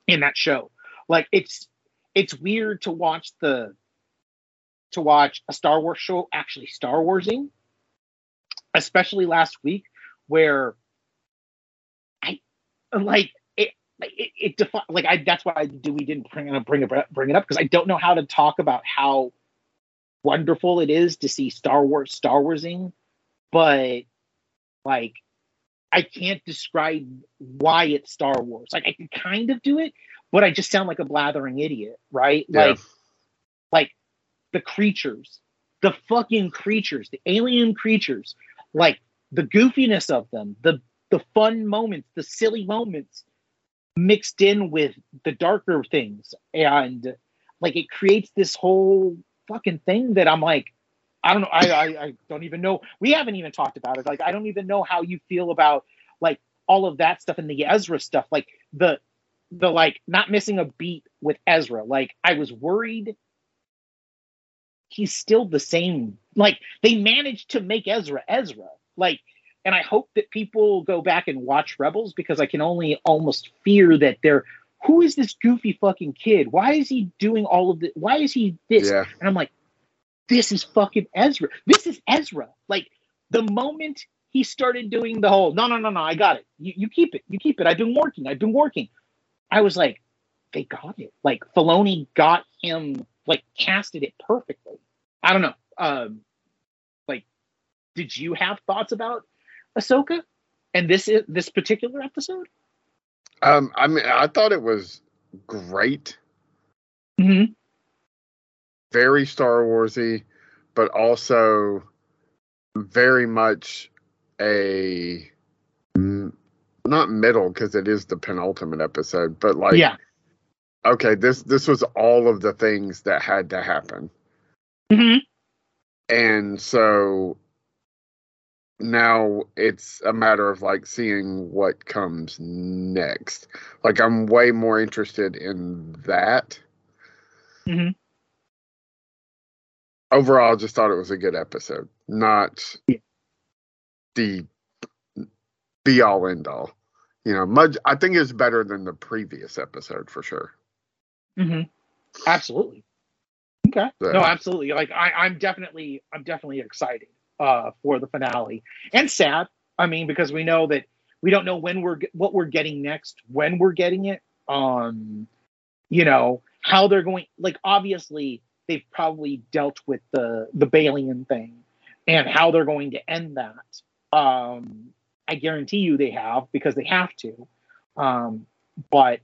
Speaker 3: in that show like it's it's weird to watch the to watch a star wars show actually star warsing especially last week where like it it, it defi- like i that's why i do we didn't bring it up bring it up bring it up because i don't know how to talk about how wonderful it is to see Star Wars Star Warsing, but like I can't describe why it's Star Wars. Like I can kind of do it, but I just sound like a blathering idiot, right?
Speaker 2: Yeah.
Speaker 3: Like like the creatures, the fucking creatures, the alien creatures, like the goofiness of them, the the fun moments, the silly moments mixed in with the darker things. And like it creates this whole fucking thing that I'm like I don't know I, I I don't even know. We haven't even talked about it. Like I don't even know how you feel about like all of that stuff and the Ezra stuff. Like the the like not missing a beat with Ezra. Like I was worried he's still the same. Like they managed to make Ezra Ezra. Like and I hope that people go back and watch Rebels because I can only almost fear that they're who is this goofy fucking kid? Why is he doing all of this? Why is he this?
Speaker 2: Yeah.
Speaker 3: And I'm like, this is fucking Ezra. This is Ezra. Like the moment he started doing the whole no no no no I got it. You you keep it. You keep it. I've been working. I've been working. I was like, they got it. Like Filoni got him like casted it perfectly. I don't know. Um like did you have thoughts about Ahsoka and this is this particular episode?
Speaker 2: Um, I mean, I thought it was great,
Speaker 3: Mm-hmm.
Speaker 2: very Star Warsy, but also very much a not middle because it is the penultimate episode, but like
Speaker 3: yeah.
Speaker 2: okay, this this was all of the things that had to happen.
Speaker 3: Mm-hmm.
Speaker 2: and so now it's a matter of like seeing what comes next like i'm way more interested in that
Speaker 3: Mm-hmm.
Speaker 2: overall i just thought it was a good episode not
Speaker 3: Yeah.
Speaker 2: the be all end all you know much i think it's better than the previous episode for sure
Speaker 3: Mm-hmm. Absolutely. Okay.
Speaker 2: Yeah.
Speaker 3: No, absolutely. Like I, I'm definitely, I'm definitely excited uh, for the finale and sad. I mean, because we know that we don't know when we're what we're getting next, when we're getting it. Um, you know how they're going. Like obviously, they've probably dealt with the the Baylan thing and how they're going to end that. Um, I guarantee you they have because they have to. Um, but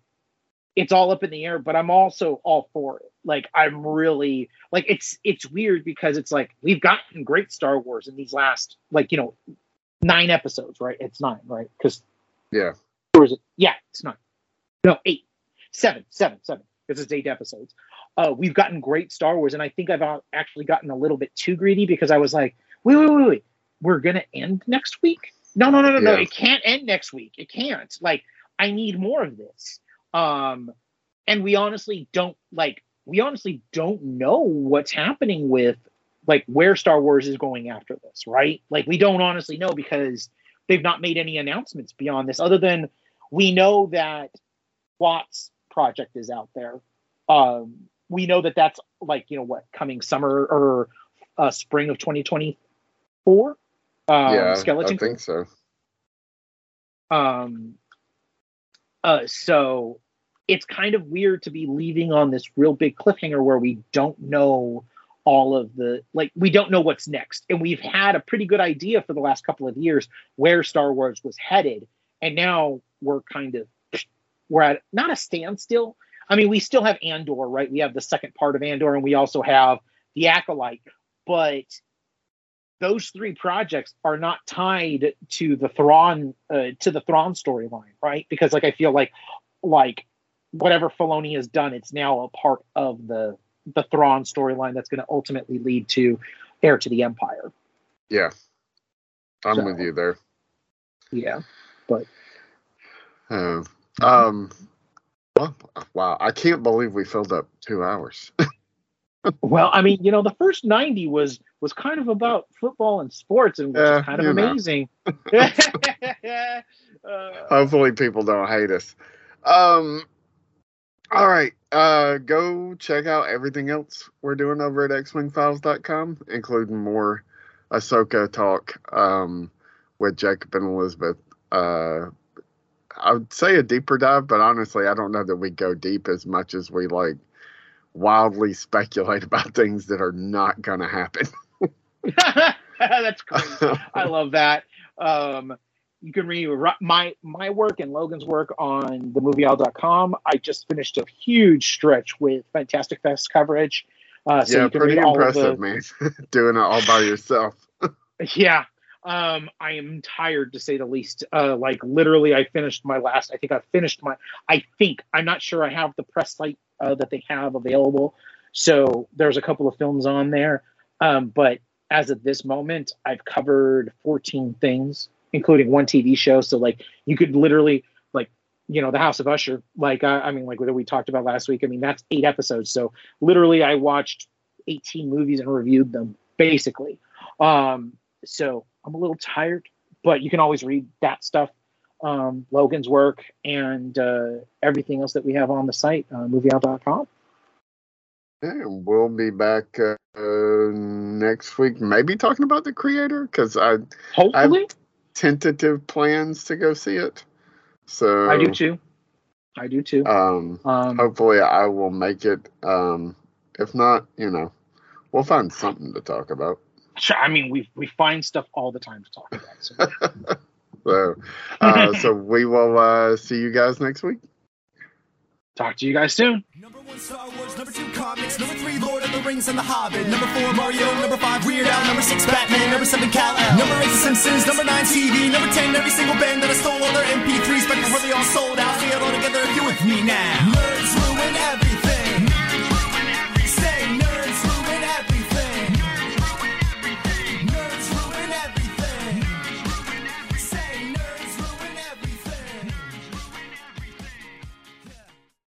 Speaker 3: it's all up in the air but i'm also all for it like i'm really like it's it's weird because it's like we've gotten great star wars in these last like you know nine episodes right? It's nine right? Because
Speaker 2: yeah.
Speaker 3: Or is it yeah it's nine. No eight. Seven seven seven because it's eight episodes. Uh we've gotten great star wars and i think i've actually gotten a little bit too greedy because i was like wait wait wait wait we're gonna end next week? No no no no no it can't end next week. It can't. Like i need more of this. Um and we honestly don't like we honestly don't know what's happening with like where star wars is going after this right? Like we don't honestly know because they've not made any announcements beyond this other than we know that Watts' project is out there. Um we know that that's like you know what coming summer or uh spring of 2024 um
Speaker 2: yeah
Speaker 3: skeleton?
Speaker 2: i think so.
Speaker 3: Um uh so it's kind of weird to be leaving on this real big cliffhanger where we don't know all of the like we don't know what's next. And we've had a pretty good idea for the last couple of years where star wars was headed. And now we're kind of we're at not a standstill. I mean we still have andor right? We have the second part of andor and we also have the acolyte. But those three projects are not tied to the Thrawn uh, to the Thrawn storyline, right? Because like I feel like like whatever Filoni has done, it's now a part of the the Thrawn storyline that's going to ultimately lead to Heir to the Empire.
Speaker 2: yeah i'm
Speaker 3: So-
Speaker 2: with you there
Speaker 3: Yeah.
Speaker 2: Uh, um, well, wow, I can't believe we filled up two hours. *laughs*
Speaker 3: Well, I mean, you know, the first ninety was was kind of about football and sports, and which
Speaker 2: Yeah,
Speaker 3: is kind of amazing. *laughs* *laughs* uh,
Speaker 2: Hopefully, people don't hate us. Um, all right, uh, go check out everything else we're doing over at xwingfiles.com, including more Ahsoka talk um, with Jacob and Elizabeth. Uh, I would say a deeper dive, but honestly, I don't know that we go deep as much as we like wildly *laughs* speculate about things that are not going to happen. *laughs*
Speaker 3: That's great. I love that. Um, you can read my my work and Logan's work on themovieowl.com. I just finished a huge stretch with Fantastic Fest coverage.
Speaker 2: Uh, so yeah, pretty impressive, the, man. *laughs* Doing it all by yourself. *laughs*
Speaker 3: yeah, um, I am tired to say the least. Uh, like literally, I finished my last. I think I finished my. I think I'm not sure. I have the press site uh, that they have available. So there's a couple of films on there, um, but as of this moment, I've covered 14 things, including one TV show. So like you could literally like you know the House of Usher. Like I, I mean like what we talked about last week. I mean that's eight episodes. So literally I watched 18 movies and reviewed them basically. Um, so I'm a little tired, but you can always read that stuff, um, Logan's work, and uh, everything else that we have on the site, uh, movieowl.com.
Speaker 2: Yeah, we'll be back uh, next week, maybe talking about the creator because I, I have tentative plans to go see it. So
Speaker 3: I do too. I do too.
Speaker 2: Um, um, hopefully, I will make it. Um, if not, you know, we'll find something to talk about.
Speaker 3: I mean, we we find stuff all the time to talk about. So, *laughs*
Speaker 2: so, uh, so we will uh, see you guys next week.
Speaker 3: Talk to you guys soon.
Speaker 1: Number one, Star Wars. Number two, comics. Number three, Lord of the Rings and The Hobbit. Number four, Mario. Number five, Weird Al. Number six, Batman. Number seven, El. Number eight, The Simpsons. Number nine, TV. Number ten, every single band that I stole all their MP3s back before they all sold out. It all together if you with me now.